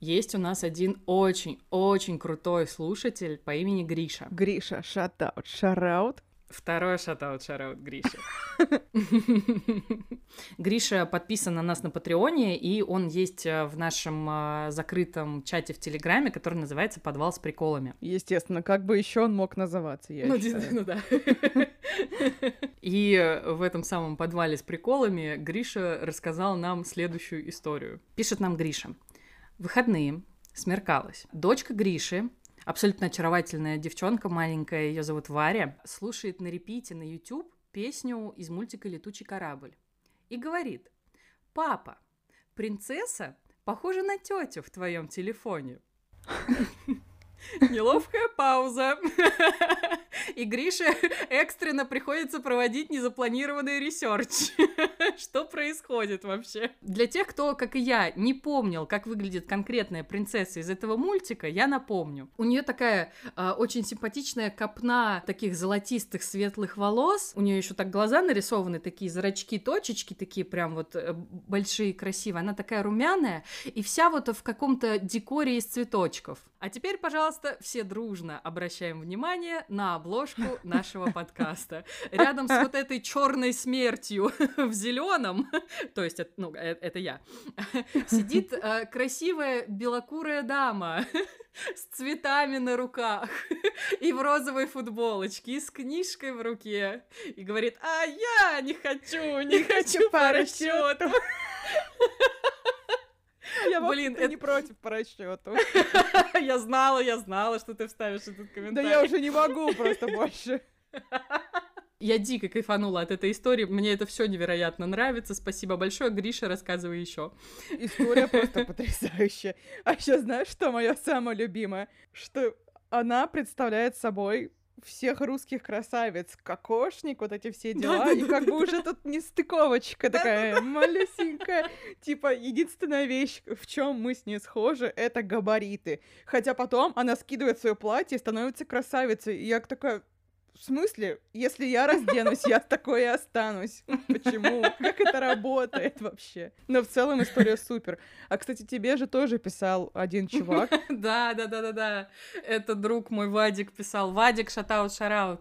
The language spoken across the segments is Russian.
есть у нас один очень-очень крутой слушатель по имени Гриша. Гриша, шатаут, шараут. Второй шатаут, шараут Гриша. Гриша подписан на нас на Патреоне, и он есть э, в нашем э, закрытом чате в Телеграме, который называется «Подвал с приколами». Естественно, как бы еще он мог называться, я Ну, считаю. ну да. И в этом самом подвале с приколами Гриша рассказал нам следующую историю. Пишет нам Гриша. Выходные, смеркалось. Дочка Гриши, абсолютно очаровательная девчонка маленькая, ее зовут Варя, слушает на repeat е на YouTube песню из мультика «Летучий корабль» и говорит, «Папа, принцесса похожа на тетю в твоем телефоне». Неловкая пауза. И Грише экстренно приходится проводить незапланированный research. Что происходит вообще? Для тех, кто, как и я, не помнил, как выглядит конкретная принцесса из этого мультика, я напомню. У нее такая э, очень симпатичная копна таких золотистых светлых волос. У нее еще так глаза нарисованы, такие зрачки, точечки такие прям вот э, большие, красивые. Она такая румяная и вся вот в каком-то декоре из цветочков. А теперь, пожалуйста, все дружно обращаем внимание на обложку нашего подкаста. Рядом с вот этой черной смертью в зеленом, то есть, ну, э- это я, сидит э, красивая белокурая дама с цветами на руках и в розовой футболочке, и с книжкой в руке, и говорит, а я не хочу, не хочу по расчету. Я, Блин, это- не против по расчету. Я знала, я знала, что ты вставишь этот Да комментарий. я уже не могу просто больше. Я дико кайфанула от этой истории. Мне это все невероятно нравится. Спасибо большое. Гриша, рассказывай еще. История просто потрясающая. А еще знаешь, что мое самое любимое? Что она представляет собой всех русских красавиц, кокошник, вот эти все дела, и как бы уже тут нестыковочка такая малюсенькая. Типа, единственная вещь, в чем мы с ней схожи, это габариты. Хотя потом она скидывает свое платье и становится красавицей. И я такая, в смысле? Если я разденусь, я такой и останусь. Почему? Как это работает вообще? Но в целом история супер. А, кстати, тебе же тоже писал один чувак. Да, да, да, да, да. Это друг мой Вадик писал. Вадик, шатаут, шараут.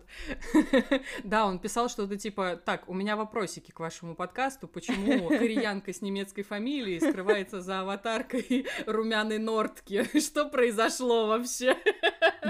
Да, он писал что-то типа, так, у меня вопросики к вашему подкасту. Почему кореянка с немецкой фамилией скрывается за аватаркой румяной Нортки? Что произошло вообще?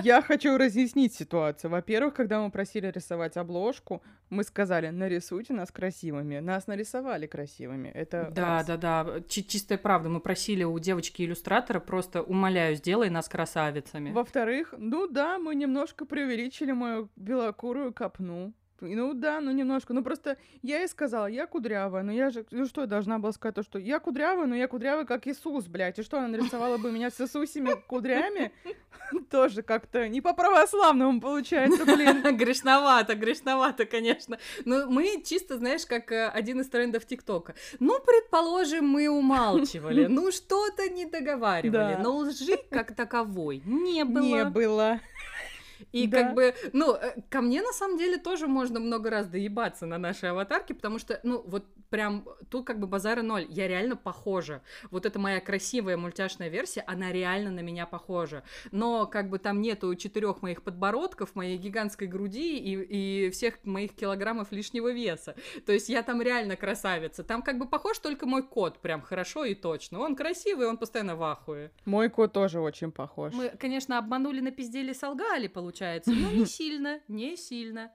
Я хочу разъяснить ситуацию. Во-первых, когда мы просили рисовать обложку, мы сказали, нарисуйте нас красивыми. Нас нарисовали красивыми. Это Да, раз. да, да. Чи- чистая правда. Мы просили у девочки-иллюстратора просто, умоляю, сделай нас красавицами. Во-вторых, ну да, мы немножко преувеличили мою белокурую копну. И Ну да, ну немножко. Ну просто я ей сказала, я кудрявая, но я же... Ну что, я должна была сказать то, что я кудрявая, но я кудрявая, как Иисус, блядь. И что, она нарисовала бы меня с Иисусями кудрями? Тоже как-то не по-православному получается, блин. Грешновато, грешновато, конечно. Но мы чисто, знаешь, как э, один из трендов ТикТока. Ну, предположим, мы умалчивали, ну, что-то не договаривали, но лжи как таковой не было. Не было. И Да. как бы, ну, э, ко мне на самом деле тоже можно много раз доебаться на нашей аватарке, потому что, ну, вот прям тут как бы базара ноль. Я реально похожа. Вот эта моя красивая мультяшная версия, она реально на меня похожа. Но как бы там нету четырех моих подбородков, моей гигантской груди и, и всех моих килограммов лишнего веса. То есть я там реально красавица. Там как бы похож только мой кот, прям хорошо и точно. Он красивый, он постоянно в ахуе. Мой кот тоже очень похож. Мы, конечно, обманули, напиздели, солгали, получается, но не сильно, не сильно.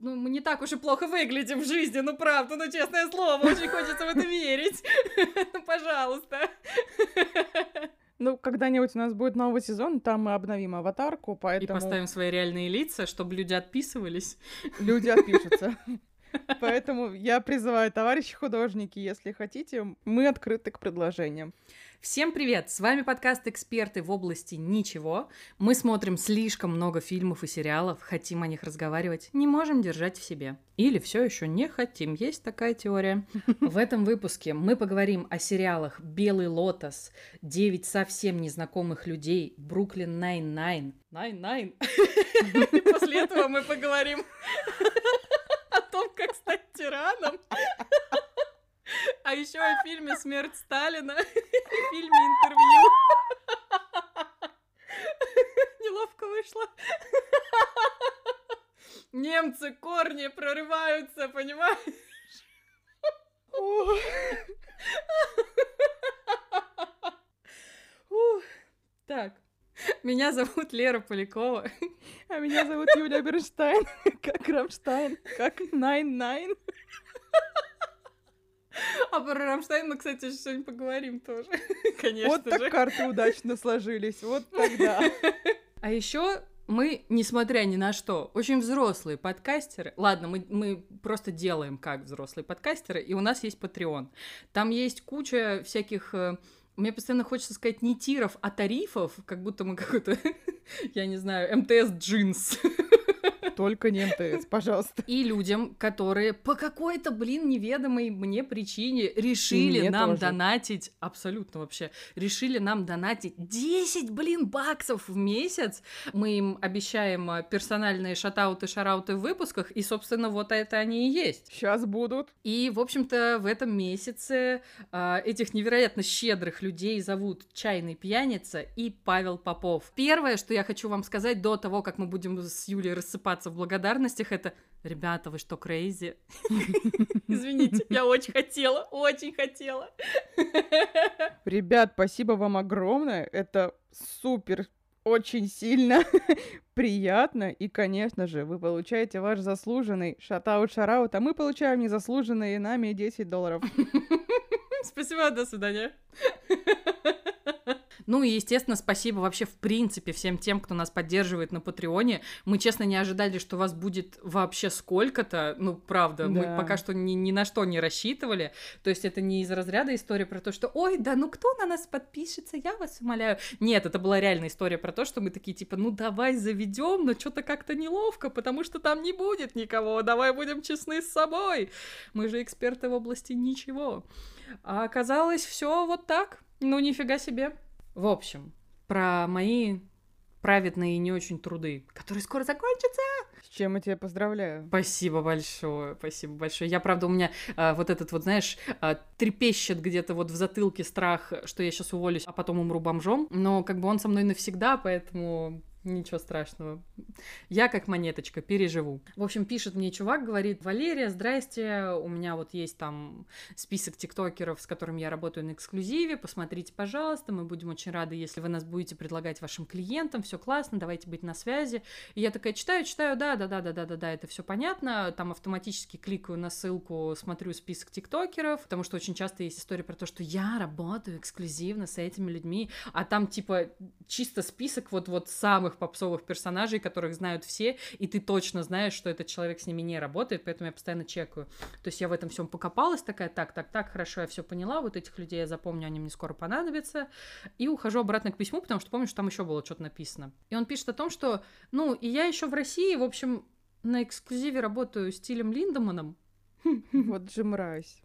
Ну, мы не так уж и плохо выглядим в жизни, ну правда, ну честное слово, очень хочется в это верить. Ну, пожалуйста. Ну, когда-нибудь у нас будет новый сезон, там мы обновим аватарку, И поэтому поставим свои реальные лица, чтобы люди отписывались. люди отпишутся. Поэтому я призываю, товарищи художники, если хотите, мы открыты к предложениям. Всем привет! С вами подкаст «Эксперты в области ничего». Мы смотрим слишком много фильмов и сериалов, хотим о них разговаривать, не можем держать в себе. Или все еще не хотим, есть такая теория. В этом выпуске мы поговорим о сериалах «Белый лотос», «Девять совсем незнакомых людей», «Brooklyn Nine-Nine». Nine-Nine. После этого мы поговорим о том, как стать тираном. А еще о фильме «Смерть Сталина» и фильме «Интервью». Неловко вышло. Немецкие корни прорываются, понимаешь? Так. Меня зовут Лера Полякова. А меня зовут Юлия Бернштайн. Как Рамштайн. Как Nine-Nine. А про Рамштайн мы, кстати, сегодня поговорим тоже, конечно Вот так же. карты удачно сложились, вот тогда. А еще мы, несмотря ни на что, очень взрослые подкастеры. Ладно, мы, мы просто делаем как взрослые подкастеры, и у нас есть Patreon. Там есть куча всяких... э, Мне постоянно хочется сказать не тиров, а тарифов, как будто мы какой-то, я не знаю, МТС джинс. Только не МТС, пожалуйста. И людям, которые по какой-то, блин, неведомой мне причине решили мне нам тоже. донатить, абсолютно вообще, решили нам донатить 10, блин, баксов в месяц. Мы им обещаем а, персональные шатауты, шарауты в выпусках, и, собственно, вот это они и есть. Сейчас будут. И, в общем-то, в этом месяце а, этих невероятно щедрых людей зовут Чайный Пьяница и Павел Попов. Первое, что я хочу вам сказать до того, как мы будем с Юлей рассыпаться в благодарностях, это «Ребята, вы что, crazy?» Извините, я очень хотела, очень хотела. Ребят, спасибо вам огромное. Это супер, очень сильно приятно. И, конечно же, вы получаете ваш заслуженный shout-out shout-out, а мы получаем незаслуженные нами 10 долларов. Спасибо, до свидания. Ну и, естественно, спасибо вообще в принципе всем тем, кто нас поддерживает на Патреоне. Мы, честно, не ожидали, что вас будет вообще сколько-то. Ну, правда, мы Да. пока что ни, ни на что не рассчитывали. То есть это не из разряда история про то, что «Ой, да ну кто на нас подпишется, я вас умоляю». Нет, это была реальная история про то, что мы такие типа «Ну давай заведем, но что-то как-то неловко, потому что там не будет никого, давай будем честны с собой». Мы же эксперты в области ничего. А оказалось все вот так. Ну, нифига себе. В общем, про мои праведные и не очень труды, которые скоро закончатся. С чем я тебя поздравляю. Спасибо большое, спасибо большое. Я, правда, у меня а, вот этот вот, знаешь, а, трепещет где-то вот в затылке страх, что я сейчас уволюсь, а потом умру бомжом. Но как бы он со мной навсегда, поэтому ничего страшного. Я как монеточка переживу. В общем, пишет мне чувак, говорит, Валерия, здрасте, у меня вот есть там список тиктокеров, с которыми я работаю на эксклюзиве, посмотрите, пожалуйста, мы будем очень рады, если вы нас будете предлагать вашим клиентам, все классно, давайте быть на связи. И я такая читаю, читаю, да, да, да, да, да, да, да, это все понятно, там автоматически кликаю на ссылку, смотрю список тиктокеров, потому что очень часто есть история про то, что я работаю эксклюзивно с этими людьми, а там типа чисто список вот, вот самых попсовых персонажей, которых знают все, и ты точно знаешь, что этот человек с ними не работает, поэтому я постоянно чекаю. То есть я в этом всем покопалась, такая, так, так, так, хорошо, я все поняла, вот этих людей я запомню, они мне скоро понадобятся, и ухожу обратно к письму, потому что помню, что там еще было что-то написано. И он пишет о том, что, ну, и я еще в России, в общем, на эксклюзиве работаю с Тилем Линдеманом, Вот же мразь.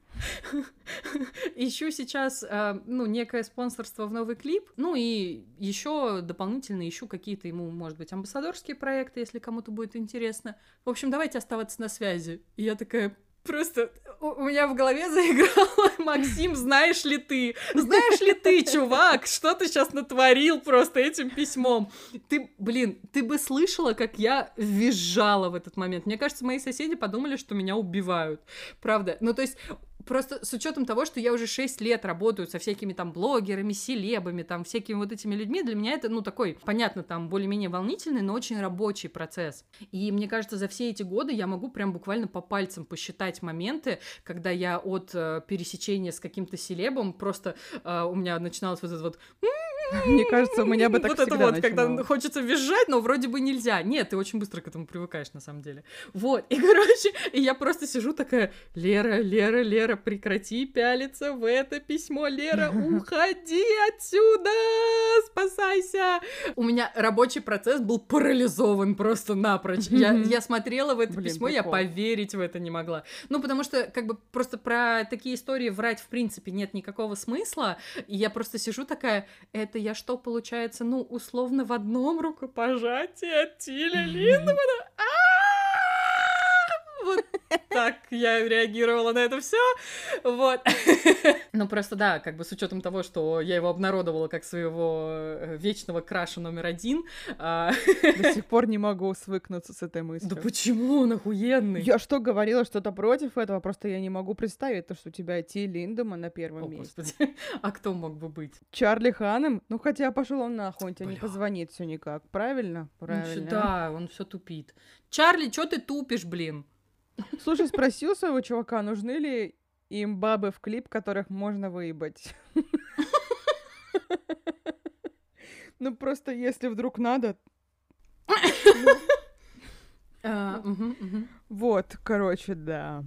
Ищу сейчас, э, ну, некое спонсорство в новый клип, ну и еще дополнительно ищу какие-то ему, может быть, амбассадорские проекты, если кому-то будет интересно. В общем, давайте оставаться на связи. И я такая, Просто у меня в голове заиграла Максим, знаешь ли ты? Знаешь ли ты, чувак, что ты сейчас натворил просто этим письмом? Ты, блин, ты бы слышала, как я визжала в этот момент. Мне кажется, мои соседи подумали, что меня убивают. Правда. Ну, то есть, просто с учетом того, что я уже 6 лет работаю со всякими там блогерами, селебами, там всякими вот этими людьми, для меня это, ну, такой, понятно, там более-менее волнительный, но очень рабочий процесс. И мне кажется, за все эти годы я могу прям буквально по пальцам посчитать моменты, когда я от э, пересечения с каким-то селебом просто э, у меня начиналось вот это вот Мне кажется, у меня бы так вот это вот, когда начиналось. хочется визжать, но вроде бы нельзя. Нет, ты очень быстро к этому привыкаешь, на самом деле. Вот, и, короче, и я просто сижу такая, Лера, Лера, Лера, прекрати пялиться в это письмо, Лера, уходи отсюда, спасайся. У меня рабочий процесс был парализован просто напрочь. Я, я смотрела в это Блин, письмо, я прикол. поверить в это не могла. Ну, потому что, как бы, просто про такие истории врать, в принципе, нет никакого смысла. И я просто сижу такая, это я что, получается, ну, условно, в одном рукопожатии от Тиля Линдемана? А! Вот так я реагировала на это все. Вот. Ну, просто да, как бы с учетом того, что я его обнародовала как своего э, вечного краша номер один. а, До сих пор не могу свыкнуться с этой мыслью. Да почему он охуенный? Я что, говорила что-то против этого? Просто я не могу представить то, что у тебя Ти Линдеман на первом О, месте. господи. А кто мог бы быть? Чарли Ханем? Ну, хотя пошел он нахуй, он тебе не Бля. позвонит все никак. Правильно? Правильно. да, он все тупит. Чарли, что ты тупишь, блин? Слушай, спросил своего чувака, нужны ли им бабы в клип, которых можно выебать. Ну, просто если вдруг надо. А. Вот, короче, да.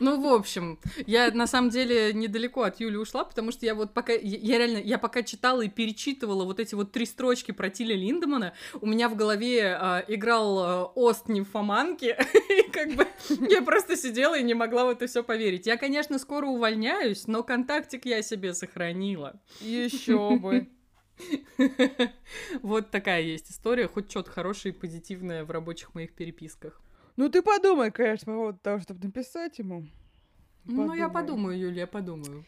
Ну, в общем, я на самом деле недалеко от Юли ушла, потому что я вот пока, я, реально, я пока читала и перечитывала вот эти вот три строчки про Тиля Линдемана, у меня в голове а, играл а, Ост нимфоманки, и как бы я просто сидела и не могла в это все поверить. Я, конечно, скоро увольняюсь, но контактик я себе сохранила. Еще бы. Вот такая есть история, хоть что-то хорошее и позитивное в рабочих моих переписках. Ну, ты подумай, конечно, по поводу того, чтобы написать ему. Ну, я Подумай. подумаю, Юля, я подумаю.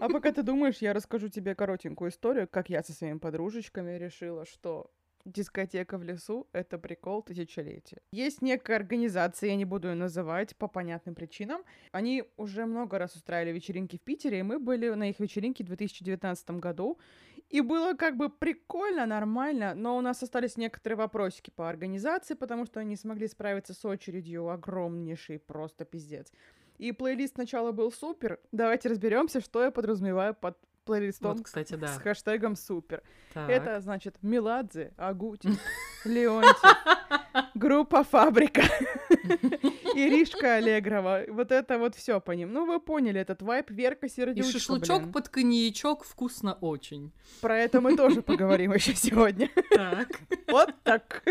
А пока ты думаешь, я расскажу тебе коротенькую историю, как я со своими подружечками решила, что дискотека в лесу — это прикол тысячелетия. Есть некая организация, я не буду ее называть по понятным причинам. Они уже много раз устраивали вечеринки в Питере, и мы были на их вечеринке в 2019 году. И было как бы прикольно, нормально, но у нас остались некоторые вопросики по организации, потому что они смогли справиться с очередью огромнейший, просто пиздец. И плейлист сначала был супер. Давайте разберемся, что я подразумеваю под плейлистом Вот, кстати, да. с хэштегом супер. Так. Это значит Меладзе, Агутин, Леонтьев, группа Фабрика, Иришка Аллегрова. Вот это вот все по ним. Ну, вы поняли этот вайп. Верка И Сердючка, шашлычок блин. под коньячок вкусно очень. Про это мы тоже поговорим еще сегодня. Так. Вот так.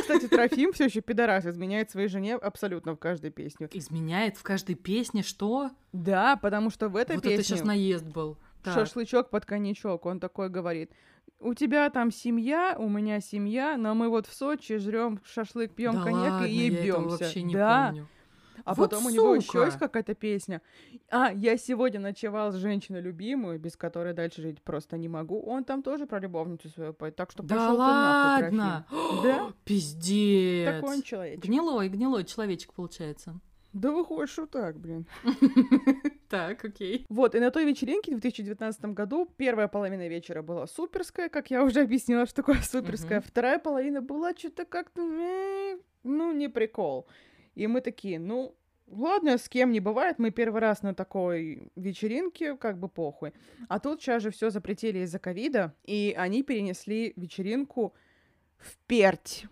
Кстати, Трофим все еще пидорас, изменяет своей жене абсолютно в каждой песне. Изменяет в каждой песне что? Да, потому что в этой вот песне... это сейчас наезд был. Так. шашлычок под коньячок. Он такой говорит. У тебя там семья, у меня семья, но мы вот в Сочи жрем шашлык, пьем Да коньяк ладно, и ебемся. да. помню. А Вот потом у него сука! еще есть какая-то песня. А, я сегодня ночевал с женщиной любимую, без которой дальше жить просто не могу. Он там тоже про любовницу свою поет. Так что Да пошел ты нахуй, ладно! Трофим. Да? Пиздец! Такой он человечек. Гнилой, гнилой человечек получается. Да выходит, что так, блин. Так, окей. Вот, и на той вечеринке в 2019 году первая половина вечера была суперская, как я уже объяснила, что такое суперская. Мгм. Вторая половина была что-то как-то, ну, не прикол. И мы такие, ну, ладно, с кем не бывает, мы первый раз на такой вечеринке, как бы похуй. А тут сейчас же все запретили из-за ковида, и они перенесли вечеринку в Перть.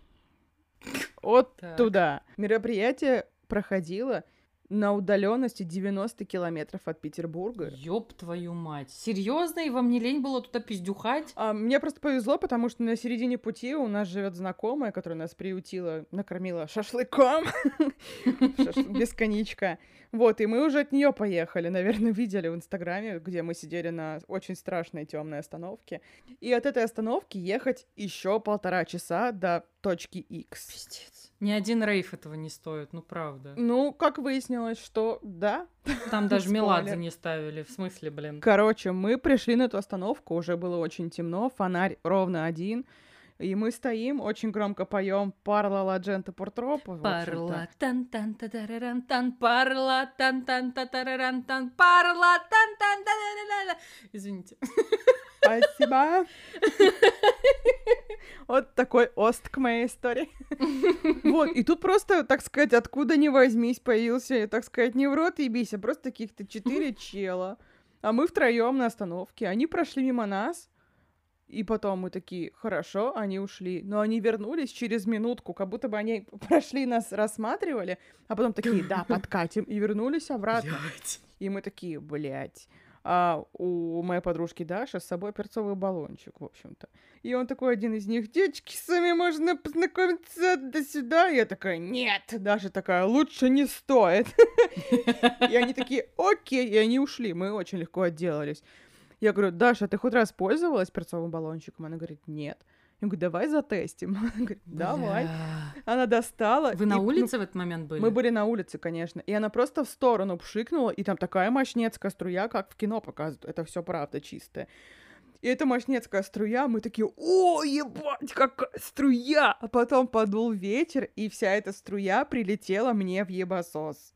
Вот Так. туда. Мероприятие проходило на удаленности 90 километров от Петербурга. Ёб твою мать. Серьезно? И вам не лень было туда пиздюхать? А, мне просто повезло, потому что на середине пути у нас живет знакомая, которая нас приютила, накормила шашлыком Шаш- без коньячка. Вот, и мы уже от нее поехали. Наверное, видели в Инстаграме, где мы сидели на очень страшной темной остановке. И от этой остановки ехать еще полтора часа до точки X. Пиздец. Ни один рейв этого не стоит, ну правда. Ну, как выяснилось, что да. Там даже. Меладзе не ставили, в смысле, блин. Короче, мы пришли на эту остановку, уже было очень темно, фонарь ровно один. И мы стоим, очень громко поем «Парла ла джента пуртропа». в общем-то. Парла тан тан та тараран тан парла тан тан та тараран тан парла тан тан та. Извините. Спасибо. Вот такой ост к моей истории. Вот, и тут просто, так сказать, откуда ни возьмись, появился, так сказать, не в рот ебись, а просто каких-то четыре чела. А мы втроем на остановке. Они прошли мимо нас, и потом мы такие, хорошо, они ушли. Но они вернулись через минутку, как будто бы они прошли нас, рассматривали, а потом такие, да, подкатим, и вернулись обратно. Блядь. И мы такие, блядь. А у моей подружки Даши с собой перцовый баллончик, в общем-то. И он такой один из них, девочки, с вами можно познакомиться до сюда. Я такая, нет. Даша такая, лучше не стоит. И они такие, окей. И они ушли. Мы очень легко отделались. Я говорю, Даша, ты хоть раз пользовалась перцовым баллончиком? Она говорит, нет. Я говорю, давай затестим. Она говорит, давай. Она достала. Вы и, на ну, улице в этот момент были? Мы были на улице, конечно. И она просто в сторону пшикнула, и там такая мощнецкая струя, как в кино показывают. Это все правда чистое. И эта мощнецкая струя, мы такие, о, ебать, какая струя! А потом подул ветер, и вся эта струя прилетела мне в ебасос.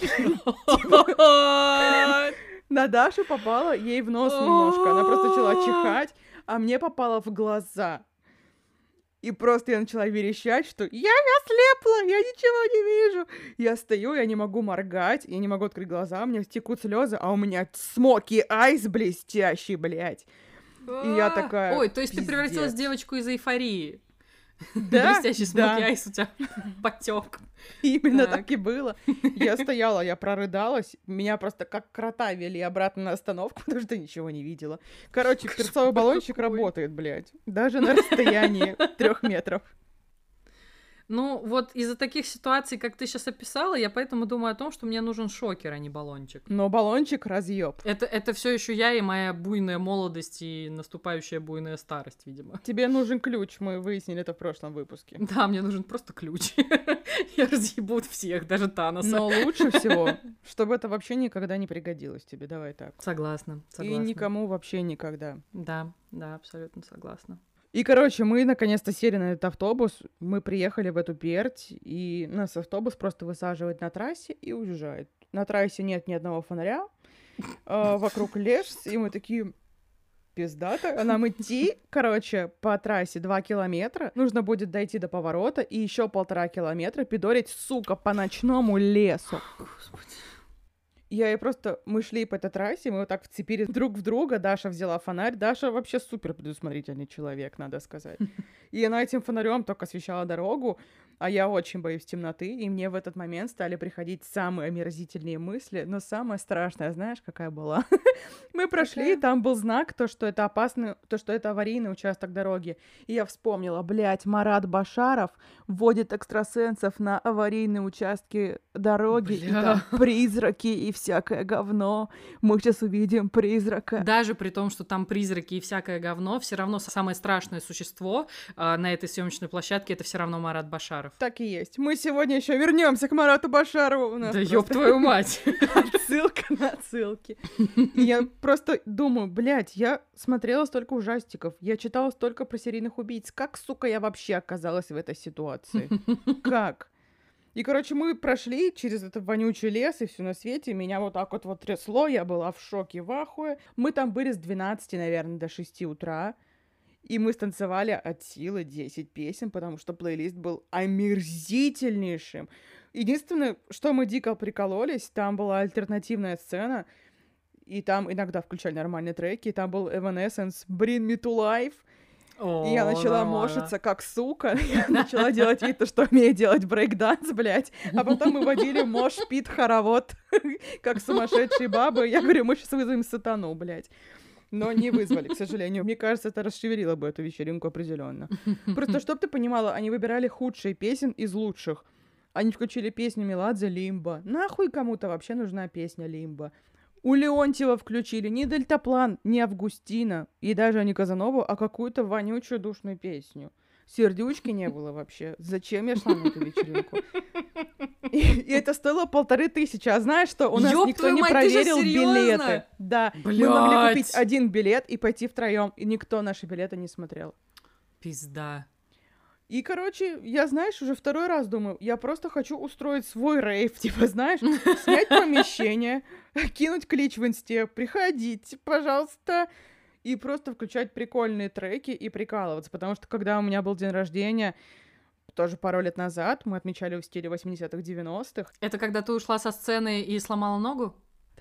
На Дашу попала ей в нос немножко. Она просто начала чихать, а мне попало в глаза. И просто я начала верещать, что я ослепла, я ничего не вижу. Я стою, я не могу моргать, я не могу открыть глаза, у меня текут слезы, а у меня смоки айс блестящий, блядь. И я такая, Ой, то есть ты превратилась в девочку из эйфории. Да, Блестящий смоки айс у тебя потек. Именно Так. так и было. Я стояла, я прорыдалась. Меня просто как крота вели обратно на остановку, потому что ничего не видела. Короче, перцовый баллончик работает, блядь. Даже на расстоянии трех метров. Ну, вот из-за таких ситуаций, как ты сейчас описала, я поэтому думаю о том, что мне нужен шокер, а не баллончик. Но баллончик разъеб. Это, это все еще я и моя буйная молодость и наступающая буйная старость, видимо. Тебе нужен ключ, мы выяснили это в прошлом выпуске. Да, мне нужен просто ключ. Я разъебут всех, даже Таноса. Но лучше всего, чтобы это вообще никогда не пригодилось тебе, давай так. Согласна, И согласна. никому вообще никогда. Да, да, абсолютно согласна. И, короче, мы наконец-то сели на этот автобус, мы приехали в эту Перть, и нас автобус просто высаживает на трассе и уезжает. На трассе нет ни одного фонаря, а, вокруг лес, и мы такие, пиздато. Нам идти, короче, по трассе 2 километра, нужно будет дойти до поворота и еще полтора километра пидорить, сука, по ночному лесу. Я и просто... Мы шли по этой трассе, мы вот так вцепились друг в друга. Даша взяла фонарь. Даша вообще супер предусмотрительный человек, надо сказать. И она этим фонарем только освещала дорогу, а я очень боюсь темноты, и мне в этот момент стали приходить самые омерзительные мысли, но самое страшное, знаешь, какая была? Мы прошли, и там был знак, то, что это опасный, то, что это аварийный участок дороги. И я вспомнила, блядь, Марат Башаров вводит экстрасенсов на аварийные участки дороги, и Бля. там призраки и всякое говно. Мы сейчас увидим призрака. Даже при том, что там призраки и всякое говно, все равно самое страшное существо а, на этой съемочной площадке это все равно Марат Башаров. Так и есть. Мы сегодня еще вернемся к Марату Башарову. У нас Да ёб твою мать! отсылка на отсылки. Я просто думаю, блядь, я смотрела столько ужастиков, я читала столько про серийных убийц. Как, сука, я вообще оказалась в этой ситуации? Как? И, короче, мы прошли через этот вонючий лес и все на свете. Меня вот так вот вот трясло, я была в шоке, в ахуе. Мы там были с 12, наверное, до 6 утра. И мы станцевали от силы 10 песен, потому что плейлист был омерзительнейшим. Единственное, что мы дико прикололись, там была альтернативная сцена, и там иногда включали нормальные треки, и там был Evanescence Bring Me To Life, и я О, начала нормально. мошиться как сука. Я начала делать вид, что умею делать брейкданс, блядь. А потом мы водили мош пит хоровод, как сумасшедшие бабы. Я говорю, мы сейчас вызовем сатану, блядь. Но не вызвали, к сожалению. Мне кажется, это расшевелило бы эту вечеринку определенно. Просто, чтоб ты понимала, они выбирали худшие песен из лучших. Они включили песню Меладзе «Лимба». Нахуй кому-то вообще нужна песня «Лимба»? У Леонтьева включили не дельтаплан, не Августина и даже не Казанову, а какую-то вонючую душную песню. Сердючки не было вообще. Зачем я шла на эту вечеринку? И, и это стоило полторы тысячи. А знаешь что? У нас Ёб никто не мать, проверил билеты. Да. Мы могли Блядь. купить один билет и пойти втроем, и никто наши билеты не смотрел. Пизда. И, короче, я, знаешь, уже второй раз думаю, я просто хочу устроить свой рейв, типа, знаешь, снять помещение, кинуть клич в инсте, приходите, пожалуйста, и просто включать прикольные треки и прикалываться, потому что когда у меня был день рождения, тоже пару лет назад, мы отмечали в стиле 80-х, 90-х, Это когда ты ушла со сцены и сломала ногу?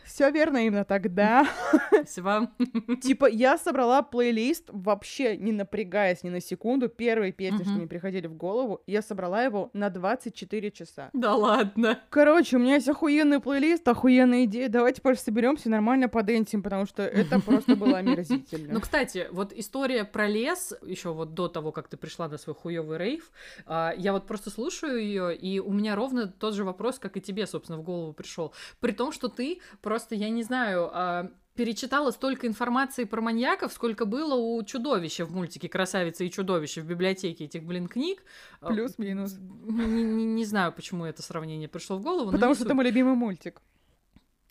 Все верно именно тогда. Спасибо. Типа, я собрала плейлист, вообще не напрягаясь ни на секунду, первые песни, что мне приходили в голову, я собрала его на 24 часа. Да ладно. Короче, у меня есть охуенный плейлист, охуенная идея. Давайте, пожалуйста, соберемся нормально подэнсим, потому что это просто было омерзительно. Ну, кстати, вот история про лес, еще вот до того, как ты пришла на свой хуёвый рейв, а, я вот просто слушаю ее, и у меня ровно тот же вопрос, как и тебе, собственно, в голову пришел. При том, что ты просто, я не знаю, а, перечитала столько информации про маньяков, сколько было у чудовища в мультике «Красавица и чудовище» в библиотеке этих, блин, книг. А, Плюс-минус. Не, не, не знаю, почему это сравнение пришло в голову. Потому что суть. это мой любимый мультик.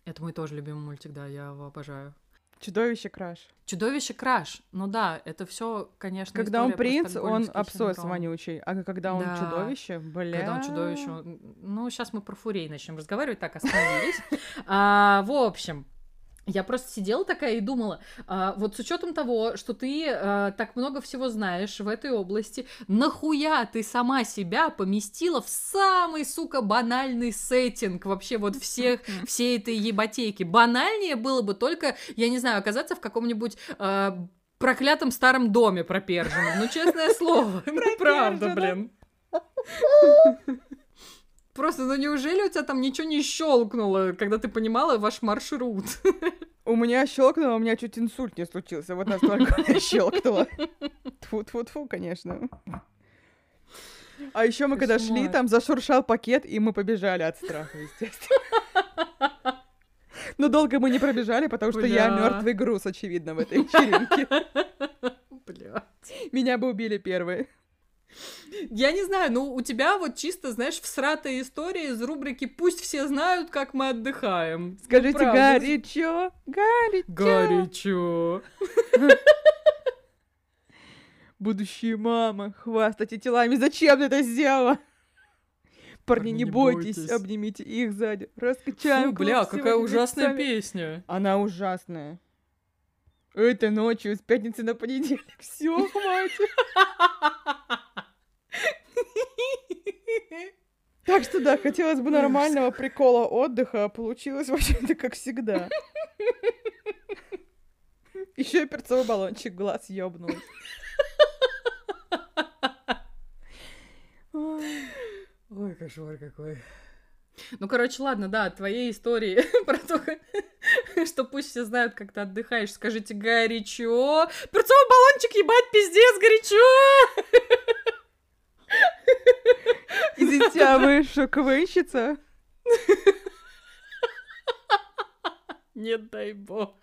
Это мой тоже любимый мультик, да, я его обожаю. Чудовище Краш. Чудовище Краш. Ну да, это все, конечно. Когда он принц, он абсолютно вонючий. А когда он да. чудовище, бля. Когда он чудовище. Ну, сейчас мы про фурей начнем разговаривать, так остановились. а, в общем, я просто сидела такая и думала, а, вот с учетом того, что ты а, так много всего знаешь в этой области, нахуя ты сама себя поместила в самый, сука, банальный сеттинг вообще вот всех, всей этой ебатейки? Банальнее было бы только, я не знаю, оказаться в каком-нибудь а, проклятом старом доме проперженном. Ну, честное слово. Ну, правда, блин. Просто, ну неужели у тебя там ничего не щелкнуло, когда ты понимала ваш маршрут? У меня щелкнуло, у меня чуть инсульт не случился. Вот настолько у меня щелкнуло. Тфу-тфу-тфу, конечно. А еще мы когда шли, там зашуршал пакет, и мы побежали от страха, естественно. Но долго мы не пробежали, потому что я мертвый груз, очевидно, в этой вечеринке. Блядь. Меня бы убили первые. Я не знаю, ну у тебя вот чисто, знаешь, всратая история из рубрики «Пусть все знают, как мы отдыхаем». Ну, Скажите ну, горячо, горячо. Горячо. Будущая мама, хвастайте телами, зачем ты это сделала? Парни, не, не бойтесь, бойтесь, обнимите их сзади, раскачаем. Фу, бля, какая ужасная песня. Она ужасная. Это ночью с пятницы на понедельник. Все, хватит. Так что да, хотелось бы нормального прикола отдыха, а получилось вообще-то как всегда. Еще и перцовый баллончик глаз ёбнул. Ой, кошмар какой. Ну, короче, ладно, да, твоей истории про то, что пусть все знают, как ты отдыхаешь. Скажите, горячо. Перцовый баллончик, ебать, пиздец, горячо. Извините, а вы шоковыщица? Нет, дай бог.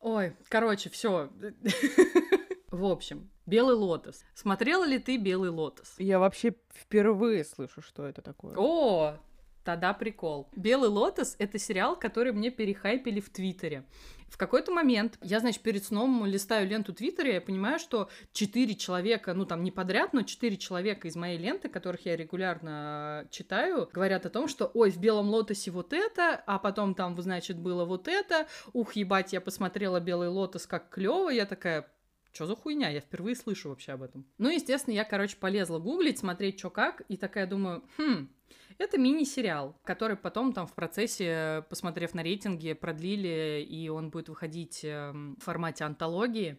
Ой, короче, все. В общем, Белый лотос. Смотрела ли ты Белый лотос? Я вообще впервые слышу, что это такое. О, тогда прикол. Белый лотос это сериал, который мне перехайпили в Твиттере. В какой-то момент я, значит, перед сном листаю ленту Твиттера, и я понимаю, что четыре человека, ну там не подряд, но четыре человека из моей ленты, которых я регулярно читаю, говорят о том, что ой, в белом лотосе вот это, а потом там, значит, было вот это. Ух, ебать, я посмотрела белый лотос, как клево. Я такая, что за хуйня? Я впервые слышу вообще об этом. Ну, естественно, я, короче, полезла гуглить, смотреть, что как, и такая думаю, хм, это мини-сериал, который потом там в процессе, посмотрев на рейтинги, продлили, и он будет выходить эм, в формате антологии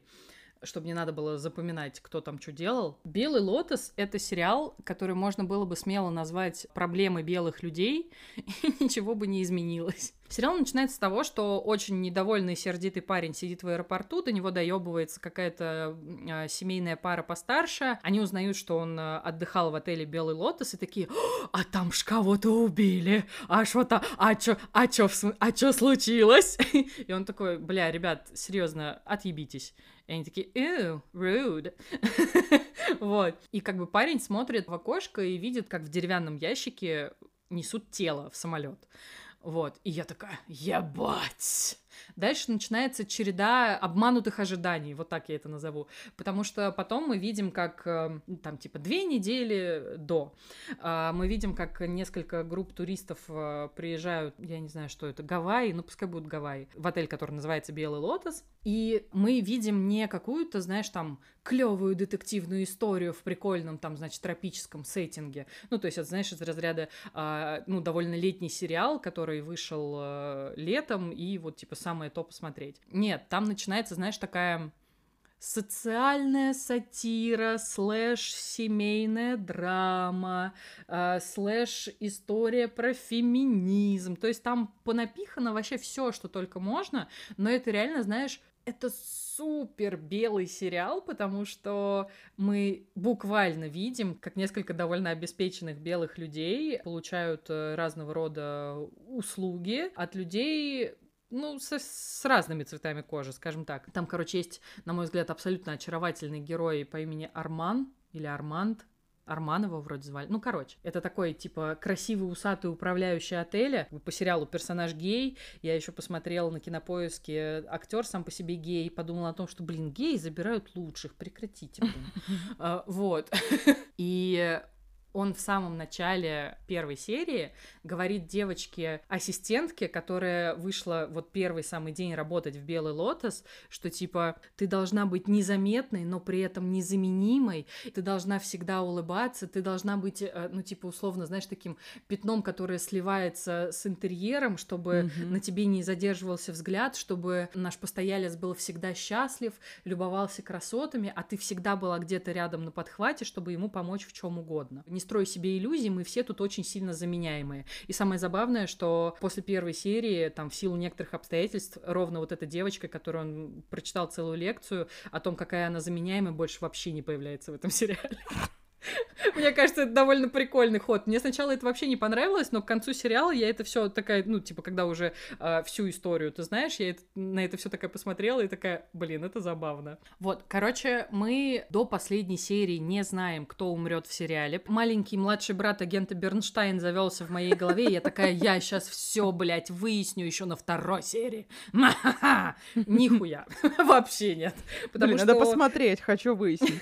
чтобы не надо было запоминать, кто там что делал. «Белый лотос» — это сериал, который можно было бы смело назвать «Проблемы белых людей», и ничего бы не изменилось. Сериал начинается с того, что очень недовольный сердитый парень сидит в аэропорту, до него доебывается какая-то э, семейная пара постарше. Они узнают, что он э, отдыхал в отеле Белый Лотос, и такие, а там ж кого-то убили, а что-то, а чё, а чё, а чё случилось? И он такой, бля, ребят, серьезно, отъебитесь. И они такие, ew, rude. вот. И как бы парень смотрит в окошко и видит, как в деревянном ящике несут тело в самолет. Вот. И я такая, ебать! Дальше начинается череда обманутых ожиданий, вот так я это назову. Потому что потом мы видим, как э, там типа две недели до, а, мы видим, как несколько групп туристов э, приезжают, я не знаю, что это, Гавайи, ну пускай будут Гавайи, в отель, который называется Белый Лотос. И мы видим не какую-то, знаешь, там клевую детективную историю в прикольном, там, значит, тропическом сеттинге. Ну, то есть, это, знаешь, из разряда, а, ну, довольно летний сериал, который вышел а, летом, и вот, типа, самое то посмотреть. Нет, там начинается, знаешь, такая социальная сатира, слэш семейная драма, э, слэш история про феминизм. То есть там понапихано вообще все, что только можно, но это реально, знаешь, это супер белый сериал, потому что мы буквально видим, как несколько довольно обеспеченных белых людей получают э, разного рода услуги от людей ну, со, с разными цветами кожи, скажем так. Там, короче, есть, на мой взгляд, абсолютно очаровательный герой по имени Арман или Арманд, Арманова вроде звали. Ну, короче, это такой, типа, красивый, усатый управляющий отеля. По сериалу персонаж гей. Я еще посмотрела на кинопоиске актер сам по себе гей. Подумала о том, что, блин, геи забирают лучших. Прекратите, блин. А, вот. И он в самом начале первой серии говорит девочке-ассистентке, которая вышла вот первый самый день работать в Белый Лотос, что типа ты должна быть незаметной, но при этом незаменимой, ты должна всегда улыбаться, ты должна быть, э, ну типа условно, знаешь, таким пятном, которое сливается с интерьером, чтобы mm-hmm. на тебе не задерживался взгляд, чтобы наш постоялец был всегда счастлив, любовался красотами, а ты всегда была где-то рядом на подхвате, чтобы ему помочь в чем угодно. Строй себе иллюзий, мы все тут очень сильно заменяемые. И самое забавное, что после первой серии, там, в силу некоторых обстоятельств, ровно вот эта девочка, которую он прочитал целую лекцию о том, какая она заменяемая, больше вообще не появляется в этом сериале. Мне кажется, это довольно прикольный ход. Мне сначала это вообще не понравилось, но к концу сериала я это все такая, ну, типа, когда уже э, всю историю, ты знаешь, я это, на это все такая посмотрела и такая, блин, это забавно. Вот, короче, мы до последней серии не знаем, кто умрет в сериале. Маленький младший брат агента Бернштайн завелся в моей голове, и я такая, я сейчас все, блядь, выясню еще на второй серии. Нихуя. Вообще нет. Потому что... Надо посмотреть, хочу выяснить.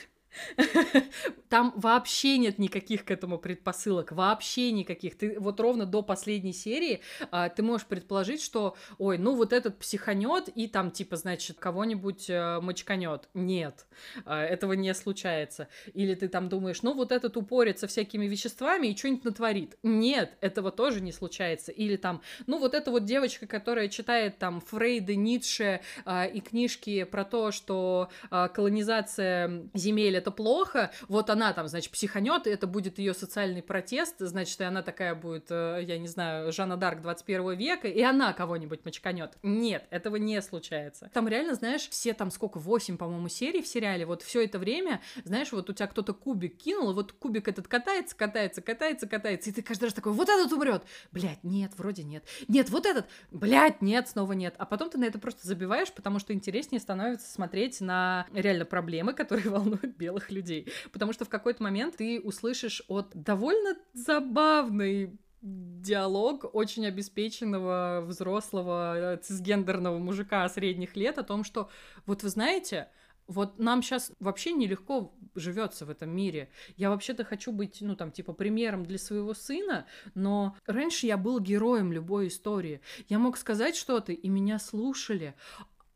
Там вообще нет никаких к этому предпосылок, вообще никаких. Ты вот ровно до последней серии а, ты можешь предположить, что, ой, ну вот этот психанет и там типа, значит, кого-нибудь а, мочканет. Нет, а, этого не случается. Или ты там думаешь, ну вот этот упорится всякими веществами и что-нибудь натворит. Нет, этого тоже не случается. Или там, ну вот эта вот девочка, которая читает там Фрейда, Ницше а, и книжки про то, что а, колонизация земель это плохо, вот она там, значит, психанет, это будет ее социальный протест, значит, и она такая будет, э, я не знаю, Жанна Дарк 21 века, и она кого-нибудь мочканет. Нет, этого не случается. Там реально, знаешь, все там сколько, 8, по-моему, серий в сериале, вот все это время, знаешь, вот у тебя кто-то кубик кинул, и вот кубик этот катается, катается, катается, катается, и ты каждый раз такой, вот этот умрет, блядь, нет, вроде нет, нет, вот этот, блядь, нет, снова нет, а потом ты на это просто забиваешь, потому что интереснее становится смотреть на реально проблемы, которые волнуют белых белых людей. Потому что в какой-то момент ты услышишь от довольно забавной диалог очень обеспеченного взрослого э, цисгендерного мужика средних лет о том, что вот вы знаете, вот нам сейчас вообще нелегко живется в этом мире. Я вообще-то хочу быть, ну, там, типа, примером для своего сына, но раньше я был героем любой истории. Я мог сказать что-то, и меня слушали.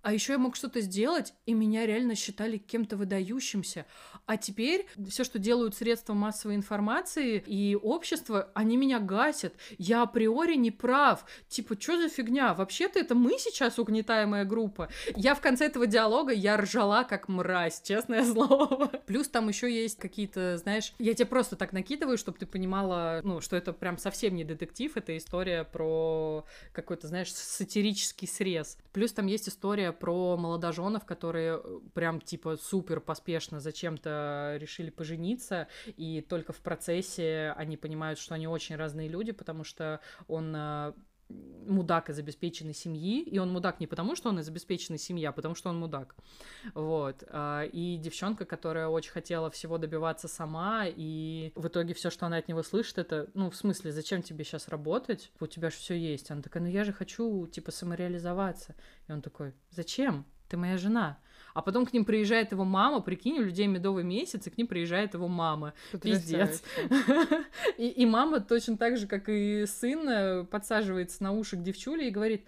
А еще я мог что-то сделать, и меня реально считали кем-то выдающимся. А теперь все, что делают средства массовой информации и общество, они меня гасят. Я априори не прав. Типа, что за фигня? Вообще-то это мы сейчас угнетаемая группа. Я в конце этого диалога, я ржала как мразь, честное слово. Плюс там еще есть какие-то, знаешь, я тебе просто так накидываю, чтобы ты понимала, ну, что это прям совсем не детектив, это история про какой-то, знаешь, сатирический срез. Плюс там есть история про молодоженов, которые э, прям типа супер поспешно зачем-то решили пожениться, и только в процессе они понимают, что они очень разные люди, потому что он э, мудак из обеспеченной семьи, и он мудак не потому, что он из обеспеченной семьи, а потому что он мудак. Вот. А, и девчонка, которая очень хотела всего добиваться сама, и в итоге все, что она от него слышит, это, ну, в смысле, зачем тебе сейчас работать? У тебя же все есть. Она такая, ну я же хочу, типа, самореализоваться. И он такой, зачем? Ты моя жена. А потом к ним приезжает его мама, прикинь, у людей медовый месяц, и к ним приезжает его мама. Пиздец. И, и мама точно так же, как и сын, э, подсаживается на уши к девчуле и говорит,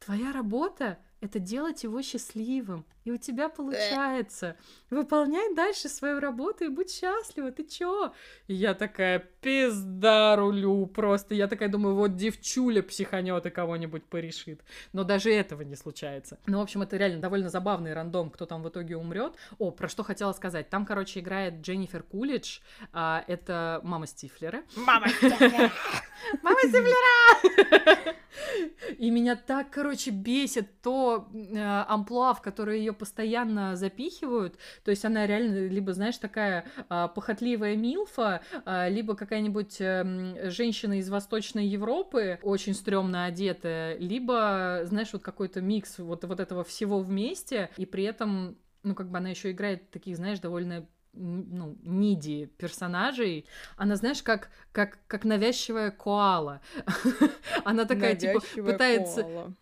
твоя работа — это делать его счастливым. И у тебя получается. Выполняй дальше свою работу и будь счастлива, ты чё? И я такая, пизда рулю просто. Я такая думаю, вот девчуля психанет и кого-нибудь порешит. Но даже этого не случается. Ну, в общем, это реально довольно забавный рандом, кто там в итоге умрет. О, про что хотела сказать. Там, короче, играет Дженнифер Кулич. А, это мама Стифлера. Мама Стифлера! Мама Стифлера! И меня так, короче, бесит то э, амплуа, в которое ее постоянно запихивают. То есть она реально либо, знаешь, такая э, похотливая милфа, э, либо какая-нибудь э, женщина из Восточной Европы, очень стрёмно одетая, либо, знаешь, вот какой-то микс вот, вот этого всего вместе, и при этом ну, как бы она еще играет таких, знаешь, довольно ну, ниди персонажей, она, знаешь, как, как, как навязчивая коала. она такая, типа, пытается... Ну,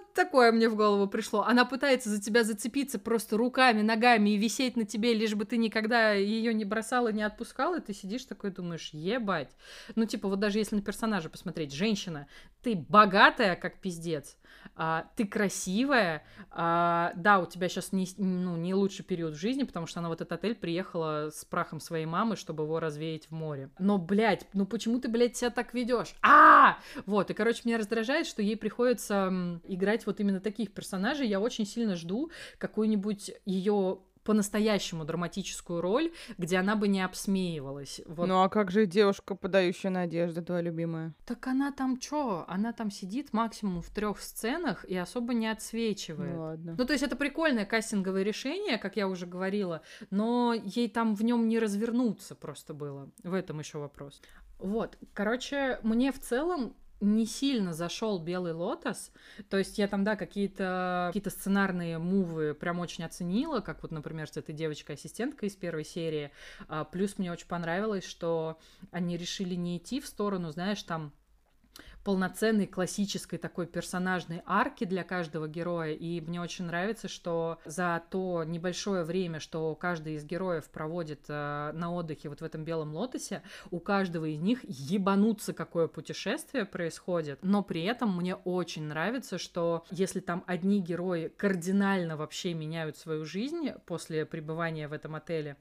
вот такое мне в голову пришло. Она пытается за тебя зацепиться просто руками, ногами и висеть на тебе, лишь бы ты никогда ее не бросала, не отпускала, и ты сидишь такой думаешь, ебать. Ну, типа, вот даже если на персонажа посмотреть, женщина, ты богатая, как пиздец, а, ты красивая, а, да, у тебя сейчас не, ну, не лучший период в жизни, потому что она в этот отель приехала с прахом своей мамы, чтобы его развеять в море. Но, блядь, ну почему ты, блядь, себя так ведешь? А, вот, и, короче, меня раздражает, что ей приходится играть вот именно таких персонажей. Я очень сильно жду какую-нибудь ее по-настоящему драматическую роль, где она бы не обсмеивалась. Вот. Ну а как же девушка, подающая надежды, твоя любимая? Так она там чё? Она там сидит максимум в трех сценах и особо не отсвечивает. Ну ладно. Ну то есть это прикольное кастинговое решение, как я уже говорила, но ей там в нем не развернуться просто было. В этом еще вопрос. Вот, короче, мне в целом не сильно зашел Белый Лотос. То есть я там, да, какие-то какие сценарные мувы прям очень оценила, как вот, например, с этой девочкой-ассистенткой из первой серии. А, плюс мне очень понравилось, что они решили не идти в сторону, знаешь, там полноценной классической такой персонажной арки для каждого героя. И мне очень нравится, что за то небольшое время, что каждый из героев проводит э, на отдыхе вот в этом белом лотосе, у каждого из них ебануться какое путешествие происходит. Но при этом мне очень нравится, что если там одни герои кардинально вообще меняют свою жизнь после пребывания в этом отеле,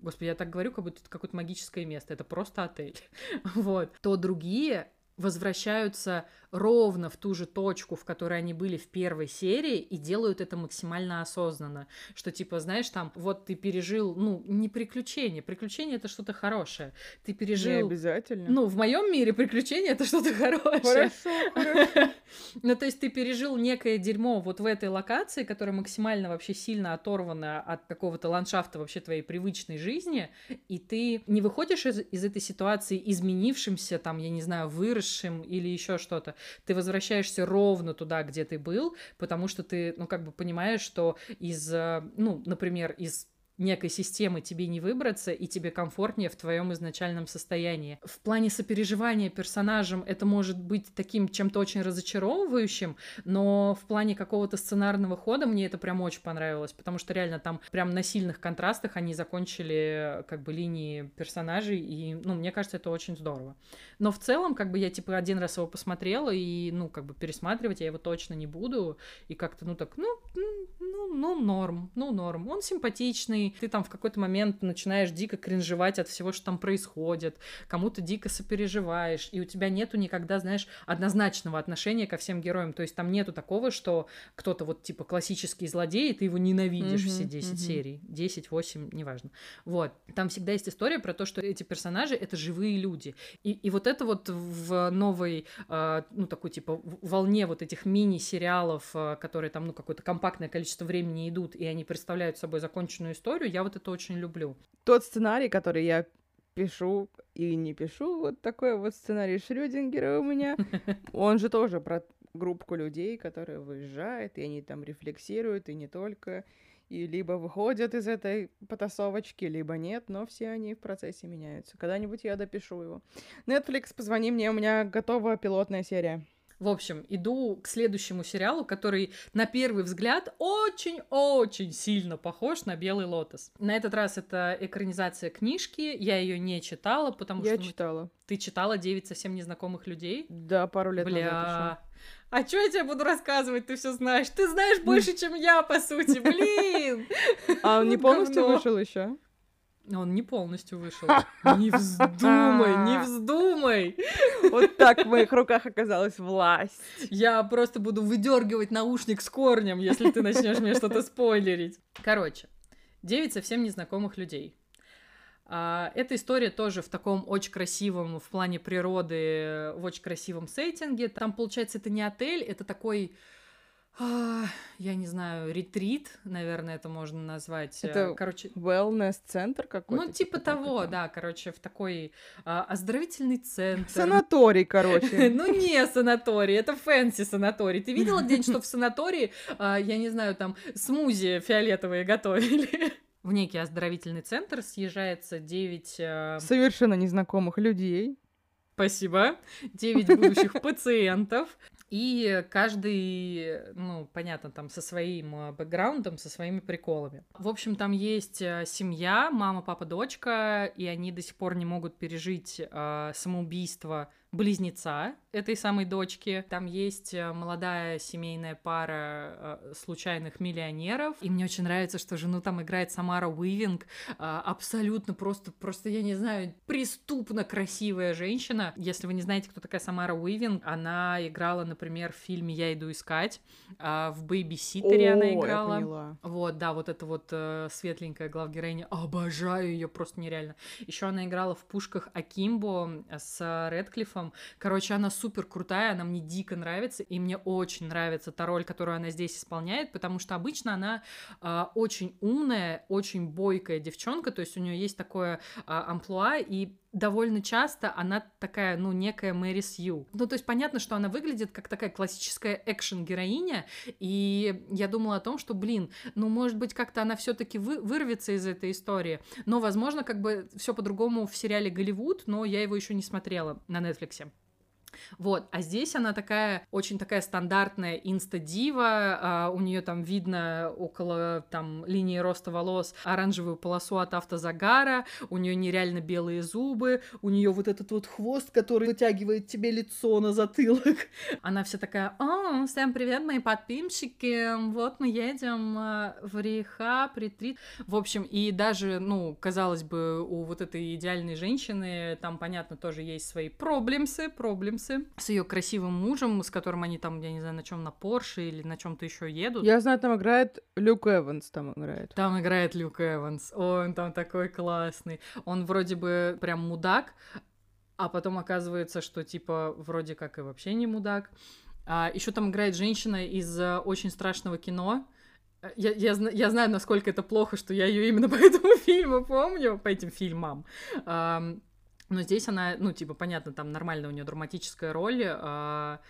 Господи, я так говорю, как будто это какое-то магическое место. Это просто отель. Вот. То другие возвращаются ровно в ту же точку, в которой они были в первой серии, и делают это максимально осознанно. Что типа, знаешь, там, вот ты пережил, ну, не приключение. Приключение это что-то хорошее. Ты пережил... Не обязательно. Ну, в моем мире приключение это что-то хорошее. Хорошо, хорошо. Ну, то есть ты пережил некое дерьмо вот в этой локации, которая максимально вообще сильно оторвана от какого-то ландшафта вообще твоей привычной жизни, и ты не выходишь из, из этой ситуации изменившимся, там, я не знаю, выросшим или еще что-то. Ты возвращаешься ровно туда, где ты был, потому что ты, ну, как бы понимаешь, что из, э, ну, например, из некой системы тебе не выбраться, и тебе комфортнее в твоем изначальном состоянии. В плане сопереживания персонажам это может быть таким чем-то очень разочаровывающим, но в плане какого-то сценарного хода мне это прям очень понравилось, потому что реально там прям на сильных контрастах они закончили как бы линии персонажей, и, ну, мне кажется, это очень здорово. Но в целом, как бы я, типа, один раз его посмотрела, и, ну, как бы пересматривать я его точно не буду, и как-то, ну, так, ну, ну, ну, норм, ну, норм. Он симпатичный, ты там в какой-то момент начинаешь дико кринжевать от всего, что там происходит, кому-то дико сопереживаешь, и у тебя нету никогда, знаешь, однозначного отношения ко всем героям, то есть там нету такого, что кто-то вот типа классический злодей, и ты его ненавидишь mm-hmm, все 10 mm-hmm. серий, 10, 8, неважно. Вот. Там всегда есть история про то, что эти персонажи — это живые люди. И, и вот это вот в новой, э, ну, такой типа волне вот этих мини-сериалов, э, которые там, ну, какое-то компактное количество времени идут, и они представляют собой законченную историю, историю, я вот это очень люблю. Тот сценарий, который я пишу и не пишу, вот такой вот сценарий Шрёдингера у меня, он же тоже про группку людей, которые выезжают, и они там рефлексируют, и не только, и либо выходят из этой потасовочки, либо нет, но все они в процессе меняются. Когда-нибудь я допишу его. Netflix, позвони мне, у меня готова пилотная серия. В общем, иду к следующему сериалу, который на первый взгляд очень-очень сильно похож на Белый лотос. На этот раз это экранизация книжки. Я ее не читала, потому я что. Я читала. Ты читала девять совсем незнакомых людей? Да, пару лет Бля... назад. Еще. А что я тебе буду рассказывать? Ты все знаешь. Ты знаешь больше, чем я, по сути. Блин. А он не полностью вышел еще? Он не полностью вышел. Не вздумай, не вздумай. Вот так в моих руках оказалась власть. Я просто буду выдергивать наушник с корнем, если ты начнешь мне что-то спойлерить. Короче, девять совсем незнакомых людей. А, эта история тоже в таком очень красивом, в плане природы, в очень красивом сеттинге. Там, получается, это не отель, это такой я не знаю, ретрит, наверное, это можно назвать. Это, короче, wellness-центр какой-то? Ну, типа, типа того, да, короче, в такой а, оздоровительный центр. Санаторий, короче. Ну, не санаторий, это fancy санаторий. Ты видела где-нибудь, что в санатории, а, я не знаю, там, смузи фиолетовые готовили? В некий оздоровительный центр съезжается 9... А, Совершенно незнакомых людей. Спасибо. 9 будущих пациентов. И каждый, ну, понятно, там со своим э, бэкграундом, со своими приколами. В общем, там есть э, семья, мама, папа, дочка, и они до сих пор не могут пережить э, самоубийство близнеца этой самой дочки. Там есть э, молодая семейная пара э, случайных миллионеров. И мне очень нравится, что жену там играет Самара Уивинг. Э, абсолютно просто, просто, я не знаю, преступно красивая женщина. Если вы не знаете, кто такая Самара Уивинг, она играла, например, в фильме «Я иду искать». Э, в «Бэйби-ситтере» она играла. Я поняла. Вот, да, вот эта вот э, светленькая главгероиня. Обожаю ее просто нереально. Еще она играла в «Пушках Акимбо» с Редклиффом. Короче, она супер крутая, она мне дико нравится, и мне очень нравится та роль, которую она здесь исполняет, потому что обычно она э, очень умная, очень бойкая девчонка, то есть у нее есть такое э, амплуа, и довольно часто она такая, ну, некая Мэри Сью. Ну, то есть понятно, что она выглядит как такая классическая экшен-героиня, и я думала о том, что, блин, ну, может быть, как-то она все таки вы, вырвется из этой истории, но, возможно, как бы все по-другому в сериале «Голливуд», но я его еще не смотрела на Нетфликсе. Вот, а здесь она такая, очень такая стандартная инста-дива, а, у нее там видно около там линии роста волос оранжевую полосу от автозагара, у нее нереально белые зубы, у нее вот этот вот хвост, который вытягивает тебе лицо на затылок. Она вся такая, о, всем привет, мои подписчики, вот мы едем а, в рехаб, ретрит. В общем, и даже, ну, казалось бы, у вот этой идеальной женщины там, понятно, тоже есть свои проблемсы, проблемсы, С ее красивым мужем, с которым они там, я не знаю, на чем на Порше или на чем-то еще едут. Я знаю, там играет Люк Эванс, там играет. Там играет Люк Эванс. Он там такой классный. Он вроде бы прям мудак, а потом оказывается, что типа вроде как и вообще не мудак. А, еще там играет женщина из э, очень страшного кино. Я, я, я знаю, насколько это плохо, что я ее именно по этому фильму помню, по этим фильмам. Но здесь она, ну, типа, понятно, там нормальная у нее драматическая роль. А,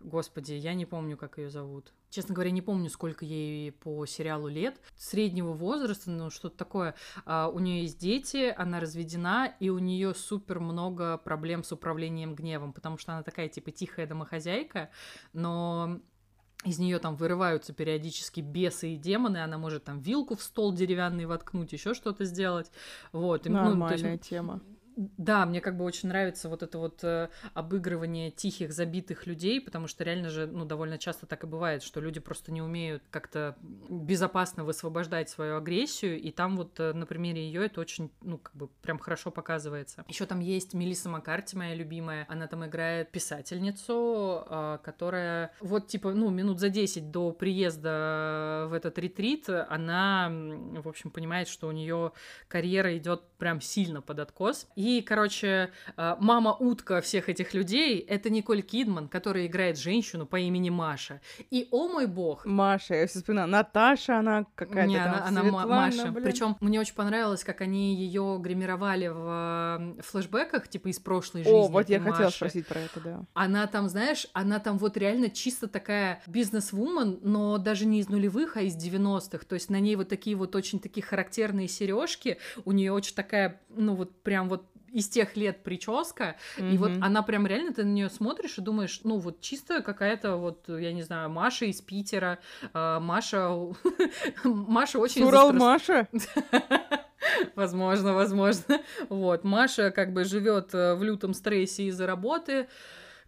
господи, я не помню, как ее зовут. Честно говоря, не помню, сколько ей по сериалу лет. Среднего возраста, ну, что-то такое. А, у нее есть дети, она разведена, и у нее супер много проблем с управлением гневом, потому что она такая, типа, тихая домохозяйка, но из нее там вырываются периодически бесы и демоны, она может там вилку в стол деревянный воткнуть, еще что-то сделать. Вот. Нормальная ну, есть, тема. Да, мне как бы очень нравится вот это вот э, обыгрывание тихих, забитых людей, потому что реально же, ну, довольно часто так и бывает, что люди просто не умеют как-то безопасно высвобождать свою агрессию, и там вот э, на примере ее это очень, ну, как бы прям хорошо показывается. Еще там есть Мелисса Маккарти, моя любимая, она там играет писательницу, э, которая вот типа, ну, минут за 10 до приезда в этот ретрит, она, в общем, понимает, что у нее карьера идет прям сильно под откос, и и, короче, э, мама утка всех этих людей — это Николь Кидман, которая играет женщину по имени Маша. И, о мой бог... Маша, я все вспоминаю. Наташа, она какая-то Не, там, она, она Светлана, Маша. Причем мне очень понравилось, как они ее гримировали в флешбеках, типа из прошлой жизни. О, вот я Маши. хотела спросить про это, да. Она там, знаешь, она там вот реально чисто такая бизнес-вумен, но даже не из нулевых, а из 90-х. То есть на ней вот такие вот очень такие характерные сережки. У нее очень такая, ну вот прям вот из тех лет прическа, mm-hmm. и вот она прям реально, ты на нее смотришь и думаешь, ну вот чисто какая-то вот, я не знаю, Маша из Питера, э, Маша... Маша очень... Урал Маша? Возможно, возможно. Вот, Маша как бы живет э, в лютом стрессе из-за работы,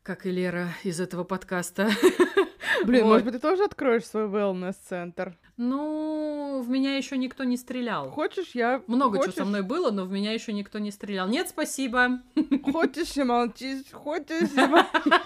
как и Лера из этого подкаста. Блин, Вот. может быть, ты тоже откроешь свой wellness-центр? Ну, в меня еще никто не стрелял. Хочешь, я... Много хочешь, чего со мной было, но в меня еще никто не стрелял. Нет, спасибо. Хочешь и молчишь, хочешь и молчишь.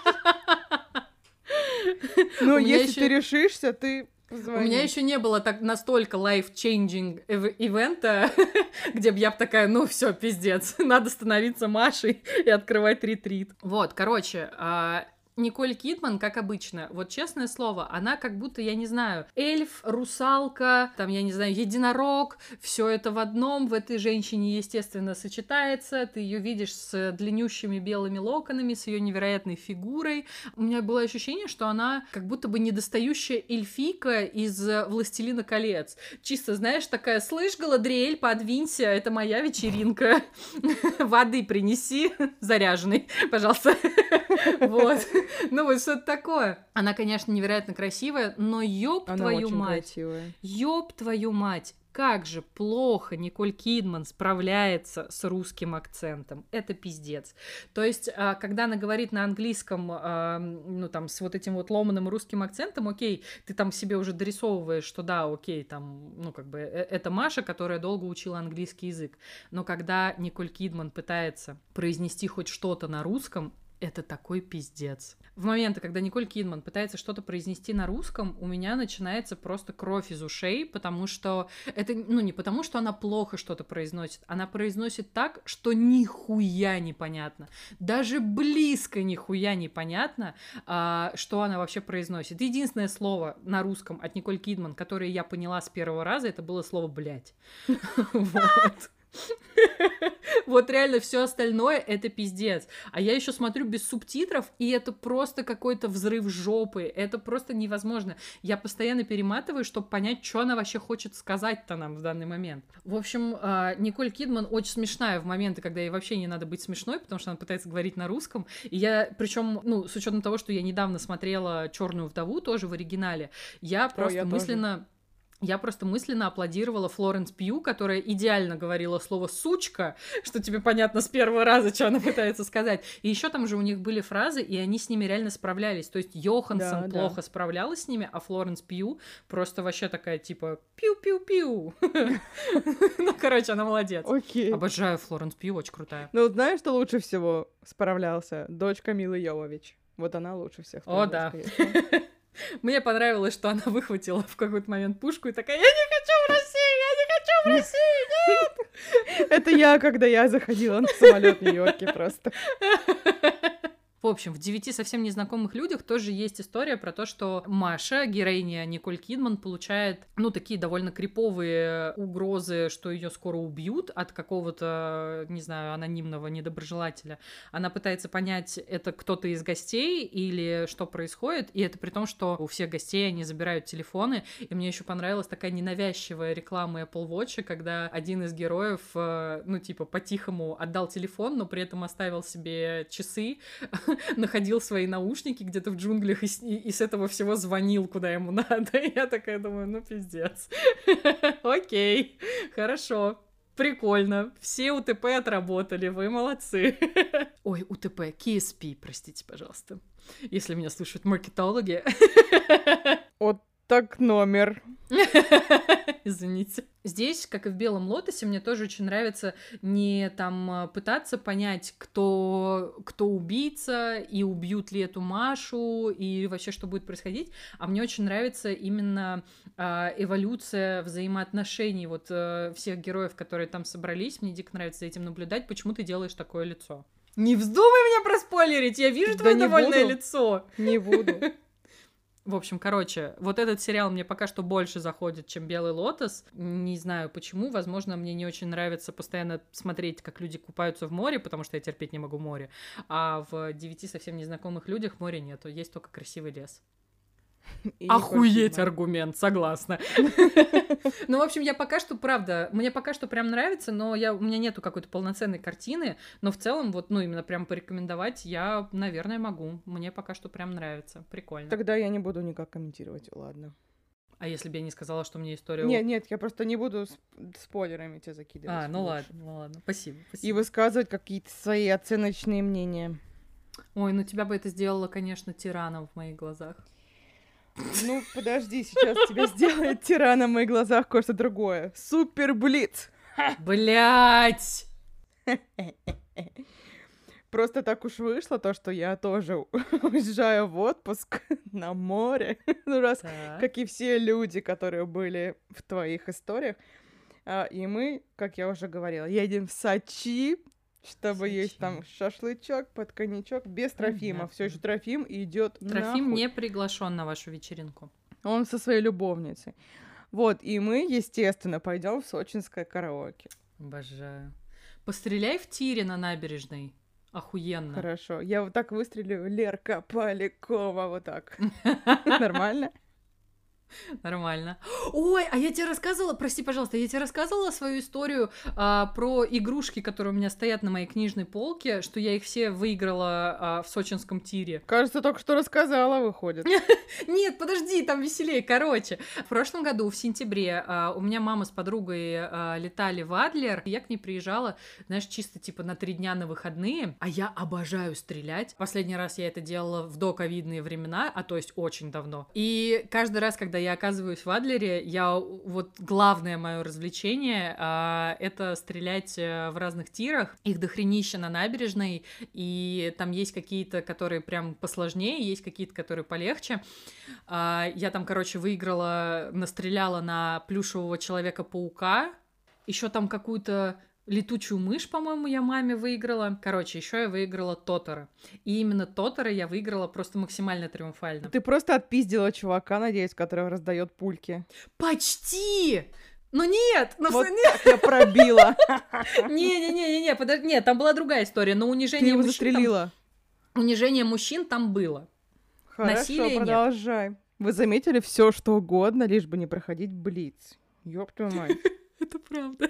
Ну, У если ты решишься, ты У позвони. меня еще не было так настолько life-changing ивента, где бы я б такая, ну все, пиздец, надо становиться Машей и открывать ретрит. Вот, короче, а, Николь Кидман, как обычно, вот честное слово, она как будто, я не знаю, эльф, русалка, там, я не знаю, единорог, все это в одном, в этой женщине, естественно, сочетается, ты ее видишь с длиннющими белыми локонами, с ее невероятной фигурой. У меня было ощущение, что она как будто бы недостающая эльфийка из э, «Властелина колец». Чисто, знаешь, такая, слышь, Галадриэль, подвинься, это моя вечеринка. Воды принеси, заряженной, пожалуйста. Вот. Ну вот что-то такое. Она, конечно, невероятно красивая, но ёб Она твою мать. красивая. Ёб твою мать, как же плохо Николь Кидман справляется с русским акцентом. Это пиздец. То есть, а, когда она говорит на английском, а, ну, там, с вот этим вот ломаным русским акцентом, окей, ты там себе уже дорисовываешь, что да, окей, там, ну, как бы, э- это Маша, которая долго учила английский язык. Но когда Николь Кидман пытается произнести хоть что-то на русском, это такой пиздец. В моменты, когда Николь Кидман пытается что-то произнести на русском, у меня начинается просто кровь из ушей, потому что это, ну, не потому, что она плохо что-то произносит, она произносит так, что нихуя непонятно. Даже близко нихуя непонятно, а, что она вообще произносит. Единственное слово на русском от Николь Кидман, которое я поняла с первого раза, это было слово «блядь». Вот. Вот реально все остальное это пиздец. А я еще смотрю без субтитров, и это просто какой-то взрыв жопы. Это просто невозможно. Я постоянно перематываю, чтобы понять, что она вообще хочет сказать-то нам в данный момент. В общем, а, Николь Кидман очень смешная в моменты, когда ей вообще не надо быть смешной, потому что она пытается говорить на русском. И я, причем, ну, с учетом того, что я недавно смотрела Черную вдову тоже в оригинале, я просто я тоже. Я просто мысленно аплодировала Флоренс Пью, которая идеально говорила слово «сучка», что тебе понятно с первого раза, что она пытается сказать. И еще там же у них были фразы, и они с ними реально справлялись. То есть Йоханссон Да, да. плохо справлялась с ними, а Флоренс Пью просто вообще такая типа «пиу-пиу-пиу». Ну, короче, она молодец. Окей. Обожаю Флоренс Пью, очень крутая. Ну, знаешь, что лучше всего справлялся? Дочка Милы Йовович. Вот она лучше всех. О, да. Мне понравилось, что она выхватила в какой-то момент пушку и такая «Я не хочу в Россию! Я не хочу в Россию!» Это я, когда я заходила на самолет в Нью-Йорке просто. В общем, в девяти совсем незнакомых людях тоже есть история про то, что Маша, героиня Николь Кидман, получает, ну, такие довольно криповые угрозы, что ее скоро убьют от какого-то, не знаю, анонимного недоброжелателя. Она пытается понять, это кто-то из гостей или что происходит, и это при том, что у всех гостей они забирают телефоны, и мне еще понравилась такая ненавязчивая реклама Apple Watch, когда один из героев, э, ну, типа, по-тихому отдал телефон, но при этом оставил себе часы, находил свои наушники где-то в джунглях и и- и с этого всего звонил, куда ему надо. И я такая думаю, ну пиздец. Окей, хорошо. Прикольно. Все УТП отработали, вы молодцы. Ой, УТП, KSP, простите, пожалуйста. Если меня слушают маркетологи. Вот так номер. Извините. Здесь, как и в Белом лотосе, мне тоже очень нравится не там а, пытаться понять, кто, кто убийца, и убьют ли эту Машу, и вообще что будет происходить, а мне очень нравится именно а, эволюция взаимоотношений вот э, всех героев, которые там собрались. Мне дико нравится за этим наблюдать, почему ты делаешь такое лицо. Не вздумай меня проспойлерить, я вижу Да твое довольное буду. лицо. Не буду. В общем, короче, вот этот сериал мне пока что больше заходит, чем Белый лотос. Не знаю почему. Возможно, мне не очень нравится постоянно смотреть, как люди купаются в море, потому что я терпеть не могу море. А в девяти совсем незнакомых людях моря нету. Есть только красивый лес. И Охуеть аргумент, согласна. Ну, в общем, я пока что, правда, мне пока что прям нравится, но я, у меня нету какой-то полноценной картины, но в целом, вот, ну, именно прям порекомендовать я, наверное, могу. Мне пока что прям нравится. Прикольно. Тогда я не буду никак комментировать, ладно. А если бы я не сказала, что мне история... Нет, нет, я просто не буду спойлерами тебя закидывать. А, ну больше. ладно, ну ладно. Спасибо, И спасибо. высказывать какие-то свои оценочные мнения. Ой, ну тебя бы это сделало, конечно, тираном в моих глазах. Ну, подожди, сейчас тебя сделает тираном в моих глазах кое-что другое. Супер Блиц! Блять! Просто так уж вышло то, что я тоже уезжаю в отпуск на море. Ну, раз, Так. как и все люди, которые были в твоих историях. А, И мы, как я уже говорила, едем в Сочи, чтобы есть там шашлычок под коньячок без Трофима. Все еще. Трофим идет Трофим не приглашен на вашу вечеринку. Он со своей любовницей. Вот, и мы, естественно, пойдем в сочинское караоке. Обожаю. Постреляй в тире на набережной. Охуенно. Хорошо. Я вот так выстрелю Лерка Полякова, вот так. Нормально? Нормально. Ой, а я тебе рассказывала, прости, пожалуйста, я тебе рассказывала свою историю а, про игрушки, которые у меня стоят на моей книжной полке, что я их все выиграла а, в сочинском тире. Кажется, только что рассказала, выходит. Нет, подожди, там веселее. Короче, в прошлом году, в сентябре, а, у меня мама с подругой а, летали в Адлер. и Я к ней приезжала, знаешь, чисто типа на три дня на выходные. А я обожаю стрелять. Последний раз я это делала в доковидные времена, а то есть очень давно. И каждый раз, когда я оказываюсь в Адлере, я вот главное мое развлечение а, это стрелять э, в разных тирах. Их дохренища на набережной, и там есть какие-то, которые прям посложнее, есть какие-то, которые полегче. А, Я там, короче, выиграла, настреляла на плюшевого человека-паука. Еще там какую-то летучую мышь, по-моему, я маме выиграла. Короче, еще я выиграла Тотора. И именно Тотора я выиграла просто максимально триумфально. Ты просто отпиздила чувака, надеюсь, который раздает пульки. Почти! Ну нет! Ну Вот нет! так я пробила. Не-не-не-не, подожди, нет, там была другая история, но Ты унижение его мужчин, там, застрелила. унижение мужчин там было. Хорошо, Насилия нет. продолжай. Вы заметили все, что угодно, лишь бы не проходить блиц. Ёб твою мать. Это правда.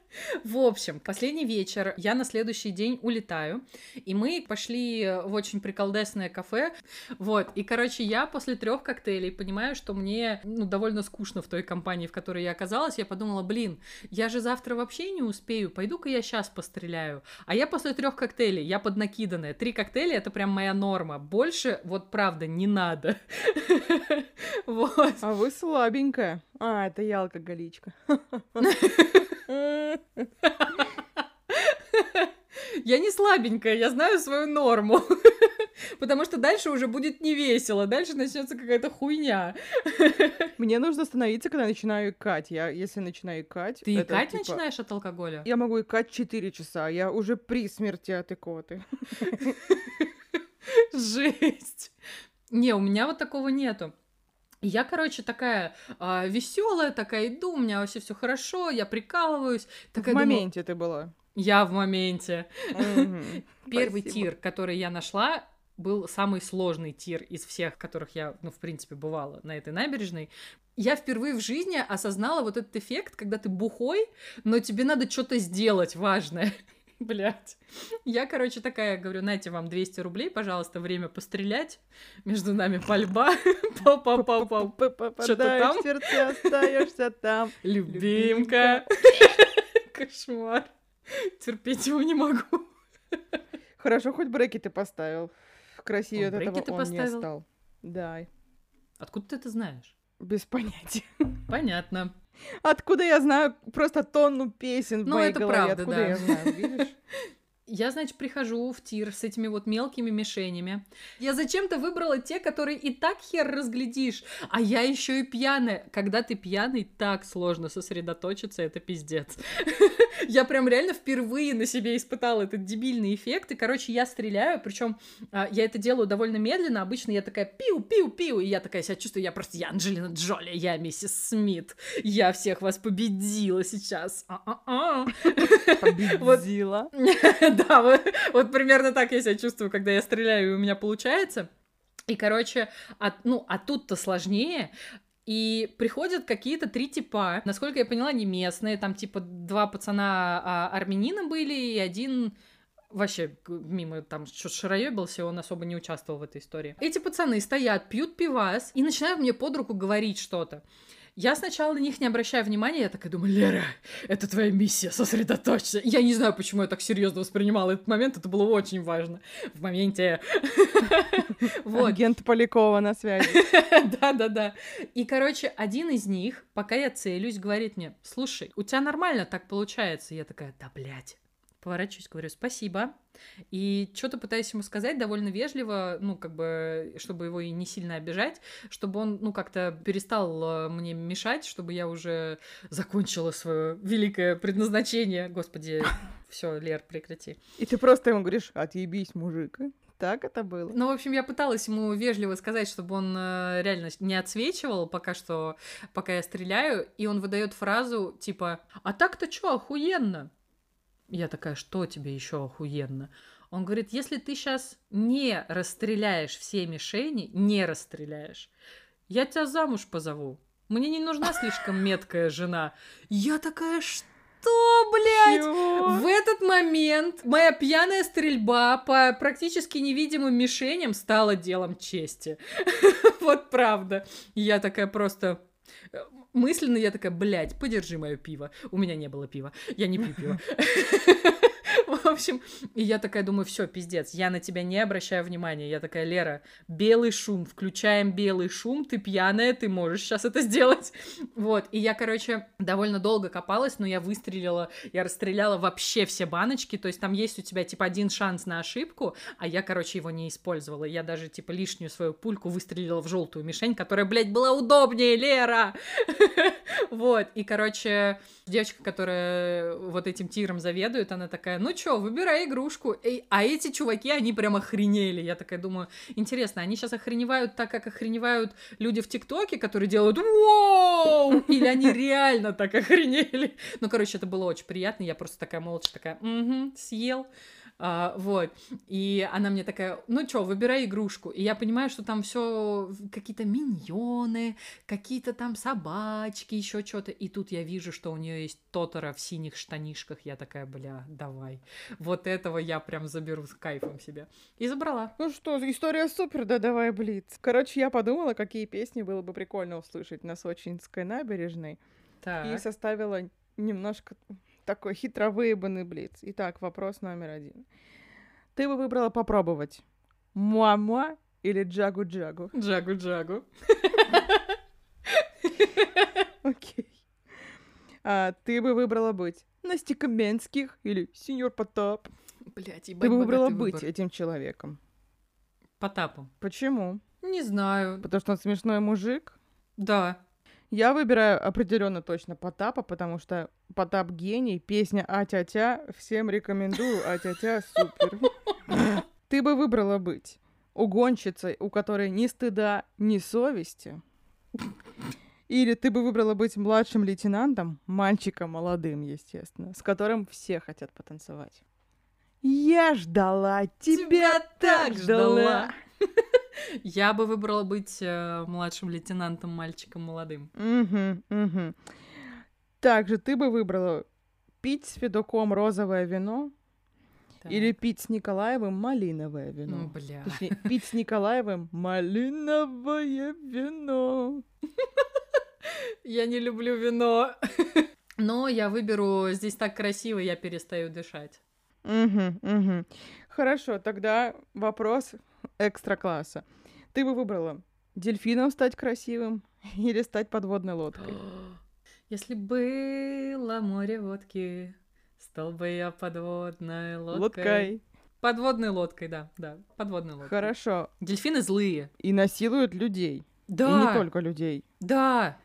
В общем, последний вечер. Я на следующий день улетаю, и мы пошли в очень приколдесное кафе, вот, и, короче, я после трех коктейлей понимаю, что мне, ну, довольно скучно в той компании, в которой я оказалась, я подумала, блин, я же завтра вообще не успею, пойду-ка я сейчас постреляю, а я после трех коктейлей, я поднакиданная, три коктейля это прям моя норма, больше, вот правда, не надо, вот. А вы слабенькая. А, это я алкоголичка. Я не слабенькая, я знаю свою норму. Потому что дальше уже будет не весело, дальше начнется какая-то хуйня. Мне нужно остановиться, когда начинаю икать. Я, если начинаю икать... Ты это, икать типа, начинаешь от алкоголя? Я могу икать 4 часа, я уже при смерти от икоты. Жесть. Не, у меня вот такого нету. Я, короче, такая веселая, такая иду, у меня вообще все хорошо, я прикалываюсь. Такая В думаю, моменте ты была. я в моменте. Мгм. Первый Спасибо. тир, который я нашла, был самый сложный тир из всех, которых я, ну, в принципе, бывала на этой набережной. Я впервые в жизни осознала вот этот эффект, когда ты бухой, но тебе надо что-то сделать важное. Блять. Я, короче, такая говорю, найте вам 200 рублей, пожалуйста, время пострелять. Между нами пальба. Пау-пау-пау-пау. Попадаешь там? в сердце, остаешься там. Любимка. Кошмар. Терпеть его не могу. Хорошо, хоть бреки ты поставил. Красивее Он от этого брекеты он не стал. Да, Откуда ты это знаешь? Без понятия. Понятно. Откуда я знаю просто тонну песен в Ну, моей это голове? правда, Откуда да. я знаю, видишь? Я, значит, прихожу в тир с этими вот мелкими мишенями. Я зачем-то выбрала те, которые и так хер разглядишь, а я еще и пьяная. Когда ты пьяный, так сложно сосредоточиться, это пиздец. Я прям реально впервые на себе испытала этот дебильный эффект. И, короче, я стреляю, причем я это делаю довольно медленно. Обычно я такая пиу-пиу-пиу, и я такая себя чувствую, я просто, я Анджелина Джоли, я миссис Смит. Я всех вас победила сейчас. Победила. Да, вот, вот примерно так я себя чувствую, когда я стреляю, и у меня получается. И, короче, а, ну, а тут-то сложнее. И приходят какие-то три типа. Насколько я поняла, не местные. Там, типа, два пацана а, армянина были, и один вообще мимо там что-то шароебился, он особо не участвовал в этой истории. Эти пацаны стоят, пьют пивас и начинают мне под руку говорить что-то. Я сначала на них не обращаю внимания, я такая думаю, Лера, это твоя миссия, сосредоточься. Я не знаю, почему я так серьезно воспринимала этот момент, это было очень важно в моменте. Вот. Агент Полякова на связи. Да-да-да. И, короче, один из них, пока я целюсь, говорит мне, слушай, у тебя нормально так получается. Я такая, да, блядь. Поворачиваюсь, говорю, спасибо. И что-то пытаюсь ему сказать довольно вежливо, ну, как бы, чтобы его и не сильно обижать, чтобы он, ну, как-то перестал э, мне мешать, чтобы я уже закончила свое великое предназначение. Господи, все, Лер, прекрати. И ты просто ему говоришь, отъебись, мужик. Так это было. Ну, в общем, я пыталась ему вежливо сказать, чтобы он э, реально не отсвечивал пока что, пока я стреляю, и он выдает фразу типа «А так-то чё, охуенно!» Я такая, что тебе еще охуенно? Он говорит, если ты сейчас не расстреляешь все мишени, не расстреляешь, я тебя замуж позову. Мне не нужна слишком меткая жена. Я такая, что? блядь? Чего? В этот момент моя пьяная стрельба по практически невидимым мишеням стала делом чести. вот правда. Я такая просто мысленно я такая, блядь, подержи мое пиво. У меня не было пива. Я не пью пиво. Общем, и я такая думаю, все, пиздец, я на тебя не обращаю внимания. Я такая, Лера, белый шум, включаем белый шум, ты пьяная, ты можешь сейчас это сделать. Вот, и я, короче, довольно долго копалась, но я выстрелила, я расстреляла вообще все баночки, то есть там есть у тебя, типа, один шанс на ошибку, а я, короче, его не использовала. Я даже, типа, лишнюю свою пульку выстрелила в желтую мишень, которая, блядь, была удобнее, Лера! Вот, и, короче, девочка, которая вот этим тиром заведует, она такая, ну чё, выбирай игрушку. И, а эти чуваки, они прям охренели. Я такая думаю, интересно, они сейчас охреневают так, как охреневают люди в ТикТоке, которые делают «Воу!» Или они реально так охренели? Ну, короче, это было очень приятно. Я просто такая молча такая «Угу, съел». А, вот. И она мне такая, ну чё, выбирай игрушку. И я понимаю, что там все какие-то миньоны, какие-то там собачки, еще что-то. И тут я вижу, что у нее есть Тотора в синих штанишках. Я такая, бля, давай. Вот этого я прям заберу с кайфом себе. И забрала. Ну что, история супер, да давай, блиц. Короче, я подумала, какие песни было бы прикольно услышать на Сочинской набережной. Так. И составила немножко такой хитро выебанный блиц. Итак, вопрос номер один. Ты бы выбрала попробовать муа-муа или джагу-джагу? Джагу-джагу. Окей. А ты бы выбрала быть Настя Каменских или Сеньор Потап? Блять, Ты бы выбрала быть выбор. этим человеком. Потапом. Почему? Не знаю. Потому что он смешной мужик? Да. Я выбираю определенно точно Потапа, потому что Потап гений, песня А-тя-тя, всем рекомендую, А-тя-тя, супер. Ты бы выбрала быть угонщицей, у которой ни стыда, ни совести? Или ты бы выбрала быть младшим лейтенантом, мальчиком молодым, естественно, с которым все хотят потанцевать? Я ждала, тебя, тебя так ждала. Я бы выбрала быть э, младшим лейтенантом, мальчиком молодым. Угу, угу. Также ты бы выбрала пить с Федоком розовое вино так. или пить с Николаевым малиновое вино. Ну, бля. Точнее, пить с Николаевым малиновое вино. Я не люблю вино. Но я выберу «Здесь так красиво, я перестаю дышать». Угу, угу. Хорошо, тогда вопрос экстра класса. Ты бы выбрала дельфином стать красивым или стать подводной лодкой? Если было море водки, стал бы я подводной лодкой. Лодкой. Подводной лодкой, да, да, подводной лодкой. Хорошо. Дельфины злые. И насилуют людей. Да. И не только людей. Да.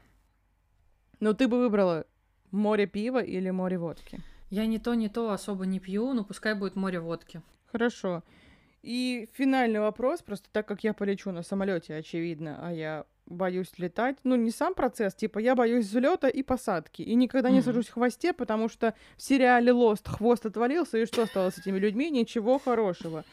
Но ты бы выбрала море пива или море водки? Я ни то, ни то особо не пью, но пускай будет море водки. Хорошо. И финальный вопрос, просто так как я полечу на самолете, очевидно, а я боюсь летать. Ну, не сам процесс, типа, я боюсь взлета и посадки. И никогда не сажусь в хвосте, потому что в сериале Lost хвост отвалился, и что стало с этими людьми? Ничего хорошего.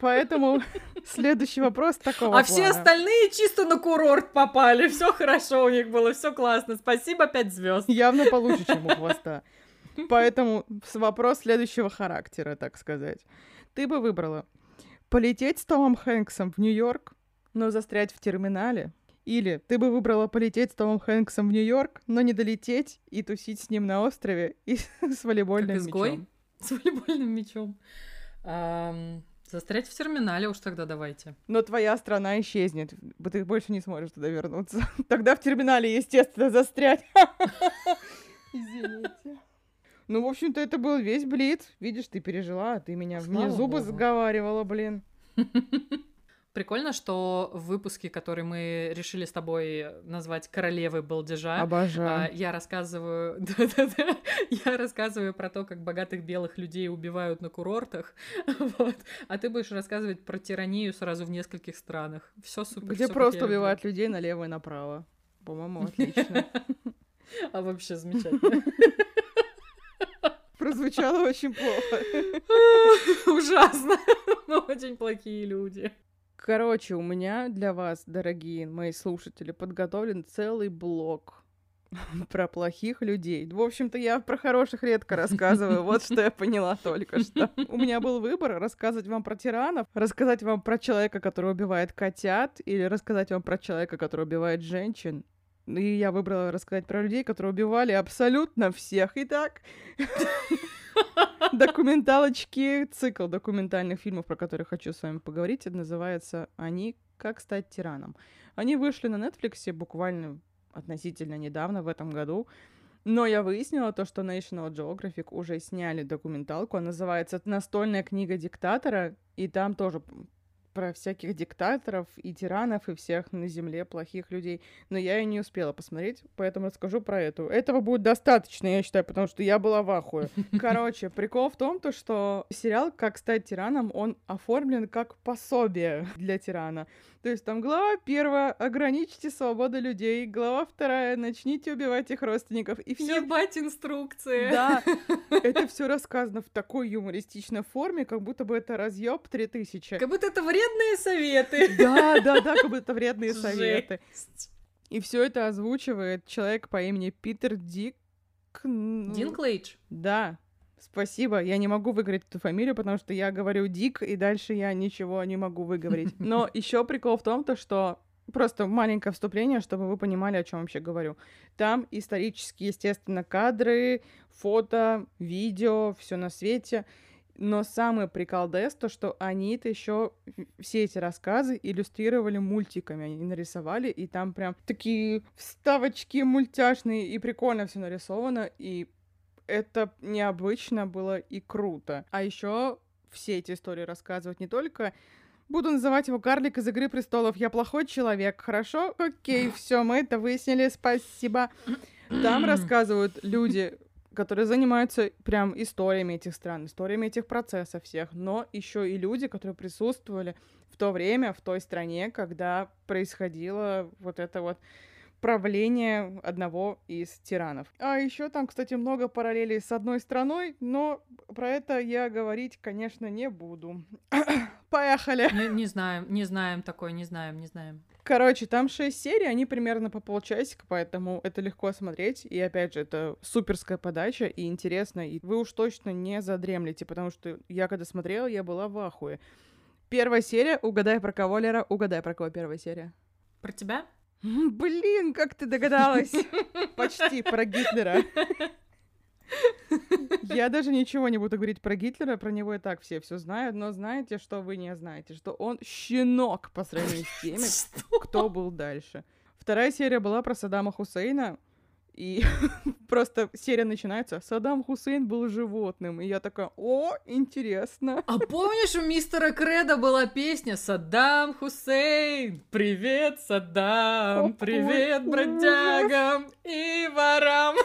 Поэтому следующий вопрос такого. А все остальные чисто на курорт попали. Все хорошо у них было, все классно. Спасибо, пять звезд. Явно получше, чем у хвоста. Поэтому вопрос следующего характера, так сказать. Ты бы выбрала полететь с Томом Хэнксом в Нью-Йорк, но застрять в терминале, Или ты бы выбрала полететь с Томом Хэнксом в Нью-Йорк, но не долететь и тусить с ним на острове и с волейбольным Как изгой? мячом. С волейбольным мячом. Ам, застрять в терминале уж тогда давайте. Но твоя страна исчезнет, бо ты больше не сможешь туда вернуться. Тогда в терминале, естественно, застрять. Извините. Ну, в общем-то, это был весь блиц. Видишь, ты пережила, а ты меня... Мне Слава зубы богу. заговаривала, блин. Прикольно, что в выпуске, который мы решили с тобой назвать «Королевой балдежа», Обожаю. а, я рассказываю, да-да-да, я рассказываю про то, как богатых белых людей убивают на курортах, вот, а ты будешь рассказывать про тиранию сразу в нескольких странах. Все супер. Где всё, просто люблю. убивают людей налево и направо. По-моему, отлично. А вообще замечательно. Прозвучало очень плохо. Ужасно. Мы очень плохие люди. Короче, у меня для вас, дорогие мои слушатели, подготовлен целый блок про плохих людей. В общем-то, я про хороших редко рассказываю. Вот что я поняла только что. У меня был выбор рассказывать вам про тиранов, рассказать вам про человека, который убивает котят, или рассказать вам про человека, который убивает женщин. И я выбрала рассказать про людей, которые убивали абсолютно всех. Итак, документалочки, цикл документальных фильмов, про которые хочу с вами поговорить, называется «Они. Как стать тираном». Они вышли на Netflix буквально относительно недавно, в этом году. Но я выяснила то, что National Geographic уже сняли документалку. Она называется «Настольная книга диктатора», и там тоже про всяких диктаторов и тиранов и всех на земле плохих людей. Но я ее не успела посмотреть, поэтому расскажу про эту. Этого будет достаточно, я считаю, потому что я была в ахуе. Короче, прикол в том, то, что сериал «Как стать тираном», он оформлен как пособие для тирана. То есть там глава первая «Ограничьте свободу людей», глава вторая «Начните убивать их родственников». И все Ебать инструкции. да, это все рассказано в такой юмористичной форме, как будто бы это разъеб 3000. Как будто это вредные советы. Да, да, да, как будто это вредные советы. И все это озвучивает человек по имени Питер Дик. ну, Динклейдж. Да. Спасибо. Я не могу выговорить эту фамилию, потому что я говорю Дик, и дальше я ничего не могу выговорить. Но еще прикол в том, то, что просто маленькое вступление, чтобы вы понимали, о чем вообще говорю. Там исторические, естественно, кадры, фото, видео, все на свете. Но самый приколдес то, что они это еще все эти рассказы иллюстрировали мультиками. Они нарисовали, и там прям такие вставочки мультяшные, и прикольно все нарисовано, и это необычно было и круто. А еще все эти истории рассказывать не только Буду называть его карлик из Игры престолов. Я плохой человек, хорошо? Окей, все, мы это выяснили, спасибо. Там рассказывают люди, которые занимаются прям историями этих стран, историями этих процессов всех, но еще и люди, которые присутствовали в то время, в той стране, когда происходило вот это вот правление одного из тиранов. А еще там, кстати, много параллелей с одной страной, но про это я говорить, конечно, не буду. Поехали! Не, не знаем, не знаем такой, не знаем, не знаем. Короче, там шесть серий, они примерно по полчасика, поэтому это легко смотреть. И опять же, это суперская подача и интересно. И вы уж точно не задремлете, потому что я когда смотрела, я была в ахуе. Первая серия, угадай про кого, Лера, угадай про кого первая серия. Про тебя? Блин, как ты догадалась? Почти про Гитлера. Я даже ничего не буду говорить про Гитлера, про него и так все все знают, но знаете, что вы не знаете, что он щенок по сравнению с теми, кто был дальше. Вторая серия была про Саддама Хусейна, и просто серия начинается, Саддам Хусейн был животным, и я такая, о, интересно. А помнишь, у мистера Креда была песня «Саддам Хусейн, привет, Саддам, привет, бродягам и ворам».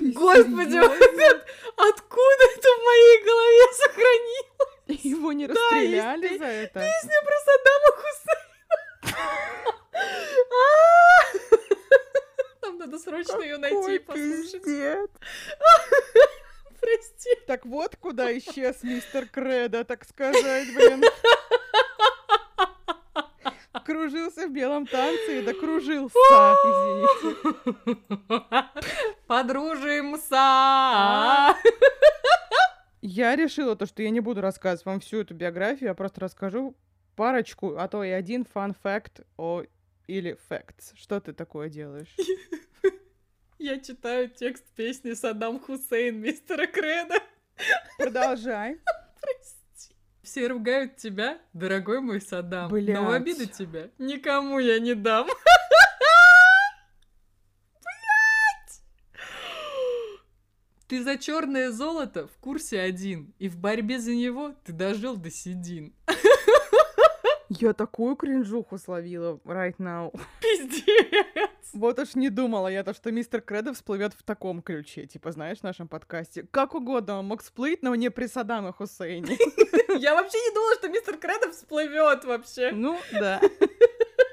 Господи, откуда это в моей голове сохранилось? Его не расстреляли за это? Песня про Саддама Хусейна. Нам надо срочно ее найти и послушать. пиздец. Прости. Так вот куда исчез мистер Кредо, так сказать, блин. Кружился в белом танце и докружился, извините. Подружимся. Я решила то, что я не буду рассказывать вам всю эту биографию, я просто расскажу парочку, а то и один фан-факт о или facts? Что ты такое делаешь? Я читаю текст песни Саддам Хусейн мистера Креда. Продолжай. Прости. Все ругают тебя, дорогой мой Саддам. Блядь. Но в обиду тебя никому я не дам. Ты за черное золото в курсе один, и в борьбе за него ты дожил до седин. Я такую кринжуху словила right now. Пиздец. Вот уж не думала я то, что мистер Кредо всплывет в таком ключе, типа, знаешь, в нашем подкасте. Как угодно он мог всплыть, но не при Саддаме Хусейне. Я вообще не думала, что мистер Кредо всплывет вообще. Ну, да.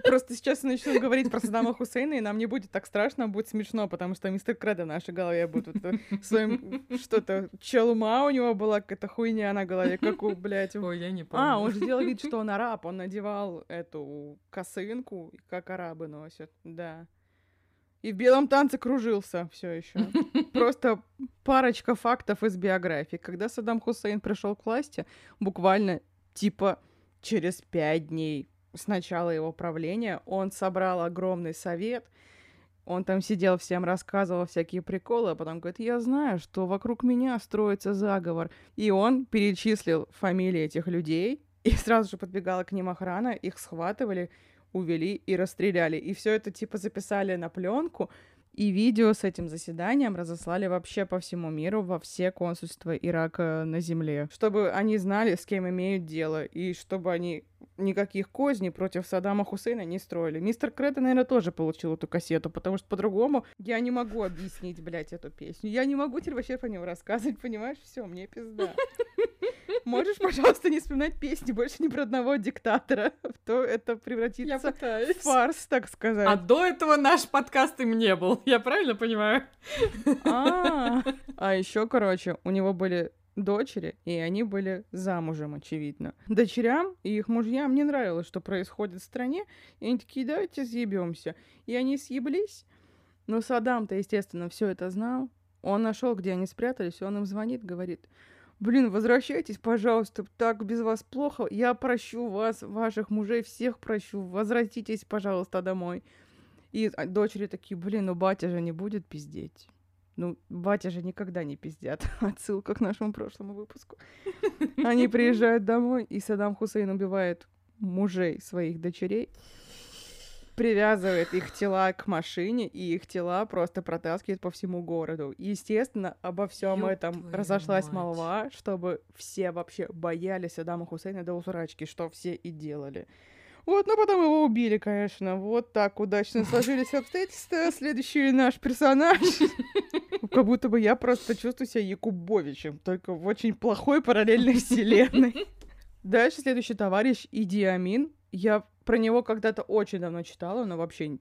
Просто сейчас я начну говорить про Саддама Хусейна, и нам не будет так страшно, а будет смешно, потому что мистер Кредо в нашей голове будет вот своим что-то... Челума у него была какая-то хуйня на голове, как у, блядь... Ой, я не помню. А, он же делал вид, что он араб, он надевал эту косынку, как арабы носят, да. И в белом танце кружился все еще. Просто парочка фактов из биографии. Когда Саддам Хусейн пришел к власти, буквально типа через пять дней с начала его правления, он собрал огромный совет, он там сидел, всем рассказывал всякие приколы, а потом говорит, я знаю, что вокруг меня строится заговор. И он перечислил фамилии этих людей, и сразу же подбегала к ним охрана, их схватывали, увели и расстреляли. И все это типа записали на пленку, и видео с этим заседанием разослали вообще по всему миру, во все консульства Ирака на земле, чтобы они знали, с кем имеют дело, и чтобы они никаких козней против Саддама Хусейна не строили. Мистер Кредо, наверное, тоже получил эту кассету, потому что по-другому я не могу объяснить, блядь, эту песню. Я не могу теперь вообще по нему рассказывать, понимаешь? Все, мне пизда. Можешь, пожалуйста, не вспоминать песни больше ни про одного диктатора, а то это превратится в фарс, так сказать. А до этого наш подкаст им не был. Я правильно понимаю? А, а еще, короче, у него были дочери, и они были замужем, очевидно. Дочерям и их мужьям не нравилось, что происходит в стране, и они такие, давайте съебемся. И они съеблись. Но Саддам-то, естественно, все это знал. Он нашел, где они спрятались, и он им звонит, говорит, блин, возвращайтесь, пожалуйста, так без вас плохо, я прощу вас, ваших мужей, всех прощу, возвратитесь, пожалуйста, домой. И а, дочери такие, блин, ну батя же не будет пиздеть. Ну, батя же никогда не пиздят. Отсылка к нашему прошлому выпуску. Они приезжают домой, и Саддам Хусейн убивает мужей своих дочерей, привязывает их тела к машине, и их тела просто протаскивает по всему городу. Естественно, обо всем Ёб этом разошлась мать. молва, чтобы все вообще боялись Саддама Хусейна до усрачки, что все и делали. Вот, но потом его убили, конечно. Вот так удачно сложились обстоятельства. Следующий наш персонаж. Как будто бы я просто чувствую себя Якубовичем, только в очень плохой параллельной вселенной. Дальше следующий товарищ Иди Амин. Я про него когда-то очень давно читала, но вообще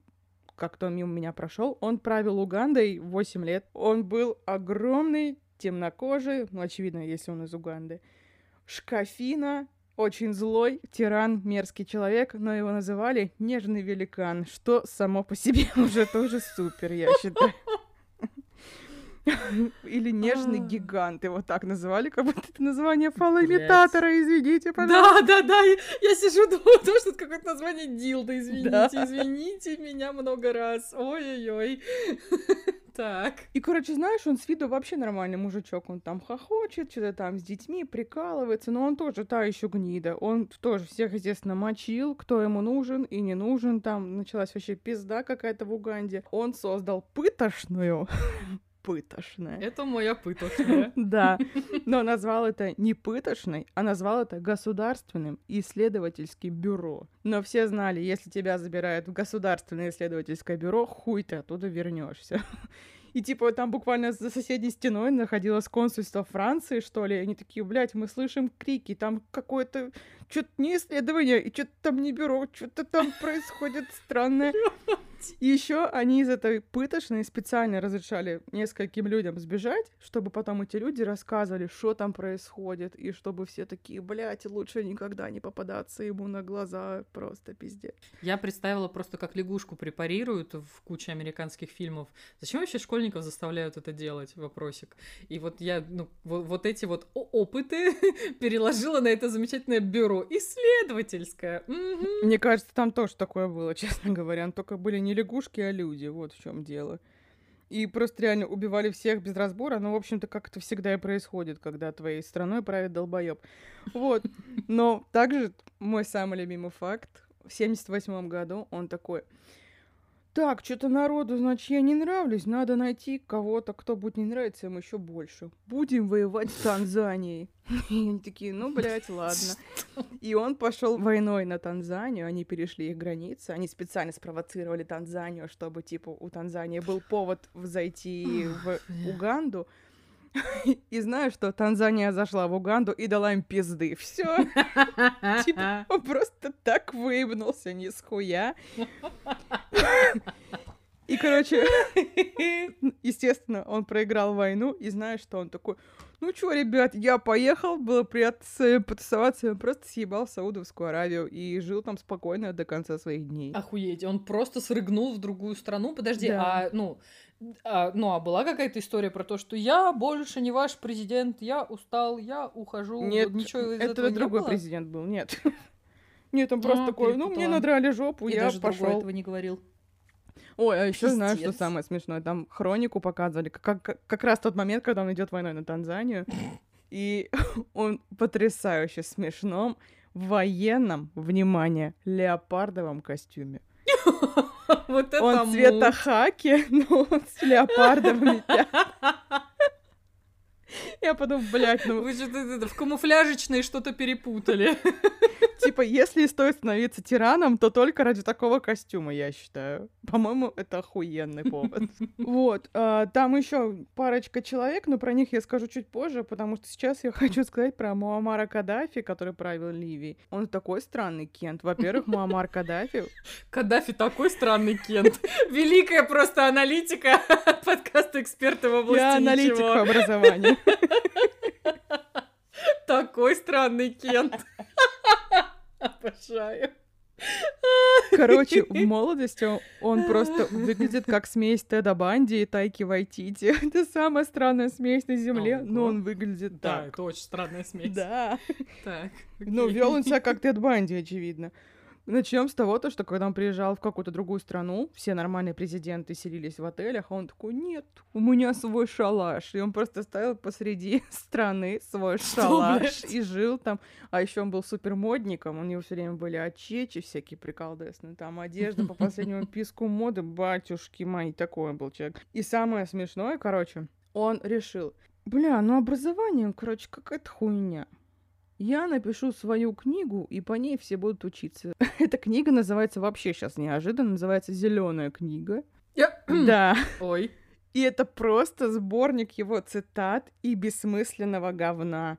как-то он мимо меня прошел. Он правил Угандой 8 лет. Он был огромный, темнокожий, ну, очевидно, если он из Уганды. Шкафина, очень злой, тиран, мерзкий человек, но его называли нежный великан, что само по себе уже тоже супер, я считаю. Или нежный А. гигант, его так называли, как будто это название фалоимитатора, извините, пожалуйста. Да, да, да. Я, сижу, думаю, то, что это какое-то название Дилда. Извините, извините меня много раз. Ой-ой-ой. Так. И, короче, знаешь, он с виду вообще нормальный мужичок. Он там хохочет, что-то там с детьми прикалывается, но он тоже та еще гнида. Он тоже всех, естественно, мочил, кто ему нужен и не нужен. Там началась вообще пизда какая-то в Уганде. Он создал пытошную. Пытошная. Это моя пыточная. Да, но назвал это не пытошной, а назвал это государственным исследовательским бюро. Но все знали, если тебя забирают в государственное исследовательское бюро, хуй ты оттуда вернешься. И типа там буквально за соседней стеной находилось консульство Франции, что ли. И они такие, блядь, мы слышим крики, там какое-то что-то не исследование, и что-то там не бюро, что-то там происходит странное. И еще они из этой пытошной специально разрешали нескольким людям сбежать, чтобы потом эти люди рассказывали, что там происходит, и чтобы все такие, блядь, лучше никогда не попадаться ему на глаза, просто пиздец. Я представила просто, как лягушку препарируют в куче американских фильмов. Зачем вообще школьников заставляют это делать? Вопросик. И вот я, ну, вот, вот эти вот опыты переложила на это замечательное бюро Исследовательская. Мгм. Мне кажется, там тоже такое было, честно говоря. Но только были не лягушки, а люди. Вот в чем дело. И просто реально убивали всех без разбора. Ну, в общем-то, как это всегда и происходит, когда твоей страной правит долбоеб. Вот. Но также мой самый любимый факт. В 78 году он такой... Так, что-то народу, значит, я не нравлюсь. Надо найти кого-то, кто будет не нравиться им еще больше. Будем воевать с Танзанией. И они такие, ну, блядь, ладно. И он пошел войной на Танзанию, они перешли их границы, они специально спровоцировали Танзанию, чтобы, типа, у Танзании был повод зайти в Уганду. И знаешь, что Танзания зашла в Уганду и дала им пизды. Все. Типа, он просто так выебнулся, ни с хуя. И, короче, естественно, он проиграл войну, и знаешь, что он такой, ну чё, ребят, я поехал, было приятно потусоваться, он просто съебал в Саудовскую Аравию и жил там спокойно до конца своих дней. Охуеть, он просто срыгнул в другую страну. Подожди, Да. а, ну, а, ну, а была какая-то история про то, что я больше не ваш президент, я устал, я ухожу. Нет, Вот ничего из это этого не другой было? президент был, нет. Нет, он просто А, такой, ну, мне надрали жопу, И я даже пошел. этого не говорил. Ой, а еще знаешь, что самое смешное? Там хронику показывали, как, как, как раз тот момент, когда он идет войной на Танзанию. И он потрясающе смешном военном, внимание, леопардовом костюме. Вот это Он цвета хаки, но он с леопардовыми. Я подумал, блядь, ну, Вы что-то в камуфляжечной что-то перепутали. типа, если и стоит становиться тираном, то только ради такого костюма, я считаю. По-моему, это охуенный повод. Вот, а, там еще парочка человек, но про них я скажу чуть позже, потому что сейчас я хочу сказать про Муаммара Каддафи, который правил Ливией. Он такой странный кент. Во-первых, Муаммар Каддафи Каддафи такой странный Кент. Великая просто аналитика подкаста «Эксперты в области Я аналитик ничего». Такой странный Кент. Обожаю. Короче, в молодости он- просто выглядит как смесь Теда Банди и Тайки Вайтити. Это самая странная смесь на земле, но Ого. он выглядит Да, так. это очень странная смесь. Да. Так. Ну, окей. вел он себя как Тед Банди, очевидно. Начнем с того, то, что когда он приезжал в какую-то другую страну, все нормальные президенты селились в отелях, а он такой, нет, у меня свой шалаш. И он просто ставил посреди страны свой шалаш блядь? и жил там. А еще он был супер модником, у него все время были очечи всякие приколдесные, там одежда по последнему писку моды, батюшки мои, такой был человек. И самое смешное, короче, он решил, бля, ну образование, короче, какая-то хуйня. Я напишу свою книгу, и по ней все будут учиться. Эта книга называется вообще сейчас неожиданно, называется Зеленая книга. Да. Ой. И это просто сборник его цитат и бессмысленного говна.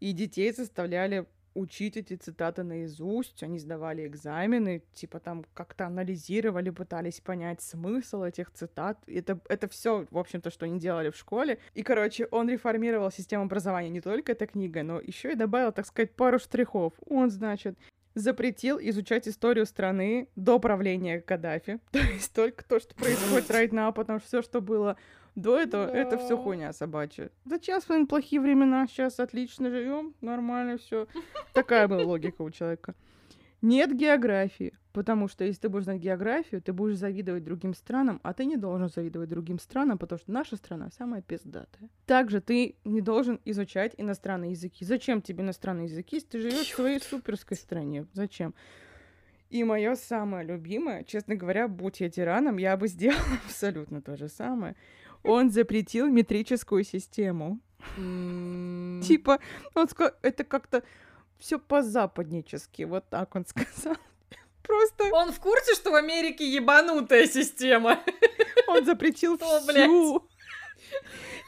И детей заставляли учить эти цитаты наизусть, они сдавали экзамены, типа там как-то анализировали, пытались понять смысл этих цитат. Это, это все, в общем-то, что они делали в школе. И, короче, он реформировал систему образования не только этой книгой, но еще и добавил, так сказать, пару штрихов. Он, значит, запретил изучать историю страны до правления Каддафи. То есть только то, что происходит right now, потому что все, что было до этого, это все Да. хуйня собачья. Зачем вспомнить плохие времена? Сейчас отлично живем, нормально все. Такая была логика у человека. Нет географии, потому что если ты будешь знать географию, ты будешь завидовать другим странам, а ты не должен завидовать другим странам, потому что наша страна самая пиздатая. Также ты не должен изучать иностранные языки. Зачем тебе иностранные языки, если ты живешь в своей суперской стране? Зачем? И мое самое любимое, честно говоря, будь я тираном, я бы сделала абсолютно то же самое. Он запретил метрическую систему. Типа, он сказал, это как-то все по-западнически, вот так он сказал. Просто Он в курсе, что в Америке ебанутая система? он запретил всю.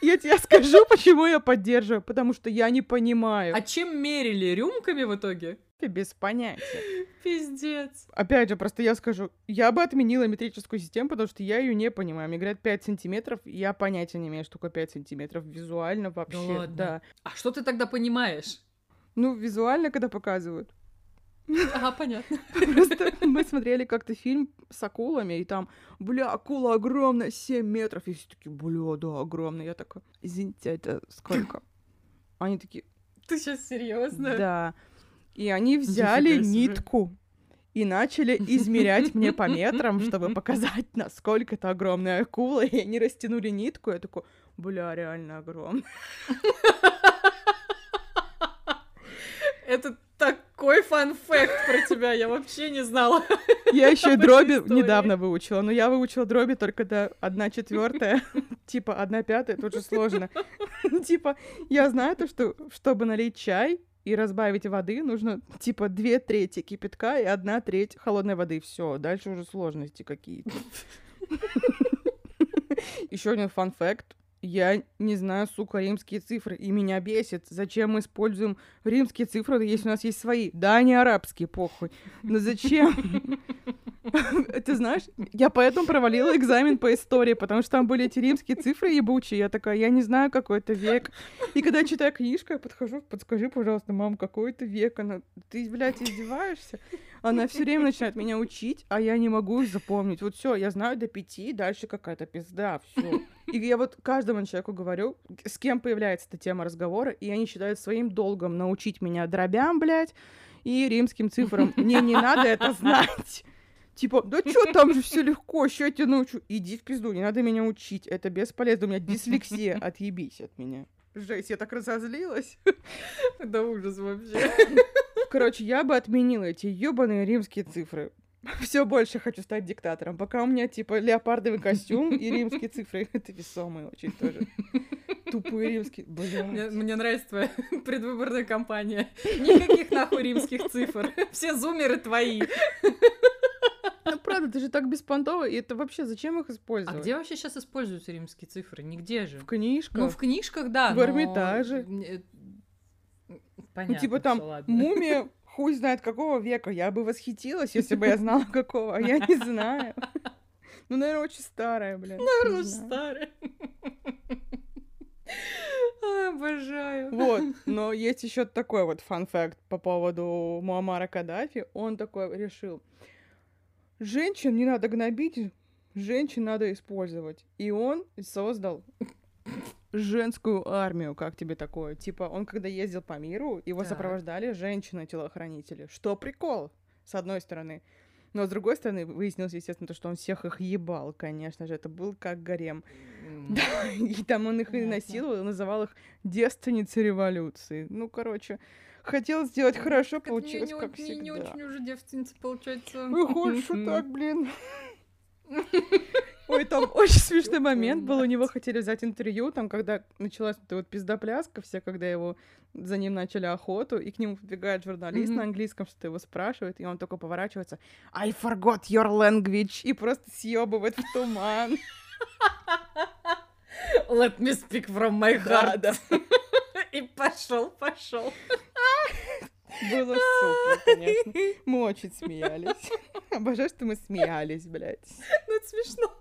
Я тебе скажу, почему я поддерживаю, потому что я не понимаю. А чем мерили? Рюмками в итоге? Без понятия. Пиздец. Опять же, просто я скажу, я бы отменила метрическую систему, потому что я ее не понимаю. Мне говорят 5 сантиметров, я понятия не имею, что такое 5 сантиметров визуально вообще. ладно? Да. А что ты тогда понимаешь? Ну, визуально, когда показывают. Ага, понятно. Просто мы смотрели как-то фильм с акулами, и там, бля, акула огромная, 7 метров. И все такие, бля, да, огромная. Я такая, извините, это сколько? Они такие, Ты сейчас серьезно? да. И они взяли нитку и начали измерять мне по метрам, чтобы показать, насколько это огромная акула. И они растянули нитку. Я такой, бля, реально огромная. Это такой фан-факт про тебя, я вообще не знала. Я еще и дроби недавно выучила, но я выучила дроби только до 1 четвертая, типа 1 пятая, тут же сложно. Типа, я знаю то, что чтобы налить чай и разбавить воды, нужно типа две трети кипятка и одна треть холодной воды. Все, дальше уже сложности какие-то. Еще один фан-факт. Я не знаю, сука, римские цифры, и меня бесит. Зачем мы используем римские цифры, если у нас есть свои? Да, они арабские, похуй. Но зачем? Ты знаешь, я поэтому провалила экзамен по истории, потому что там были эти римские цифры ебучие. Я такая, я не знаю, какой это век. И когда я читаю книжку, я подхожу, подскажи, пожалуйста, мам, какой это век? Она, ты, блядь, издеваешься? Она все время начинает меня учить, а я не могу запомнить. Вот все, я знаю до пяти, дальше какая-то пизда, все. И я вот каждому человеку говорю, с кем появляется эта тема разговора, и они считают своим долгом научить меня дробям, блядь, и римским цифрам. Мне не надо это знать. Типа, да чё, там же все легко, ща я тебя научу. Иди в пизду, не надо меня учить, это бесполезно, у меня дислексия, отъебись от меня. Жесть, я так разозлилась. Да ужас вообще. Короче, я бы отменила эти ёбаные римские цифры. Все больше хочу стать диктатором. Пока у меня, типа, леопардовый костюм и римские цифры. Это весомые очень тоже. Тупые римские. Мне, Блин. мне нравится твоя предвыборная кампания. Никаких нахуй римских цифр. Все зумеры твои. Ну, правда, это же так беспонтово, и это вообще зачем их А использовать? где вообще сейчас используются римские цифры? Нигде же. В книжках. Ну, в книжках, да. В но- Эрмитаже. Э, Ну, Понятно, типа там ладно. мумия хуй знает какого века. Я бы восхитилась, если бы я знала какого, а я не знаю. Ну, наверное, очень старая, блин. Наверное, знаю. старая. Обожаю. Вот, но есть еще такой вот фан-факт по поводу Муаммара Каддафи. Он такой решил, женщин не надо гнобить, женщин надо использовать. И он создал женскую армию, как тебе такое? Типа, он когда ездил по миру, его Так. сопровождали женщины-телохранители. Что прикол, с одной стороны. Но с другой стороны, выяснилось, естественно, то, что он всех их ебал, конечно же. Это был как гарем. Да, и там он их и насиловал, называл их девственницей революции. Ну, короче, хотел сделать хорошо, получилось не, как очень- не всегда. очень уже девственница получается. Выходит, что так, блин. Ой, там очень смешной момент был, у него хотели взять интервью, там, когда началась эта вот пиздопляска вся, когда его за ним начали охоту, и к нему подбегает журналист на английском, что-то его спрашивает, и он только поворачивается «I forgot your language» и просто съебывает в туман. Let me speak from my Да, heart. да. И пошел, пошел. Было супер, конечно. Мы очень смеялись. Обожаю, что мы смеялись, блядь. Ну, это смешно.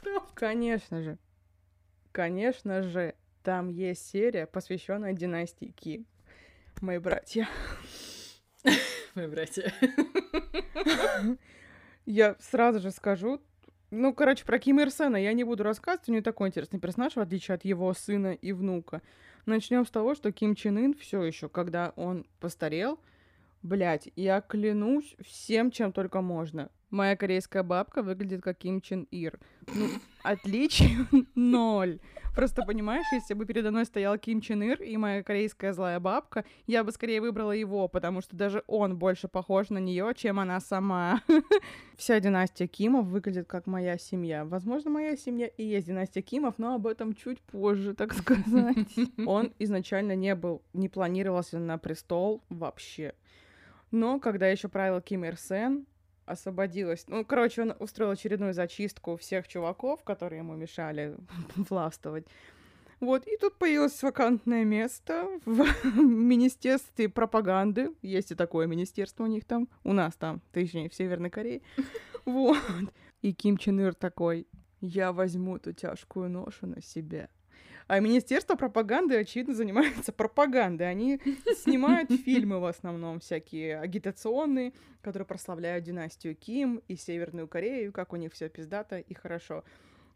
Правда. Конечно же. Конечно же, там есть серия, посвященная династии Ки. Мои братья. Мои братья. Я сразу же скажу, ну, короче, про Ким Ир Сена я не буду рассказывать, у него такой интересный персонаж, в отличие от его сына и внука. Начнем с того, что Ким Чен Ын все еще, когда он постарел, блядь, я клянусь всем, чем только можно. Моя корейская бабка выглядит как Ким Чен Ир. Ну, отличий ноль. Просто понимаешь, если бы передо мной стоял Ким Чен Ир и моя корейская злая бабка, я бы скорее выбрала его, потому что даже он больше похож на нее, чем она сама. Вся династия Кимов выглядит как моя семья. Возможно, моя семья и есть династия Кимов, но об этом чуть позже, так сказать. Он изначально не был, не планировался на престол вообще. Но когда еще правил Ким Ир Сен, освободилась. Ну, короче, он устроил очередную зачистку всех чуваков, которые ему мешали властвовать. Вот, и тут появилось вакантное место в Министерстве пропаганды. Есть и такое министерство у них там. У нас там, точнее, в Северной Корее. Вот. И Ким Чен Ир такой, я возьму эту тяжкую ношу на себя. А Министерство пропаганды, очевидно, занимается пропагандой. Они снимают фильмы в основном всякие агитационные, которые прославляют династию Ким и Северную Корею, как у них все пиздато и хорошо.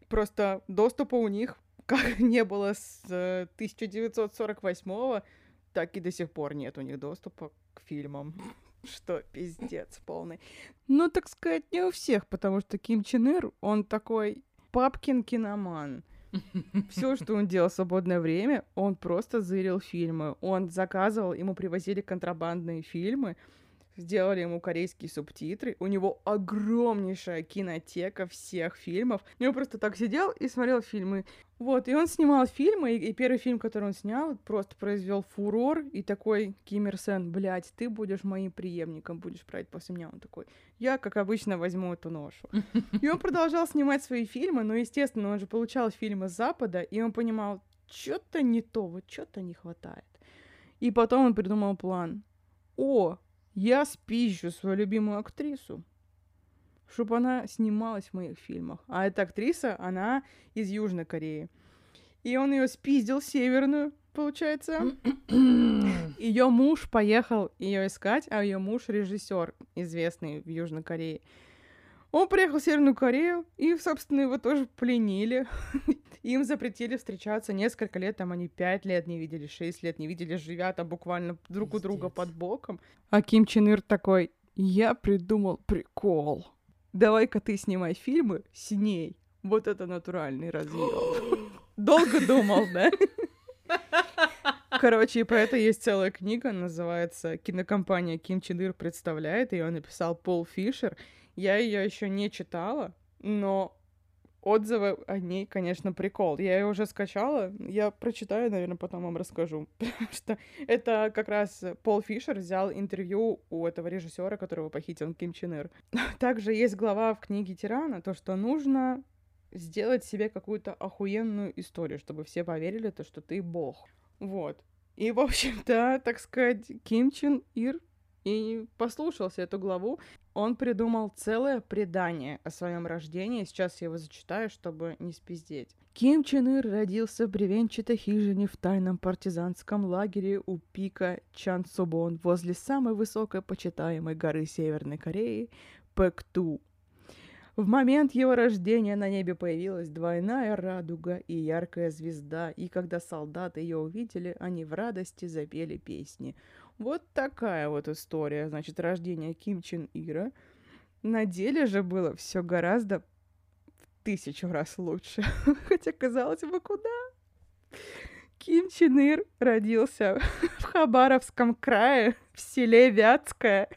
Просто доступа у них как не было с э, 1948 так и до сих пор нет у них доступа к к фильмам. Что пиздец полный. Ну, так сказать, не у всех, потому что Ким Чен Ир, он такой папкин киноман. Все, что он делал в свободное время, он просто зырил фильмы. Он заказывал, ему привозили контрабандные фильмы, сделали ему корейские субтитры. У него огромнейшая кинотека всех фильмов. И он просто так сидел и смотрел фильмы. Вот, и он снимал фильмы, и, и первый фильм, который он снял, просто произвел фурор, и такой Ким Ир Сен, блядь, ты будешь моим преемником, будешь править после меня. Он такой, я, как обычно, возьму эту ношу. И он продолжал снимать свои фильмы, но, естественно, он же получал фильмы с Запада, и он понимал, что-то не то, вот что-то не хватает. И потом он придумал план. О, я спищу свою любимую актрису, чтобы она снималась в моих фильмах. А эта актриса, она из Южной Кореи. И он ее спиздил северную, получается. Ее муж поехал ее искать, а ее муж режиссер, известный в Южной Корее. Он приехал в Северную Корею, и, собственно, его тоже пленили. Им запретили встречаться несколько лет, там они пять лет не видели, шесть лет не видели, живя там буквально друг у друга под боком. А Ким Чен Ир такой, я придумал прикол. Давай-ка ты снимай фильмы с ней. Вот это натуральный разъем. Долго думал, да? Короче, и про это есть целая книга, называется «Кинокомпания Ким Чен Ир представляет», ее написал Пол Фишер. Я ее еще не читала, но отзывы о ней, конечно, прикол. Я ее уже скачала, я прочитаю, наверное, потом вам расскажу. Потому что это как раз Пол Фишер взял интервью у этого режиссера, которого похитил Ким Чен Ир. Также есть глава в книге Тирана, то, что нужно сделать себе какую-то охуенную историю, чтобы все поверили, то, что ты бог. Вот. И, в общем-то, так сказать, Ким Чен Ир и послушался эту главу. Он придумал целое предание о своем рождении. Сейчас я его зачитаю, чтобы не спиздеть. Ким Чен Ир родился в бревенчатой хижине в тайном партизанском лагере у пика Чан Собон возле самой высокой почитаемой горы Северной Кореи Пэкту. В момент его рождения на небе появилась двойная радуга и яркая звезда, и когда солдаты ее увидели, они в радости запели песни – вот такая вот история, значит, рождения Ким Чен Ира. На деле же было все гораздо в тысячу раз лучше. Хотя, казалось бы, куда? Ким Чен Ир родился в Хабаровском крае, в селе Вятское.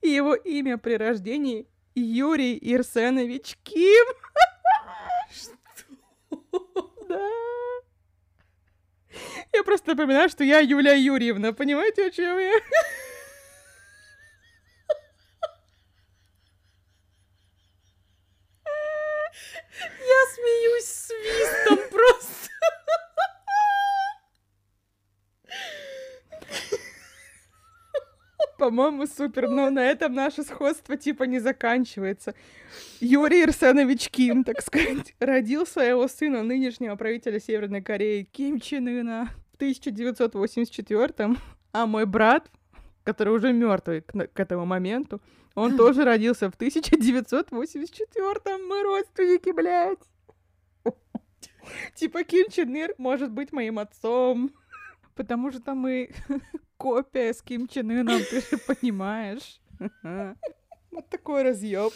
И его имя при рождении Юрий Ирсенович Ким. Что? Да. Я просто напоминаю, что я Юлия Юрьевна. Понимаете, о чем я? Я смеюсь свистом просто. По-моему, супер, но на этом наше сходство типа не заканчивается. Юрий Арсенович Ким, так сказать, родил своего сына, нынешнего правителя Северной Кореи, Ким Чен Ына в 1984 а мой брат, который уже мертвый к, к этому моменту, он тоже родился в 1984 Мы родственники, блядь. Типа Ким Чен Ир может быть моим отцом. Потому что мы копия с Ким Чен Ыном, ты же понимаешь. Вот такой разъеб.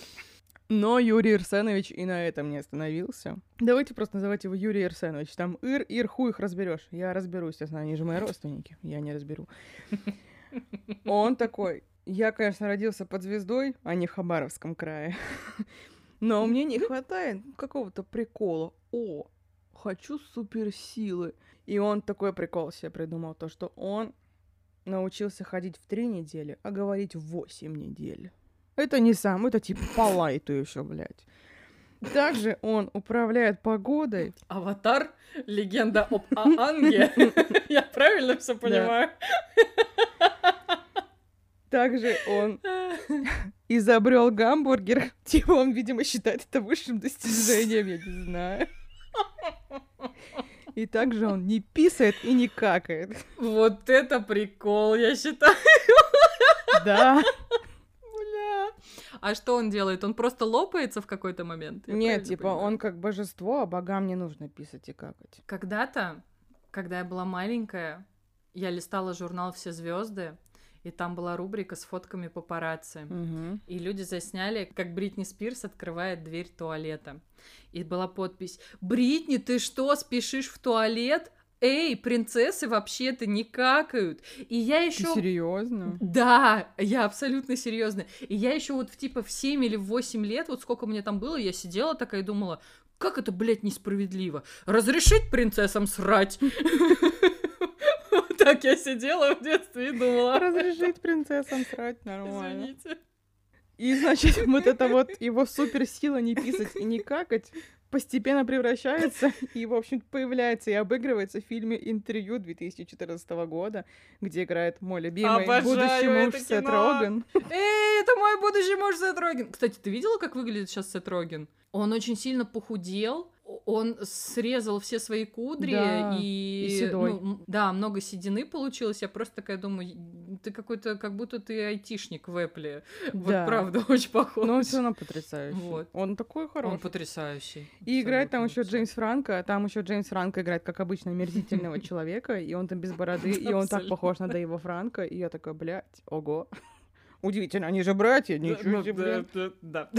Но Юрий Ирсенович и на этом не остановился. Давайте просто называть его Юрий Ирсенович. Там Ир, Ир, хуй их разберешь. Я разберусь, естественно, они же мои родственники. Я не разберу. Он такой, я, конечно, родился под звездой, а не в Хабаровском крае. Но мне не хватает какого-то прикола. О, хочу суперсилы. И он такой прикол себе придумал, то, что он научился ходить в три недели, а говорить в восемь недель. Это не сам, это типа по лайту еще, блядь. Также он управляет погодой. Аватар, легенда об Аанге. Я правильно все понимаю? Также он изобрел гамбургер. Типа он, видимо, считает это высшим достижением, я не знаю. И также он не писает и не какает. Вот это прикол, я считаю. Да. А что он делает? Он просто лопается в какой-то момент? Я Нет, типа понимаю? он как божество, а богам не нужно писать и какать. Когда-то, когда я была маленькая, я листала журнал «Все звезды», и там была рубрика с фотками папарацци. Мгм. И люди засняли, как Бритни Спирс открывает дверь туалета. И была подпись «Бритни, ты что, спешишь в туалет? Эй, принцессы вообще-то не какают!» И я еще... серьезно? Да, я абсолютно серьезно. И я еще вот в типа в 7 или в 8 лет, вот сколько мне там было, я сидела такая и думала, как это, блядь, несправедливо? Разрешить принцессам срать? Так я сидела в детстве и думала. Разрешить принцессам срать нормально. Извините. И, значит, вот это вот его суперсила не писать и не какать постепенно превращается и, в общем появляется и обыгрывается в фильме «Интервью» 2014 года, где играет мой любимый Обожаю будущий муж Сет кино. Роган. Эй, это мой будущий муж Сет Роген. Кстати, ты видела, как выглядит сейчас Сет Роген? Он очень сильно похудел, он срезал все свои кудри Да, и... и седой. ну, да, много седины получилось. Я просто такая думаю, ты какой-то, как будто ты айтишник в Эппле. Вот Да. правда, очень похож. Но он все равно потрясающий. Вот. Он такой хороший. Он потрясающий. И играет там еще Джеймс Франко, а там еще Джеймс Франко играет как обычно омерзительного человека, и он там без бороды, и он так похож на Дэйва Франко, и я такая, блядь, ого. Удивительно, они же братья, ничего Ну, себе. да.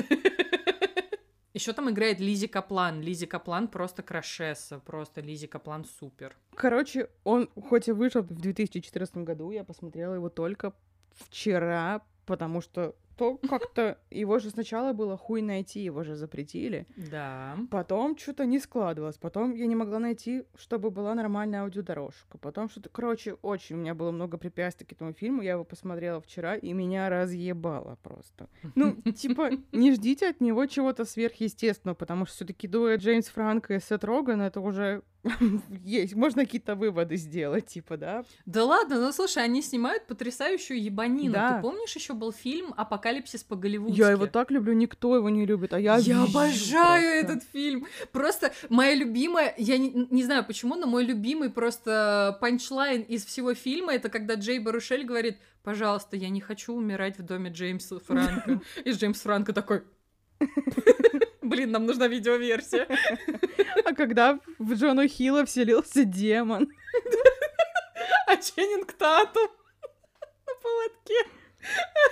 Еще там играет Лизи Каплан. Лизи Каплан просто крашеса, просто Лизи Каплан супер. Короче, он хоть и вышел в 2014 году, я посмотрела его только вчера, потому что то как-то его же сначала было хуй найти, его же запретили. Да. Потом что-то не складывалось. Потом я не могла найти, чтобы была нормальная аудиодорожка. Потом что-то... Короче, очень у меня было много препятствий к этому фильму. Я его посмотрела вчера, и меня разъебало просто. Ну, типа, не ждите от него чего-то сверхъестественного, потому что все таки дуэт Джеймс Франко и Сет Роган, это уже есть. Можно какие-то выводы сделать, типа, да? Да ладно, ну слушай, они снимают потрясающую ебанину. Да. Ты помнишь еще был фильм «Апокалипсис по-голливудски»? Я его так люблю, никто его не любит, а я Я обожаю просто. этот фильм. Просто моя любимая, я не, не знаю почему, но мой любимый просто панчлайн из всего фильма это когда Джей Барушель говорит, пожалуйста, я не хочу умирать в доме Джеймса Франка. И Джеймс Франко такой, блин, нам нужна видеоверсия. А когда в Джона Хилла вселился демон. А Ченнинг Татум на поводке.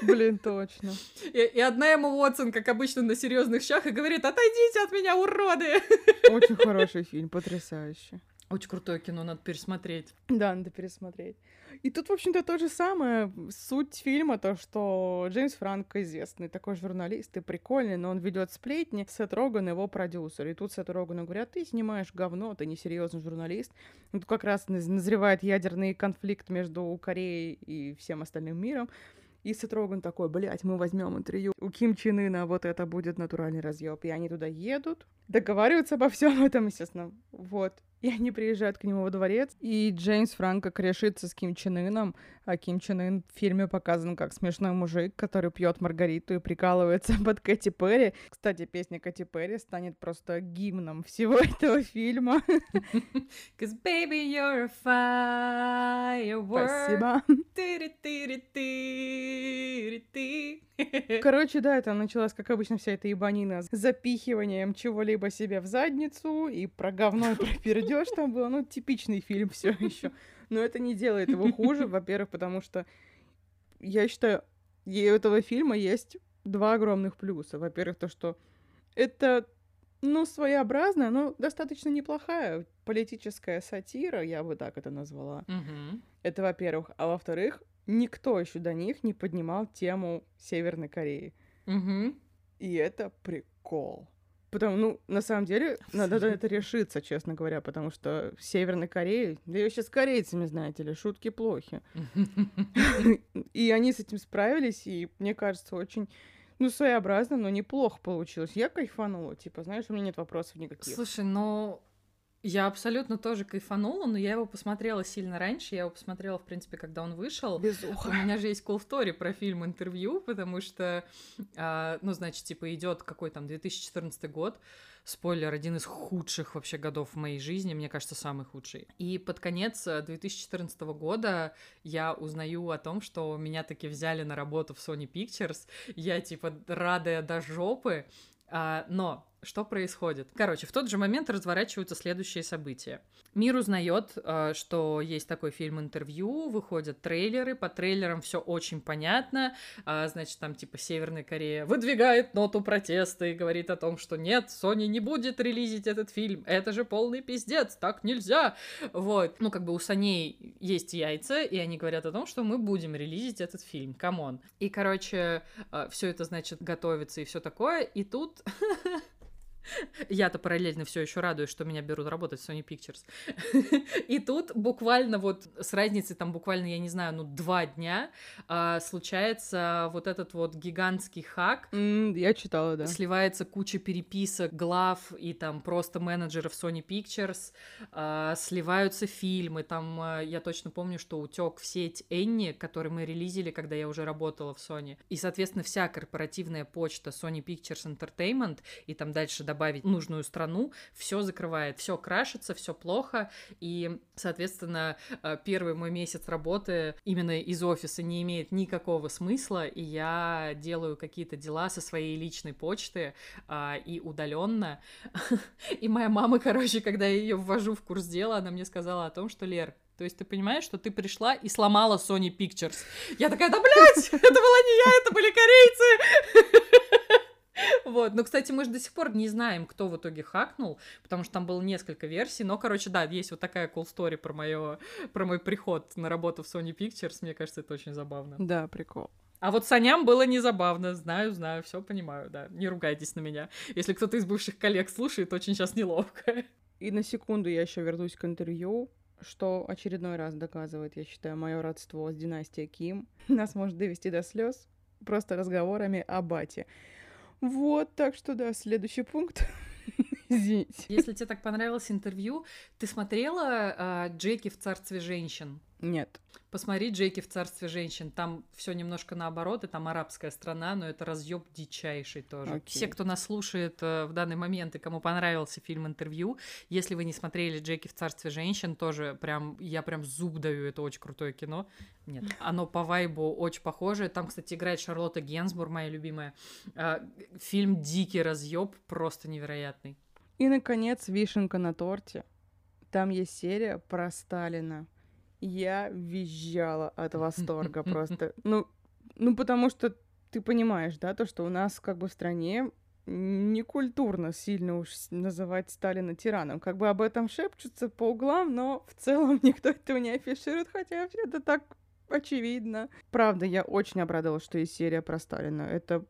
Блин, точно. И, и одна ему Уотсон, как обычно, на серьезных щах и говорит, отойдите от меня, уроды! Очень хороший фильм, потрясающий. Очень крутое кино, надо пересмотреть. Да, надо пересмотреть. И тут, в общем-то, то же самое. Суть фильма то, что Джеймс Франко известный такой журналист и прикольный, но он ведет сплетни. Сет Роган его продюсер. И тут Сет Рогану говорят, ты снимаешь говно, ты несерьезный журналист. И тут как раз наз- назревает ядерный конфликт между Кореей и всем остальным миром. И Сет Роган такой, блядь, мы возьмем интервью у Ким Чен Ына, вот это будет натуральный разъеб. И они туда едут, договариваются обо всем этом, естественно. Вот. И они приезжают к нему во дворец, и Джеймс Франко корешится с Ким Чен Ыном, а Ким Чен Ын в фильме показан как смешной мужик, который пьет Маргариту и прикалывается под Кэти Перри. Кстати, песня Кэти Перри станет просто гимном всего этого фильма. Cause baby, you're a firework. Спасибо. Короче, да, там началась, как обычно, вся эта ебанина с запихиванием чего-либо себе в задницу, и про говно и про пердеж там было. Ну, типичный фильм все еще. Но это не делает его хуже, во-первых, потому что я считаю, у этого фильма есть два огромных плюса. Во-первых, то, что это, ну, своеобразная, но достаточно неплохая политическая сатира, я бы так это назвала. Мгм. Это во-первых. А во-вторых, никто еще до них не поднимал тему Северной Кореи. Мгм. И это прикол. Потому, ну, на самом деле, надо на это решиться, честно говоря, потому что в Северной Корее, да еще с корейцами, знаете ли, шутки плохи. И они с этим справились, и мне кажется, очень, ну, своеобразно, но неплохо получилось. Я кайфанула, типа, знаешь, у меня нет вопросов никаких. Слушай, ну я абсолютно тоже кайфанула, но я его посмотрела сильно раньше. Я его посмотрела, в принципе, когда он вышел. Без У уха. меня же есть cool story про фильм интервью, потому что, а, ну, значит, типа, идет какой там 2014 год. Спойлер, один из худших вообще годов в моей жизни, мне кажется, самый худший. И под конец э, 2014 года я узнаю о том, что меня таки взяли на работу в Sony Pictures. Я, типа, радая до жопы. А, но что происходит? Короче, в тот же момент разворачиваются следующие события. Мир узнает, э, что есть такой фильм интервью, выходят трейлеры, по трейлерам все очень понятно. А, значит, там типа Северная Корея выдвигает ноту протеста и говорит о том, что нет, Sony не будет релизить этот фильм. Это же полный пиздец, так нельзя. Вот. Ну, как бы у Sony есть яйца, и они говорят о том, что мы будем релизить этот фильм. Come on. И, короче, э, все это, значит, готовится и все такое. И тут Я-то параллельно все еще радуюсь, что меня берут работать в Sony Pictures. И тут буквально вот с разницей там буквально, я не знаю, ну два дня а, случается вот этот вот гигантский hack. Mm, я читала, да. Сливается куча переписок глав и там просто менеджеров Sony Pictures, а, сливаются фильмы. Там а, я точно помню, что утек в сеть Энни, который мы релизили, когда я уже работала в Sony. И, соответственно, вся корпоративная почта Sony Pictures Entertainment, и там дальше добавили добавить нужную страну, все закрывает, все крашится, все плохо, и, соответственно, э, первый мой месяц работы именно из офиса не имеет никакого смысла, и я делаю какие-то дела со своей личной почты а, и удаленно. И моя мама, короче, когда я ее ввожу в курс дела, она мне сказала о том, что Лер, то есть ты понимаешь, что ты пришла и сломала Sony Pictures. Я такая, да блядь, это была не я, это были корейцы. Вот, но, кстати, мы же до сих пор не знаем, кто в итоге хакнул, потому что там было несколько версий, но, короче, да, есть вот такая cool story про, моё, про мой приход на работу в Sony Pictures, мне кажется, это очень забавно. Да, прикол. А вот Саням было не забавно, знаю, знаю, все понимаю, да, не ругайтесь на меня. Если кто-то из бывших коллег слушает, очень сейчас неловко. И на секунду я еще вернусь к интервью, что очередной раз доказывает, я считаю, мое родство с династией Ким. Нас может довести до слез просто разговорами о бате. Вот, так что да, следующий пункт. Извините. Если тебе так понравилось интервью, ты смотрела э, Джеки в царстве женщин? Нет. Посмотри Джейки в царстве женщин. Там все немножко наоборот, и там арабская страна, но это разъеб дичайший тоже. Okay. Все, кто нас слушает э, в данный момент и кому понравился фильм интервью, если вы не смотрели Джейки в царстве женщин, тоже прям я прям зуб даю, это очень крутое кино. Нет, оно по вайбу очень похоже. Там, кстати, играет Шарлотта Генсбур, моя любимая. Э, фильм дикий разъеб, просто невероятный. И наконец вишенка на торте. Там есть серия про Сталина я визжала от восторга просто. Ну, ну, потому что ты понимаешь, да, то, что у нас как бы в стране не культурно сильно уж называть Сталина тираном. Как бы об этом шепчутся по углам, но в целом никто этого не афиширует, хотя это так очевидно. Правда, я очень обрадовалась, что есть серия про Сталина. Это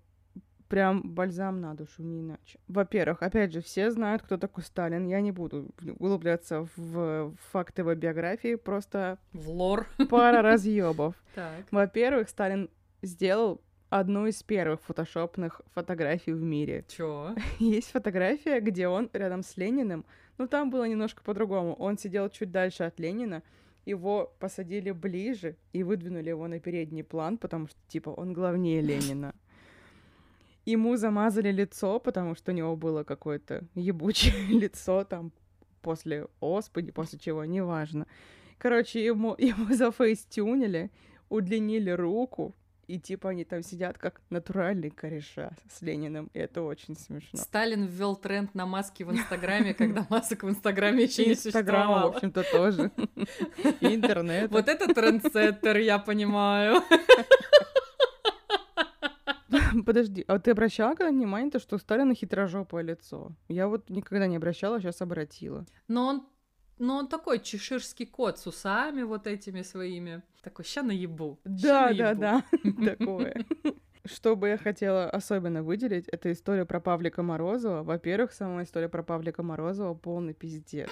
прям бальзам на душу, не иначе. Во-первых, опять же, все знают, кто такой Сталин. Я не буду углубляться в факты его биографии, просто... В лор. Пара разъебов. Во-первых, Сталин сделал одну из первых фотошопных фотографий в мире. Чё? Есть фотография, где он рядом с Лениным, ну там было немножко по-другому. Он сидел чуть дальше от Ленина, его посадили ближе и выдвинули его на передний план, потому что, типа, он главнее Ленина. Ему замазали лицо, потому что у него было какое-то ебучее лицо там после оспы, после чего, неважно. Короче, ему, ему зафейстюнили, удлинили руку, и типа они там сидят как натуральные кореша с Лениным, и это очень смешно. Сталин ввел тренд на маски в Инстаграме, когда масок в Инстаграме еще не существовало. в общем-то, тоже. Интернет. Вот это трендсеттер, я понимаю. Подожди, а ты обращала когда внимание, то, что у Сталина хитрожопое лицо? Я вот никогда не обращала, сейчас обратила. Но он но он такой чеширский кот с усами вот этими своими. Такой, ща наебу. Да, да, да, такое. Что бы я хотела особенно выделить, это история про Павлика Морозова. Во-первых, сама история про Павлика Морозова полный пиздец.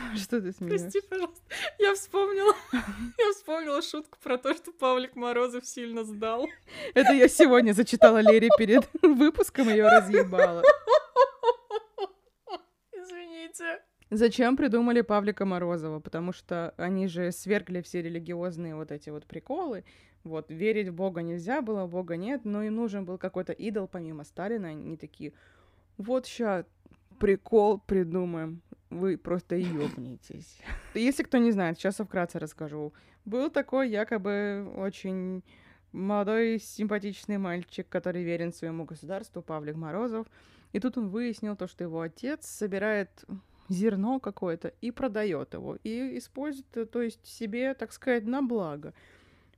Что ты смеешься? Прости, пожалуйста. Я вспомнила. Я вспомнила шутку про то, что Павлик Морозов сильно сдал. Это я сегодня зачитала Лере перед выпуском, ее разъебала. Извините. Зачем придумали Павлика Морозова? Потому что они же свергли все религиозные вот эти вот приколы. Вот, верить в Бога нельзя было, Бога нет, но им нужен был какой-то идол помимо Сталина. Они такие, вот сейчас прикол придумаем вы просто ёбнетесь. Если кто не знает, сейчас вкратце расскажу. Был такой якобы очень молодой симпатичный мальчик, который верен своему государству, Павлик Морозов. И тут он выяснил то, что его отец собирает зерно какое-то и продает его, и использует, то есть себе, так сказать, на благо.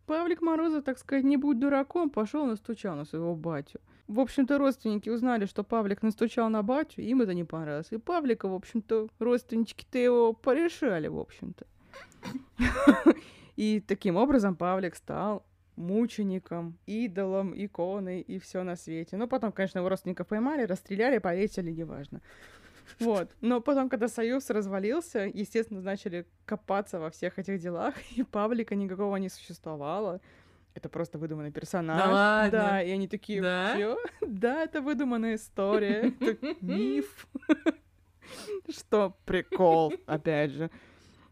Павлик Морозов, так сказать, не будь дураком, пошел настучал на своего батю. В общем-то, родственники узнали, что Павлик настучал на батю, им это не понравилось. И Павлика, в общем-то, родственнички-то его порешали, в общем-то. И таким образом Павлик стал мучеником, идолом, иконой и все на свете. Но потом, конечно, его родственников поймали, расстреляли, повесили, неважно. Вот. Но потом, когда Союз развалился, естественно, начали копаться во всех этих делах, и Павлика никакого не существовало. Это просто выдуманный персонаж. Да ладно? Да, и они такие, Да? «Чё? Да, это выдуманная история, это миф. Что прикол, опять же.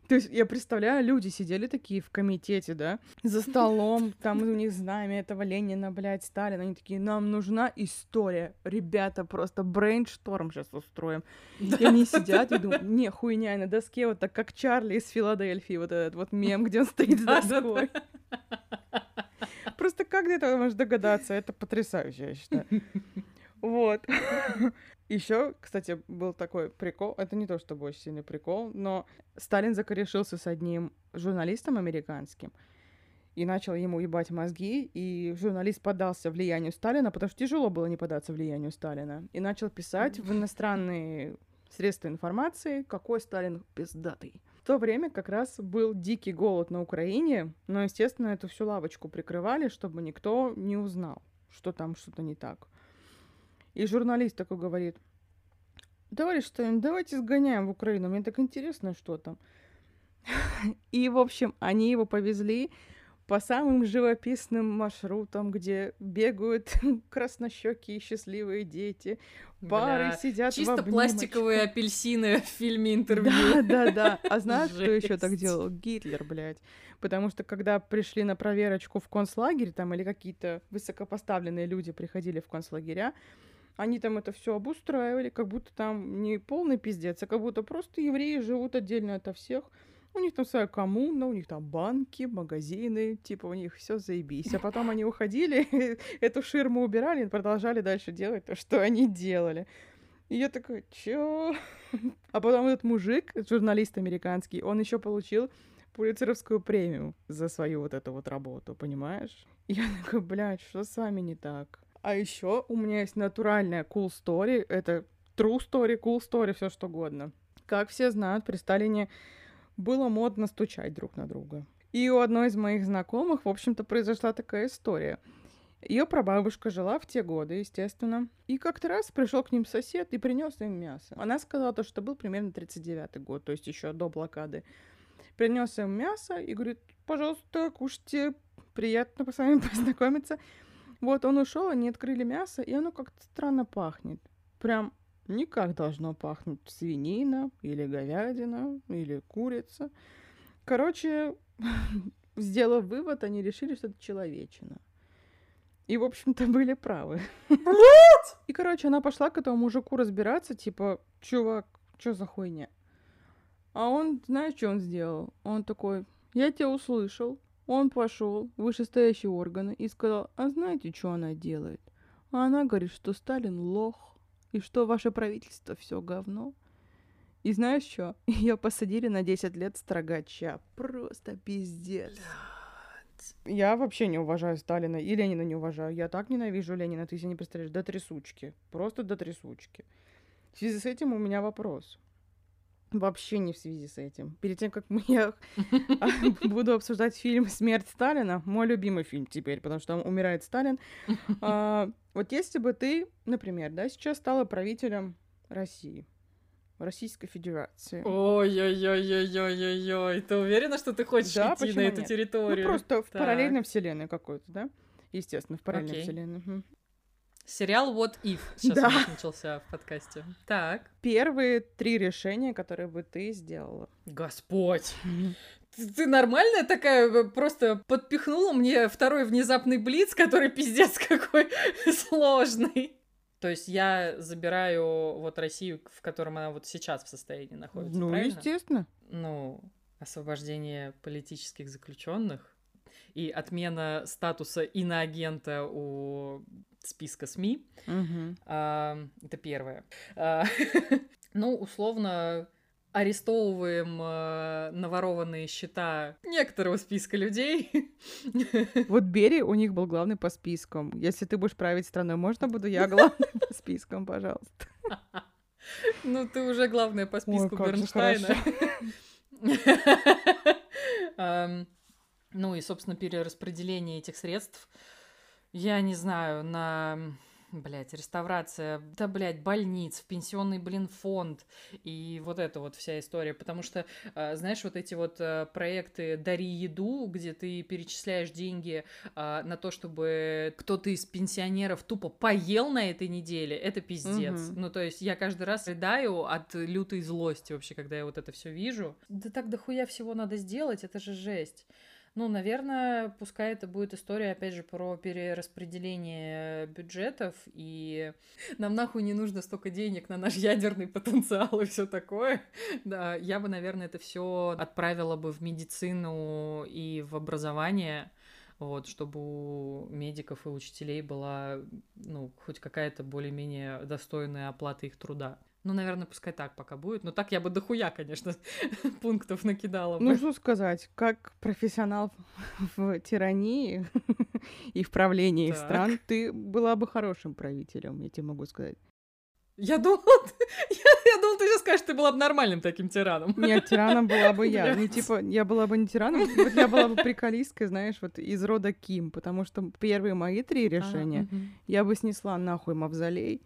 То есть я представляю, люди сидели такие в комитете, да, за столом, там у них знамя этого Ленина, блядь, Сталина, они такие, нам нужна история, ребята, просто брейншторм сейчас устроим. И они сидят и думают, не, хуйня, на доске вот так, как Чарли из Филадельфии, вот этот вот мем, где он стоит с Да-да-да. доской. Просто как до этого можешь догадаться? Это потрясающе, я считаю. Вот. Еще, кстати, был такой прикол. Это не то, чтобы очень сильный прикол, но Сталин закорешился с одним журналистом американским и начал ему ебать мозги, и журналист поддался влиянию Сталина, потому что тяжело было не поддаться влиянию Сталина, и начал писать в иностранные средства информации, какой Сталин пиздатый. В то время как раз был дикий голод на Украине, но, естественно, эту всю лавочку прикрывали, чтобы никто не узнал, что там что-то не так. И журналист такой говорит, товарищ Сталин, давайте сгоняем в Украину, мне так интересно, что там. И, в общем, они его повезли по самым живописным маршрутам, где бегают краснощекие счастливые дети, пары Бля, сидят в Чисто пластиковые апельсины в фильме интервью. Да, да, да. А знаешь, кто еще так Жесть. делал? Гитлер, блядь. Потому что когда пришли на проверочку в концлагерь, там или какие-то высокопоставленные люди приходили в концлагеря, они там это все обустраивали, как будто там не полный пиздец, а как будто просто евреи живут отдельно ото всех. У них там своя коммуна, у них там банки, магазины, типа у них все заебись. А потом они уходили, эту ширму убирали и продолжали дальше делать то, что они делали. И я такой, чё? А потом этот мужик, журналист американский, он еще получил Пулицеровскую премию за свою вот эту вот работу, понимаешь? И я такой, блядь, что с вами не так? А еще у меня есть натуральная cool story, это true story, cool story, все что угодно. Как все знают, при Сталине было модно стучать друг на друга. И у одной из моих знакомых, в общем-то, произошла такая история. Ее прабабушка жила в те годы, естественно. И как-то раз пришел к ним сосед и принес им мясо. Она сказала, то, что был примерно 39-й год, то есть еще до блокады. Принес им мясо и говорит, пожалуйста, кушайте, приятно с вами познакомиться. Вот он ушел, они открыли мясо, и оно как-то странно пахнет. Прям никак должно пахнуть свинина или говядина или курица. Короче, сделав вывод, они решили, что это человечина. И, в общем-то, были правы. И, короче, она пошла к этому мужику разбираться, типа, чувак, что за хуйня? А он, знаешь, что он сделал? Он такой, я тебя услышал. Он пошел в вышестоящие органы и сказал, а знаете, что она делает? А она говорит, что Сталин лох, и что ваше правительство все говно. И знаешь что? Ее посадили на 10 лет строгача. Просто пиздец. Я вообще не уважаю Сталина и Ленина не уважаю. Я так ненавижу Ленина, ты себе не представляешь, до трясучки. Просто до трясучки. В связи с этим у меня вопрос. Вообще не в связи с этим. Перед тем, как мы- я буду обсуждать фильм «Смерть Сталина», мой любимый фильм теперь, потому что там умирает Сталин. А, Вот если бы ты, например, да, сейчас стала правителем России, Российской Федерации. Ой-ой-ой-ой-ой-ой. Ты уверена, что ты хочешь Да, идти на эту нет? территорию? Ну, просто в параллельной вселенной какой-то, да? Естественно, в параллельной вселенной. Сериал What If сейчас Да. у нас начался в подкасте. Так. Первые три решения, которые бы ты сделала. Господь. Ты, ты нормальная такая, э, просто подпихнула мне второй внезапный блиц, который пиздец какой сложный. То есть я забираю вот Россию, в котором она вот сейчас в состоянии находится, Ну, правильно? естественно. Ну, освобождение политических заключенных. и отмена статуса иноагента у списка СМИ. А, это первое. А, ну, условно, арестовываем а, наворованные счета некоторого списка людей. Вот Бери у них был главный по спискам. Если ты будешь править страной, можно буду я главный по спискам, пожалуйста? Ну, ты уже главная по списку же Бернштейна. Ну и, собственно, перераспределение этих средств, я не знаю, на, блядь, реставрация, да, блядь, больниц, в пенсионный, блин, фонд и вот эта вот вся история. Потому что, а, знаешь, вот эти вот а, проекты «Дари еду», где ты перечисляешь деньги а, на то, чтобы кто-то из пенсионеров тупо поел на этой неделе, это пиздец. Мгм. Ну, то есть я каждый раз рыдаю от лютой злости вообще, когда я вот это все вижу. Да так дохуя всего надо сделать, это же жесть. Ну, наверное, пускай это будет история, опять же, про перераспределение бюджетов, и нам нахуй не нужно столько денег на наш ядерный потенциал и все такое. Да, я бы, наверное, это все отправила бы в медицину и в образование, вот, чтобы у медиков и учителей была, ну, хоть какая-то более-менее достойная оплата их труда. Ну, наверное, пускай так пока будет. Но так я бы дохуя, конечно, пунктов накидала бы. Ну, что сказать, как профессионал в тирании и в правлении Так. стран, ты была бы хорошим правителем, я тебе могу сказать. Я думала, я, я думала, ты сейчас скажешь, ты была бы нормальным таким тираном. Нет, тираном была бы я. Ну, типа, я была бы не тираном, вот я была бы приколисткой, знаешь, вот из рода Ким, потому что первые мои три решения А, мгм. я бы снесла нахуй мавзолей,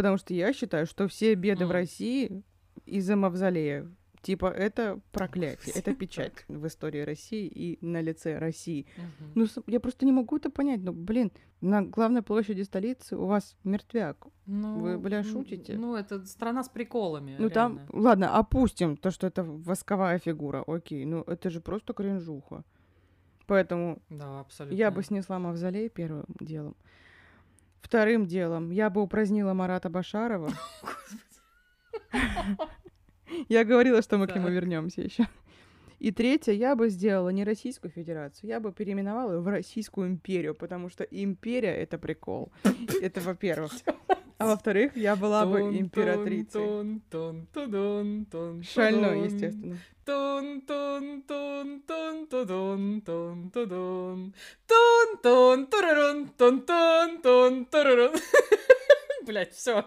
потому что я считаю, что все беды в М. России из-за мавзолея. Типа, это проклятие, это печать в истории России и на лице России. Ну, я просто не могу это понять. Ну, блин, на главной площади столицы у вас мертвяк. Ну, вы, бля, м, шутите? Ну, это страна с приколами. Ну, там, ладно, опустим то, что это восковая фигура. Окей, ну, это же просто кринжуха. Поэтому Да, абсолютно. я бы снесла мавзолей первым делом. Вторым делом я бы упразднила Марата Башарова. Я говорила, что мы к нему вернемся еще. И третье, я бы сделала не Российскую Федерацию, я бы переименовала ее в Российскую империю, потому что империя — это прикол. Это во-первых. А во-вторых, я была бы императрицей. Шальной, естественно. Тун, турурун. Блять, все.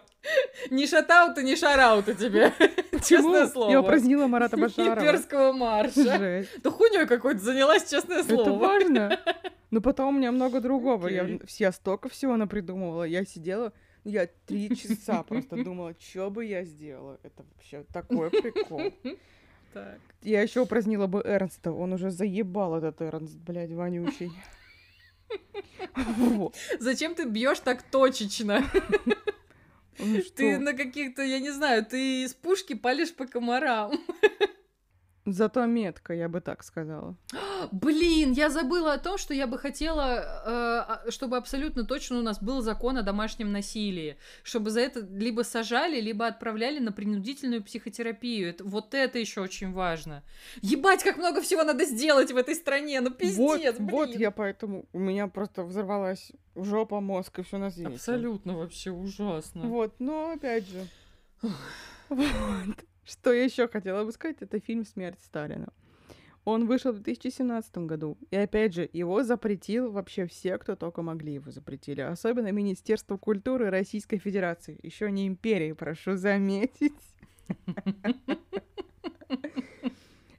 Ни шатаута, ни шараута тебе. Честное слово. Я упразднила Марата Башарова. Имперского марша. Жесть. Да хуйней какой-то занялась, честное Это слово. важно. Но потом у меня много другого. Я, я столько всего напридумывала. Я сидела, я три часа просто думала, что бы я сделала. Это вообще такой прикол. Так. Я еще упразднила бы Эрнста. Он уже заебал этот Эрнст, блядь, вонючий. Зачем ты бьешь так точечно? Ты на каких-то, я не знаю, ты из пушки палишь по комарам. Зато метко, я бы так сказала. Блин, я забыла о том, что я бы хотела, э, а, чтобы абсолютно точно у нас был закон о домашнем насилии, чтобы за это либо сажали, либо отправляли на принудительную психотерапию. Это, вот это еще очень важно. Ебать, как много всего надо сделать в этой стране, ну пиздец, вот, блин. вот я поэтому... У меня просто взорвалась жопа, мозг и все на свете. Абсолютно вообще ужасно. Вот, но опять же. Вот. Что я еще хотела бы сказать, это фильм «Смерть Сталина». Он вышел в 2017 году. И опять же, его запретил вообще все, кто только могли его запретили. Особенно Министерство культуры Российской Федерации. Еще не империи, прошу заметить.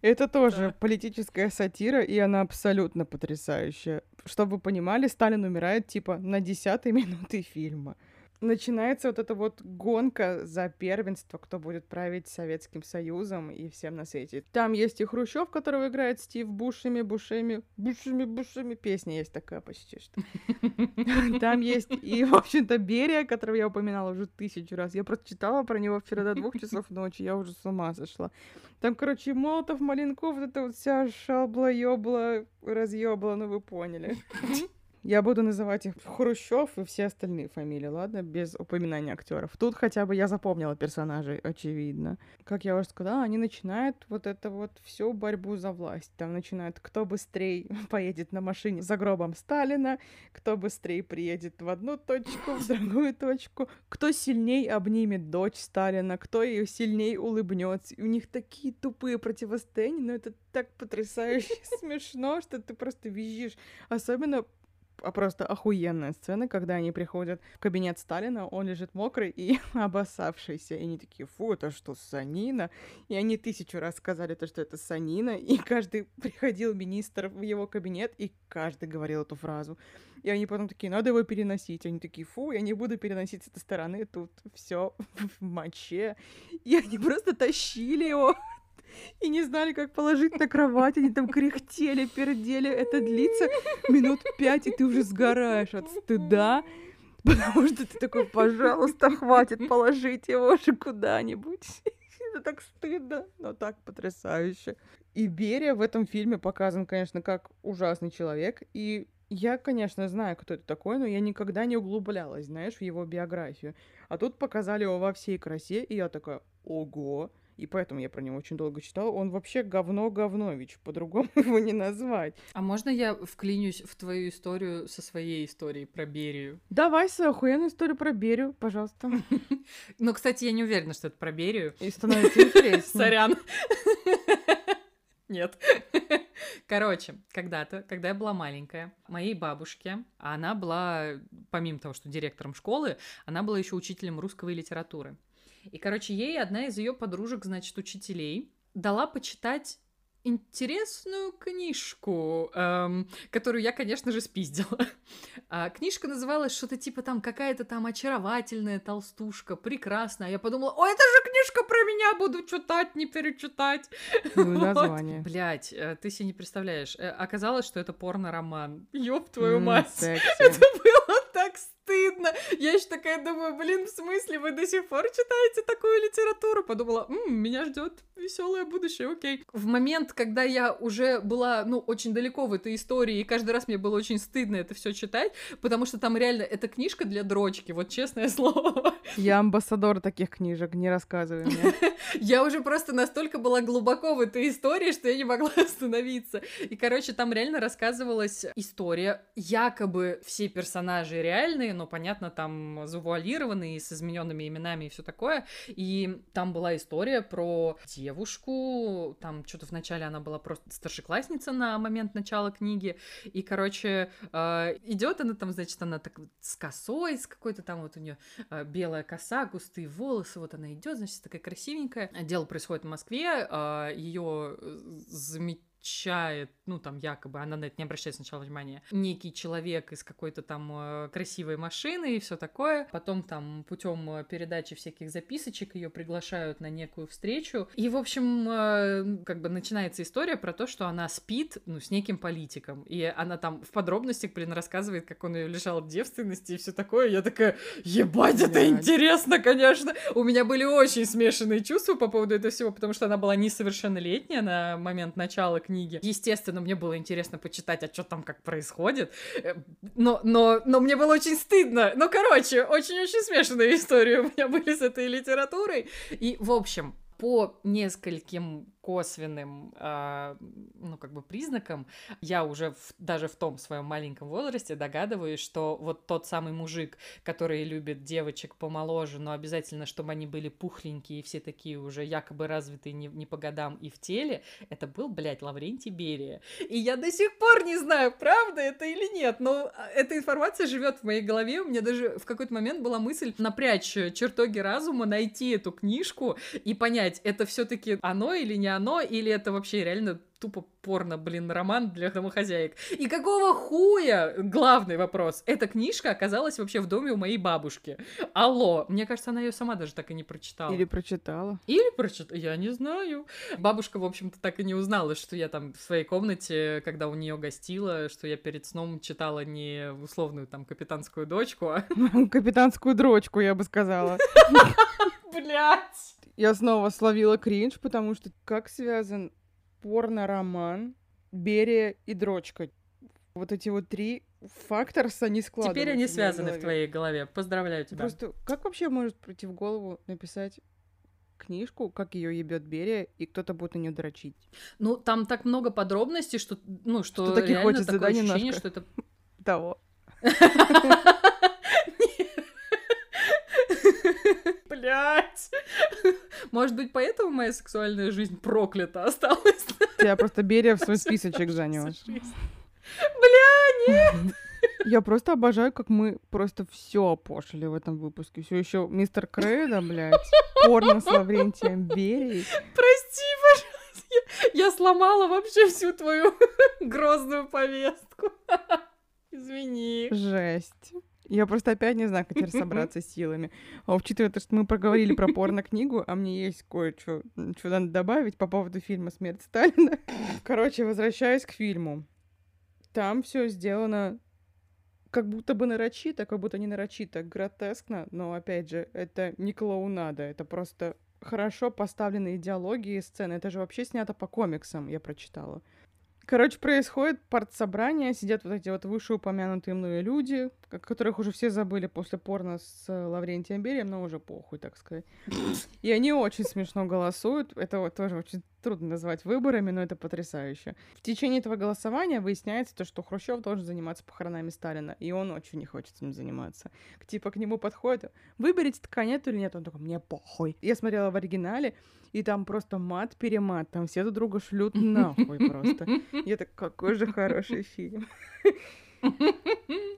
Это тоже политическая сатира, и она абсолютно потрясающая. Чтобы вы понимали, Сталин умирает типа на десятой минуты фильма. Начинается вот эта вот гонка за первенство, кто будет править Советским Союзом и всем на свете. Там есть и Хрущев, которого играет Стив Бушами, Бушами, Бушами, Бушами. Песня есть такая почти что. Там есть и, в общем-то, Берия, которого я упоминала уже тысячу раз. Я просто читала про него вчера до двух часов ночи, я уже с ума сошла. Там, короче, Молотов, Маленков, вот это вот вся шабла, ёбла, разъёбла, ну вы поняли. Я буду называть их Хрущев и все остальные фамилии, ладно, без упоминания актеров. Тут хотя бы я запомнила персонажей, очевидно. Как я уже сказала, они начинают вот это вот всю борьбу за власть. Там начинают, кто быстрее поедет на машине за гробом Сталина, кто быстрее приедет в одну точку, в другую точку, кто сильней обнимет дочь Сталина, кто ее сильней улыбнется. И у них такие тупые противостояния, но это так потрясающе смешно, что ты просто визжишь. Особенно просто охуенная сцена, когда они приходят в кабинет Сталина, он лежит мокрый и обоссавшийся, и они такие, фу, это что, санина? И они тысячу раз сказали то, что это санина, и каждый приходил министр в его кабинет, и каждый говорил эту фразу. И они потом такие, надо его переносить. Они такие, фу, я не буду переносить с этой стороны, тут все в моче. И они просто тащили его и не знали, как положить на кровать. Они там кряхтели, пердели. Это длится минут пять, и ты уже сгораешь от стыда. Потому что ты такой, пожалуйста, хватит положить его уже куда-нибудь. Это так стыдно, но так потрясающе. И Берия в этом фильме показан, конечно, как ужасный человек. И я, конечно, знаю, кто это такой, но я никогда не углублялась, знаешь, в его биографию. А тут показали его во всей красе, и я такая, ого, и поэтому я про него очень долго читала. Он вообще говно-говнович, по-другому его не назвать. А можно я вклинюсь в твою историю со своей историей про Берию? Давай свою охуенную историю про Берию, пожалуйста. Ну, кстати, я не уверена, что это про Берию. И становится интереснее. Сорян. Нет. Короче, когда-то, когда я была маленькая, моей бабушке, она была, помимо того, что директором школы, она была еще учителем русского и литературы. И, короче, ей одна из ее подружек, значит, учителей, дала почитать интересную книжку, эм, которую я, конечно же, спиздила. А, книжка называлась что-то типа там какая-то там очаровательная толстушка, прекрасная. Я подумала, о, это же книжка про меня, буду читать, не перечитать. Ну, название. Вот. Блять, э, ты себе не представляешь. Э, оказалось, что это порно-роман. Ёб твою мать. Это было так стыдно. Я еще такая думаю, блин, в смысле, вы до сих пор читаете такую литературу? Подумала, М, меня ждет веселое будущее, окей. В момент, когда я уже была, ну, очень далеко в этой истории, и каждый раз мне было очень стыдно это все читать, потому что там реально эта книжка для дрочки, вот честное слово. Я амбассадор таких книжек, не рассказывай мне. Я уже просто настолько была глубоко в этой истории, что я не могла остановиться. И, короче, там реально рассказывалась история. Якобы все персонажи реальные, но, понятно, там завуалированные, с измененными именами и все такое. И там была история про девушку, там что-то вначале она была просто старшеклассница на момент начала книги, и, короче, э, идет она там, значит, она так с косой, с какой-то там вот у нее э, белая коса, густые волосы, вот она идет, значит, такая красивенькая. Дело происходит в Москве, э, ее замечательно замечает, ну, там, якобы, она на это не обращает сначала внимания, некий человек из какой-то там э, красивой машины и все такое. Потом там путем э, передачи всяких записочек ее приглашают на некую встречу. И, в общем, э, как бы начинается история про то, что она спит, ну, с неким политиком. И она там в подробностях, блин, рассказывает, как он ее лишал девственности и все такое. Я такая, ебать, это Блядь. интересно, конечно. У меня были очень смешанные чувства по поводу этого всего, потому что она была несовершеннолетняя на момент начала книги книги. Естественно, мне было интересно почитать, а что там как происходит. Э, но, но, но мне было очень стыдно. Ну, короче, очень-очень смешанные истории у меня были с этой литературой. И, в общем, по нескольким косвенным, э, ну, как бы признакам, я уже в, даже в том своем маленьком возрасте догадываюсь, что вот тот самый мужик, который любит девочек помоложе, но обязательно, чтобы они были пухленькие и все такие уже якобы развитые не, не по годам и в теле, это был, блядь, Лаврентий Берия. И я до сих пор не знаю, правда это или нет, но а, эта информация живет в моей голове. У меня даже в какой-то момент была мысль напрячь чертоги разума, найти эту книжку и понять, это все-таки оно или не оно, или это вообще реально тупо порно, блин, роман для домохозяек. И какого хуя, главный вопрос, эта книжка оказалась вообще в доме у моей бабушки. Алло, мне кажется, она ее сама даже так и не прочитала. Или прочитала. Или прочитала, я не знаю. Бабушка, в общем-то, так и не узнала, что я там в своей комнате, когда у нее гостила, что я перед сном читала не условную там капитанскую дочку, а... Капитанскую дрочку, я бы сказала. Блять! Я снова словила кринж, потому что как связан порно-роман, Берия и дрочка? Вот эти вот три факторса не складываются. Теперь они в связаны в голове. твоей голове. Поздравляю тебя. Просто как вообще может прийти в голову написать книжку, как ее ебет Берия, и кто-то будет на нее дрочить? Ну, там так много подробностей, что, ну, что, Что таки реально хочется, такое да, ощущение, немножко? что это... Того. Блять. Может быть, поэтому моя сексуальная жизнь проклята осталась. Тебя просто Берия в свой списочек занес. Бля, нет! Я просто обожаю, как мы просто все опошили в этом выпуске. Все еще мистер Кредо, блядь, порно с Лаврентием Берией. Прости, пожалуйста. Я, я сломала вообще всю твою грозную повестку. Извини. Жесть. Я просто опять не знаю, как теперь собраться с силами. А учитывая то, что мы проговорили про порно-книгу, а мне есть кое-что, что надо добавить по поводу фильма «Смерть Сталина». Короче, возвращаясь к фильму. Там все сделано как будто бы нарочито, как будто не нарочито, гротескно, но, опять же, это не клоунада, это просто хорошо поставленные диалоги и сцены. Это же вообще снято по комиксам, я прочитала. Короче, происходит партсобрание, сидят вот эти вот вышеупомянутые мною люди, о которых уже все забыли после порно с э, Лаврентием Берием, но уже похуй, так сказать. И они очень смешно голосуют. Это вот тоже очень трудно назвать выборами, но это потрясающе. В течение этого голосования выясняется то, что Хрущев должен заниматься похоронами Сталина, и он очень не хочет этим заниматься. Типа к нему подходит, выберите ткань или нет, он такой, мне похуй. Я смотрела в оригинале, и там просто мат-перемат, там все друг друга шлют нахуй просто. Я так, какой же хороший фильм.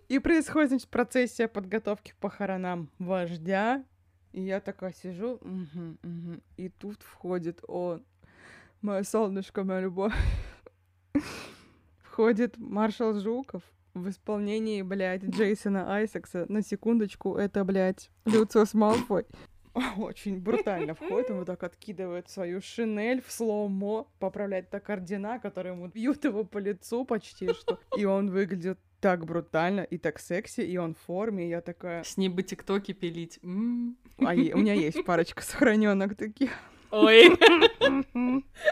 И происходит, значит, процессия подготовки к похоронам вождя. И я такая сижу, мгм, мгм. и тут входит он, мое солнышко, моя любовь. Входит маршал Жуков в исполнении, блядь, Джейсона Айсекса. На секундочку, это, блядь, Люциус Малфой. Очень брутально входит, он вот так откидывает свою шинель в слоумо, поправляет так ордена, которые ему бьют его по лицу почти что. И он выглядит так брутально и так секси, и он в форме, и я такая... С ним бы тиктоки пилить. М. А е- у меня есть парочка сохраненных таких. Ой.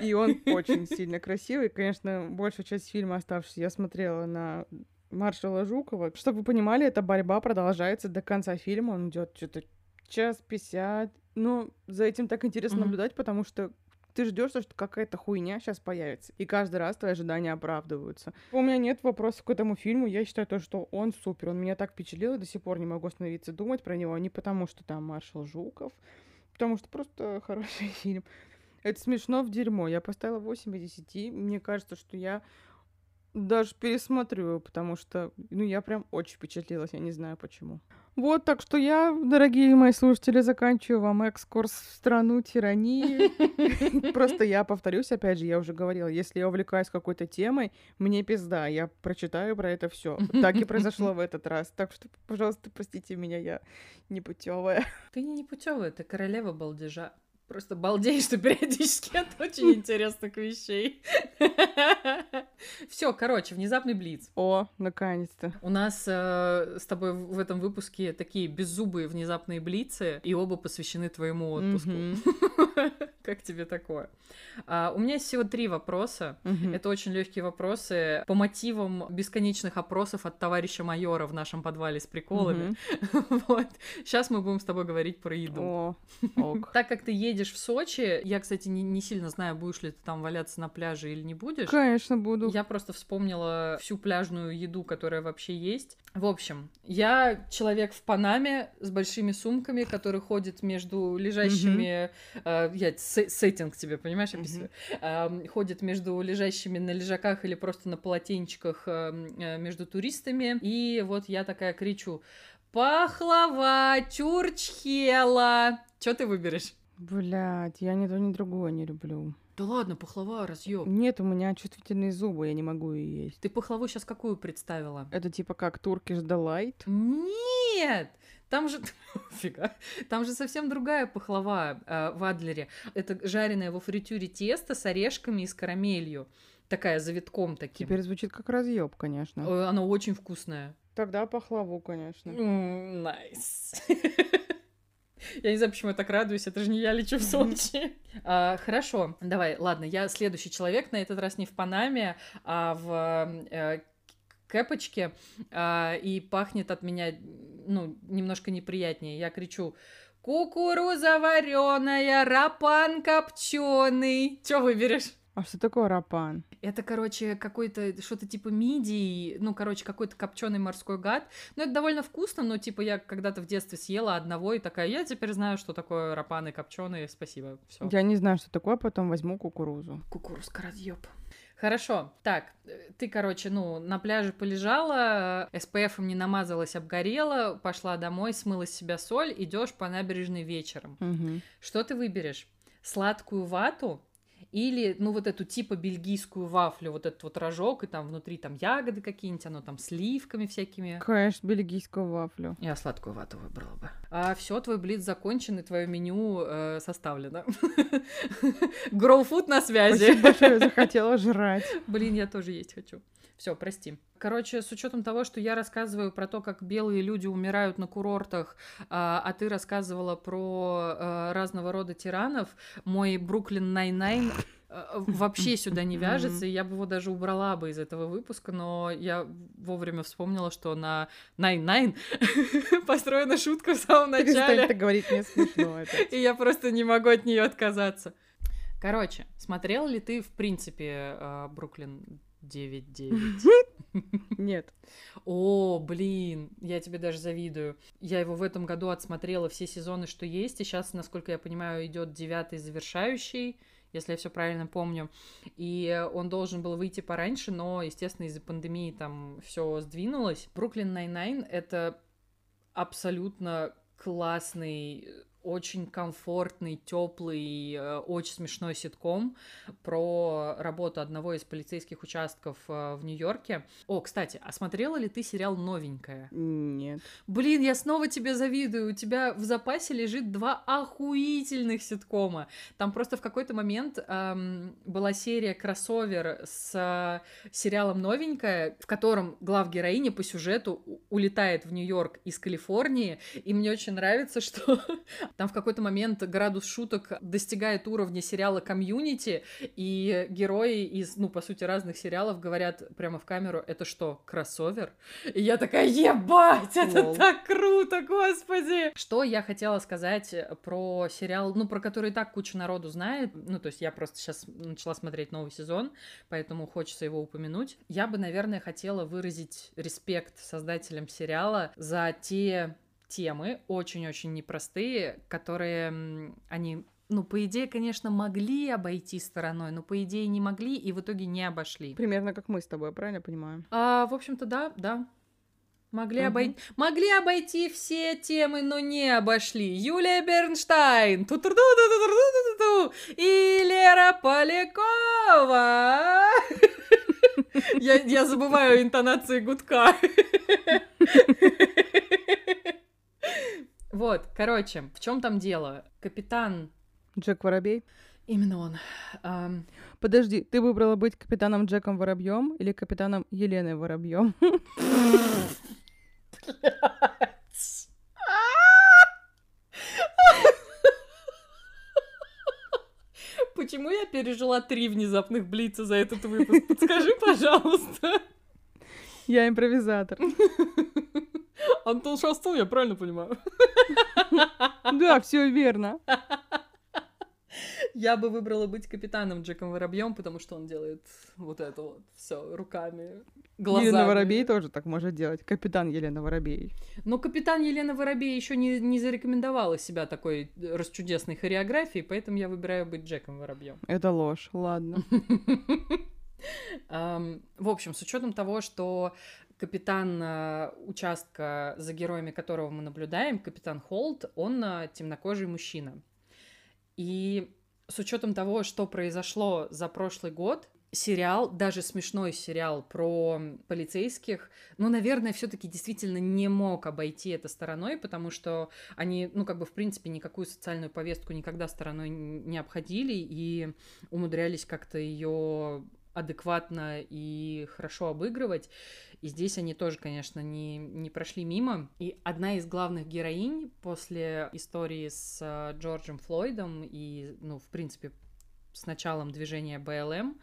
И он очень сильно красивый. Конечно, большую часть фильма оставшуюся я смотрела на маршала Жукова. Чтобы вы понимали, эта борьба продолжается до конца фильма. Он идет что-то час пятьдесят. Но за этим так интересно наблюдать, потому что ты ждешь, что какая-то хуйня сейчас появится. И каждый раз твои ожидания оправдываются. У меня нет вопросов к этому фильму. Я считаю то, что он супер. Он меня так впечатлил, и до сих пор не могу остановиться думать про него. Не потому, что там маршал Жуков, потому что просто хороший фильм. Это смешно в дерьмо. Я поставила 8 из 10. Мне кажется, что я даже пересмотрю, его, потому что, ну, я прям очень впечатлилась, я не знаю почему. Вот, так что я, дорогие мои слушатели, заканчиваю вам экскурс в страну тирании. Просто я повторюсь, опять же, я уже говорила, если я увлекаюсь какой-то темой, мне пизда, я прочитаю про это все. Так и произошло в этот раз. Так что, пожалуйста, простите меня, я непутевая. Ты не непутевая, ты королева балдежа. Просто балдеешь ты периодически от очень интересных вещей. Все, короче, внезапный блиц. О, наконец-то. У нас э, с тобой в этом выпуске такие беззубые внезапные блицы, и оба посвящены твоему отпуску. Как тебе такое? А, у меня есть всего три вопроса. Мгм. Это очень легкие вопросы по мотивам бесконечных опросов от товарища майора в нашем подвале с приколами. Мгм. Вот. Сейчас мы будем с тобой говорить про еду. О, ок. Так как ты едешь в Сочи, я, кстати, не, не сильно знаю, будешь ли ты там валяться на пляже или не будешь. Конечно, буду. Я просто вспомнила всю пляжную еду, которая вообще есть. В общем, я человек в Панаме с большими сумками, который ходит между лежащими... э, я сеттинг тебе, понимаешь, описываю? Эм, ходит между лежащими на лежаках или просто на полотенчиках э, между туристами. И вот я такая кричу «Пахлава! Чурчхела!» Чё ты выберешь? Блять, я ни то, ни другое не люблю. Да ладно, пахлава, разъёб. Нет, у меня чувствительные зубы, я не могу ее есть. Ты пахлаву сейчас какую представила? Это типа как Turkish Delight? Нет! Там же... Фига. Там же совсем другая пахлава э, в Адлере. Это жареное во фритюре тесто с орешками и с карамелью. Такая завитком таким. Теперь звучит как разъеб, конечно. Э, Она очень вкусная. Тогда пахлаву, конечно. Nice. Я не знаю, почему я так радуюсь, это же не я лечу в Сочи. А, Хорошо, давай, ладно, я следующий человек, на этот раз не в Панаме, а в э, кэпочке, а, и пахнет от меня, ну, немножко неприятнее. Я кричу, кукуруза вареная, рапан копченый. Чё выберешь? А что такое рапан? Это, короче, какой-то что-то типа мидии, ну, короче, какой-то копченый морской гад. Ну, это довольно вкусно, но типа я когда-то в детстве съела одного и такая, я теперь знаю, что такое рапаны копченые, спасибо. Все. Я не знаю, что такое, потом возьму кукурузу. Кукурузка разъеб. Хорошо, так, ты, короче, ну, на пляже полежала, СПФом не намазалась, обгорела, пошла домой, смыла с себя соль, идешь по набережной вечером. Мгм. Что ты выберешь? Сладкую вату или, ну, вот эту типа бельгийскую вафлю, вот этот вот рожок, и там внутри там ягоды какие-нибудь, оно там сливками всякими. Конечно, бельгийскую вафлю. Я сладкую вату выбрала бы. А все, твой блиц закончен, и твое меню э, составлено. Grow food на связи. Спасибо большое, захотела жрать. Блин, я тоже есть хочу. Все, прости. Короче, с учетом того, что я рассказываю про то, как белые люди умирают на курортах, а, а ты рассказывала про а, разного рода тиранов, мой Brooklyn Nine-Nine а, вообще сюда не вяжется, и я бы его даже убрала бы из этого выпуска, но я вовремя вспомнила, что на Nine-Nine построена шутка в самом начале. так говорить, мне смешно это. И я просто не могу от нее отказаться. Короче, смотрел ли ты, в принципе, э, Brooklyn Nine-Nine? Нет. О, блин, я тебе даже завидую. Я его в этом году отсмотрела все сезоны, что есть, и сейчас, насколько я понимаю, идет девятый завершающий, если я все правильно помню. И он должен был выйти пораньше, но, естественно, из-за пандемии там все сдвинулось. Brooklyn Nine-Nine — это абсолютно классный очень комфортный, теплый, э, очень смешной ситком про работу одного из полицейских участков э, в Нью-Йорке. О, кстати, а смотрела ли ты сериал «Новенькая»? Нет. Блин, я снова тебе завидую. У тебя в запасе лежит два охуительных ситкома. Там просто в какой-то момент эм, была серия кроссовер с э, сериалом «Новенькая», в котором главгероиня по сюжету улетает в Нью-Йорк из Калифорнии, и мне очень нравится, что там в какой-то момент градус шуток достигает уровня сериала «Community», и герои из, ну, по сути, разных сериалов говорят прямо в камеру, это что, кроссовер? И я такая, ебать, это LOL. так круто, господи! Что я хотела сказать про сериал, ну, про который и так куча народу знает, ну, то есть я просто сейчас начала смотреть новый сезон, поэтому хочется его упомянуть. Я бы, наверное, хотела выразить респект создателям сериала за те темы, очень-очень непростые, которые они ну, по идее, конечно, могли обойти стороной, но по идее не могли и в итоге не обошли. Примерно как мы с тобой, правильно понимаю? А, в общем-то, да, да. Могли, Мгм. обойти, могли обойти все темы, но не обошли. Юлия Бернштайн, ту ту ту ту ту ту и Лера Полякова. Я, я забываю интонации гудка. Вот, короче, в чем там дело? Капитан, Джек Воробей. именно он, ам, Подожди, ты выбрала быть капитаном Джеком Воробьем или капитаном Еленой Воробьем? Почему я пережила три внезапных блица за этот выпуск? Подскажи, пожалуйста. Я импровизатор. Антон Шастун, я правильно понимаю? Да, все верно. Я бы выбрала быть капитаном Джеком Воробьем, потому что он делает вот это вот все руками, глазами. Елена Воробей тоже так может делать. Капитан Елена Воробей. Но капитан Елена Воробей еще не, не зарекомендовала себя такой расчудесной хореографией, поэтому я выбираю быть Джеком Воробьем. Это ложь, ладно. В общем, с учетом того, что капитан э, участка, за героями которого мы наблюдаем, капитан Холт, он э, темнокожий мужчина. И с учетом того, что произошло за прошлый год, сериал, даже смешной сериал про полицейских, ну, наверное, все-таки действительно не мог обойти это стороной, потому что они, ну, как бы, в принципе, никакую социальную повестку никогда стороной не обходили и умудрялись как-то ее адекватно и хорошо обыгрывать. И здесь они тоже, конечно, не, не прошли мимо. И одна из главных героинь после истории с э, Джорджем Флойдом и, ну, в принципе, с началом движения БЛМ,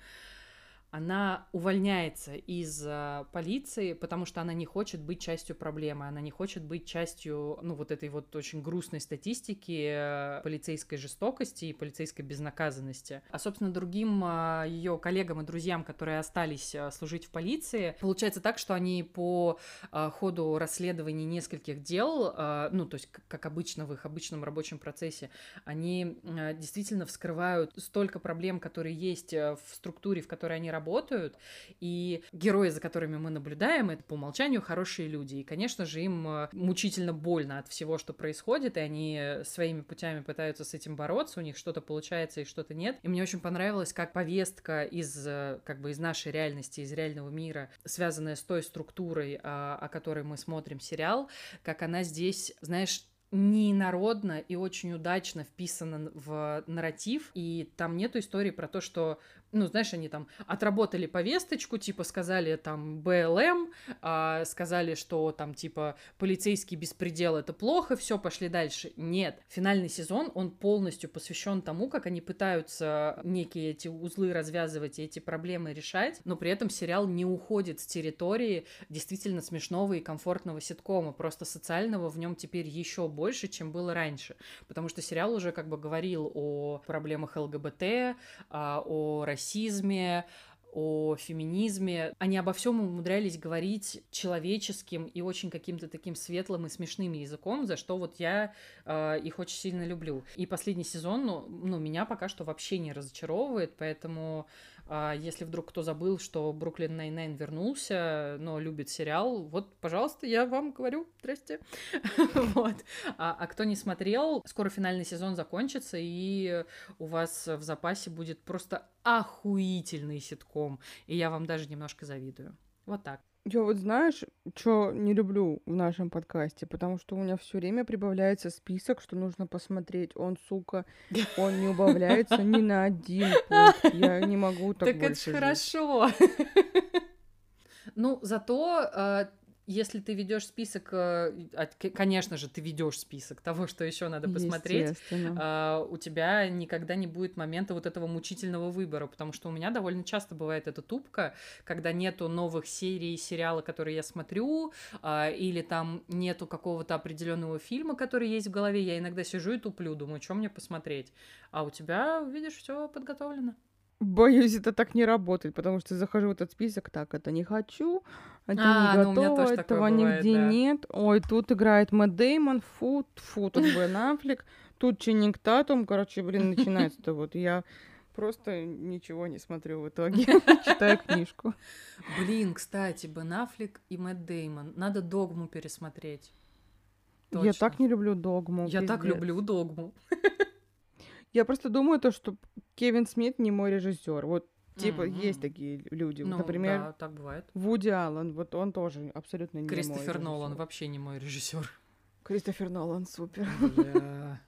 она увольняется из э, полиции, потому что она не хочет быть частью проблемы, она не хочет быть частью, ну, вот этой вот очень грустной статистики э, полицейской жестокости и полицейской безнаказанности. А, собственно, другим э, ее коллегам и друзьям, которые остались э, служить в полиции, получается так, что они по ходу расследований нескольких дел, ну, то есть, как обычно в их обычном рабочем процессе, они действительно вскрывают столько проблем, которые есть э, в структуре, в которой они работают, работают, и герои, за которыми мы наблюдаем, это по умолчанию хорошие люди, и, конечно же, им э, мучительно больно от всего, что происходит, и они своими путями пытаются с этим бороться, у них что-то получается и что-то нет, и мне очень понравилось, как повестка из, э, как бы, из нашей реальности, из реального мира, связанная с той структурой, о, о которой мы смотрим сериал, как она здесь, знаешь, ненародно и очень удачно вписана в нарратив, и там нету истории про то, что ну, знаешь, они там отработали повесточку, типа сказали там БЛМ, а, сказали, что там типа полицейский беспредел это плохо, все, пошли дальше. Нет, финальный сезон, он полностью посвящен тому, как они пытаются некие эти узлы развязывать и эти проблемы решать, но при этом сериал не уходит с территории действительно смешного и комфортного ситкома, просто социального в нем теперь еще больше, чем было раньше, потому что сериал уже как бы говорил о проблемах ЛГБТ, а, о России, расизме, о феминизме. Они обо всем умудрялись говорить человеческим и очень каким-то таким светлым и смешным языком, за что вот я э, их очень сильно люблю. И последний сезон, ну, ну, меня пока что вообще не разочаровывает, поэтому а если вдруг кто забыл, что Brooklyn Nine-Nine вернулся, но любит сериал, вот, пожалуйста, я вам говорю, здрасте. вот. А, а кто не смотрел, скоро финальный сезон закончится, и у вас в запасе будет просто охуительный ситком. И я вам даже немножко завидую. Вот так. Я вот знаешь, что не люблю в нашем подкасте, потому что у меня все время прибавляется список, что нужно посмотреть. Он, сука, он не убавляется ни на один пункт. Я не могу так, так больше. Так это хорошо. Ну, зато э, если ты ведешь список, э, конечно же, ты ведешь список того, что еще надо посмотреть, а, у тебя никогда не будет момента вот этого мучительного выбора, потому что у меня довольно часто бывает эта тупка, когда нету новых серий сериала, которые я смотрю, а, или там нету какого-то определенного фильма, который есть в голове, я иногда сижу и туплю, думаю, что мне посмотреть, а у тебя, видишь, все подготовлено. Боюсь, это так не работает, потому что захожу в этот список, так, это не хочу, это а, не готово, ну, этого бывает, нигде да. нет. Ой, тут играет Мэтт Деймон, фу, фу, тут Бен Аффлек, тут Ченнинг Татум, короче, блин, начинается-то вот. Я просто ничего не смотрю в итоге, читаю книжку. Блин, кстати, Бен Аффлек и Мэтт Деймон, надо Догму пересмотреть. Точно. Я так не люблю Догму. Я пиздец. так люблю Догму. Я просто думаю то, что Кевин Смит не мой режиссер. Вот Типа, mm-hmm. есть такие люди. Ну, Например, да, так бывает. Вуди Аллен, вот он тоже абсолютно не Кристофер мой Нолан вообще не мой режиссер. Кристофер Нолан, супер.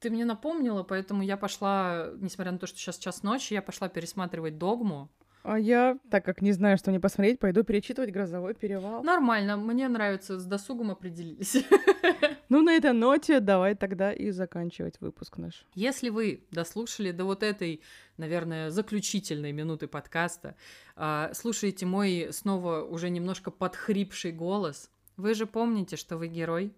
Ты мне напомнила, поэтому я пошла, несмотря на то, что сейчас час ночи, я пошла пересматривать «Догму». А я, так как не знаю, что мне посмотреть, пойду перечитывать «Грозовой перевал». Нормально, мне нравится, с досугом определились. Ну, на этой ноте давай тогда и заканчивать выпуск наш. Если вы дослушали до вот этой, наверное, заключительной минуты подкаста, а, слушаете мой снова уже немножко подхрипший голос, вы же помните, что вы герой,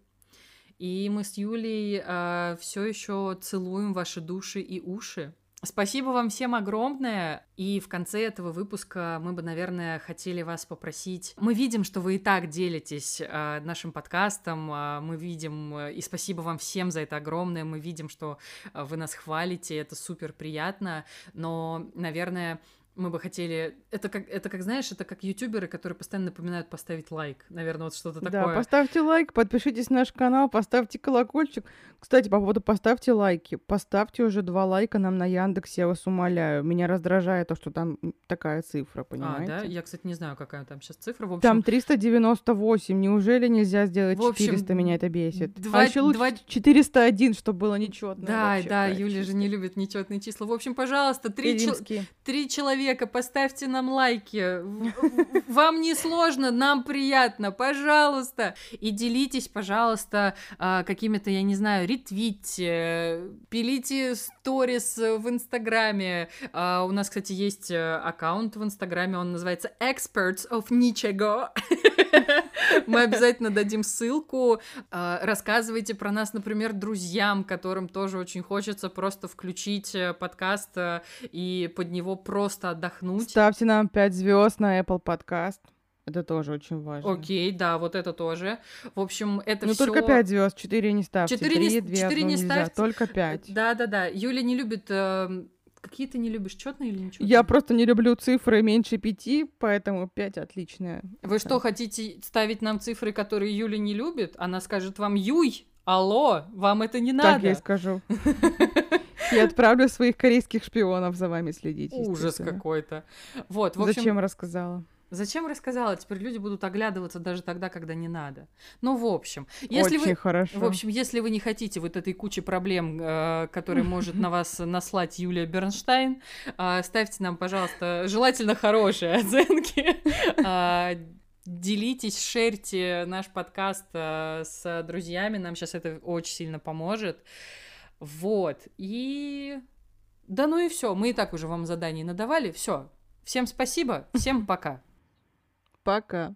и мы с Юлей э, а, все еще целуем ваши души и уши. Спасибо вам всем огромное. И в конце этого выпуска мы бы, наверное, хотели вас попросить. Мы видим, что вы и так делитесь э, нашим подкастом. Э, мы видим, э, и спасибо вам всем за это огромное. Мы видим, что э, вы нас хвалите. Это супер приятно. Но, наверное, мы бы хотели... Это как, это как, знаешь, это как ютуберы, которые постоянно напоминают поставить лайк. Наверное, вот что-то такое. Да, поставьте лайк, подпишитесь на наш канал, поставьте колокольчик. Кстати, по поводу поставьте лайки. Поставьте уже два лайка нам на Яндексе, я вас умоляю. Меня раздражает то, что там такая цифра, понимаете? А, да? Я, кстати, не знаю, какая там сейчас цифра. В общем... Там 398. Неужели нельзя сделать в общем, 400? Меня это бесит. Два, а еще лучше два... 401, чтобы было нечетно. Да, да, Юля же не любит нечетные числа. В общем, пожалуйста, три, чел... три человека человека, поставьте нам лайки. Вам не сложно, нам приятно, пожалуйста. И делитесь, пожалуйста, а, какими-то, я не знаю, ретвите, пилите сторис в Инстаграме. А, у нас, кстати, есть э, аккаунт в Инстаграме, он называется Experts of Nichego. Мы обязательно дадим ссылку. А, рассказывайте про нас, например, друзьям, которым тоже очень хочется просто включить э, подкаст э, и под него просто отдохнуть. Ставьте нам 5 звезд на Apple Podcast. Это тоже очень важно. Окей, да, вот это тоже. В общем, это Ну, все. только 5 звезд, 4 не ставьте. 4 не, 3, 2, 4 не нельзя, ставьте. только 5. Да, да, да. Юля не любит. э, какие ты не любишь, четные или ничего? Я просто не люблю цифры меньше 5, поэтому 5 отличная. Вы что, хотите ставить нам цифры, которые Юля не любит? Она скажет вам Юй, алло, вам это не Так я и надо. скажу. Я отправлю своих корейских шпионов за вами следить. Ужас какой-то. Вот, в общем, Зачем рассказала? Зачем рассказала? Теперь люди будут оглядываться даже тогда, когда не надо. Ну, в общем, если Очень вы... хорошо. В общем, если вы не хотите вот этой кучи проблем, э, которые может на вас наслать Юлия Бернштейн, э, ставьте нам, пожалуйста, желательно хорошие оценки. Э, Делитесь, шерьте наш подкаст э, с друзьями, нам сейчас это очень сильно поможет. Вот, и... Да ну и все, мы и так уже вам заданий надавали, все. Всем спасибо, всем пока. Пока.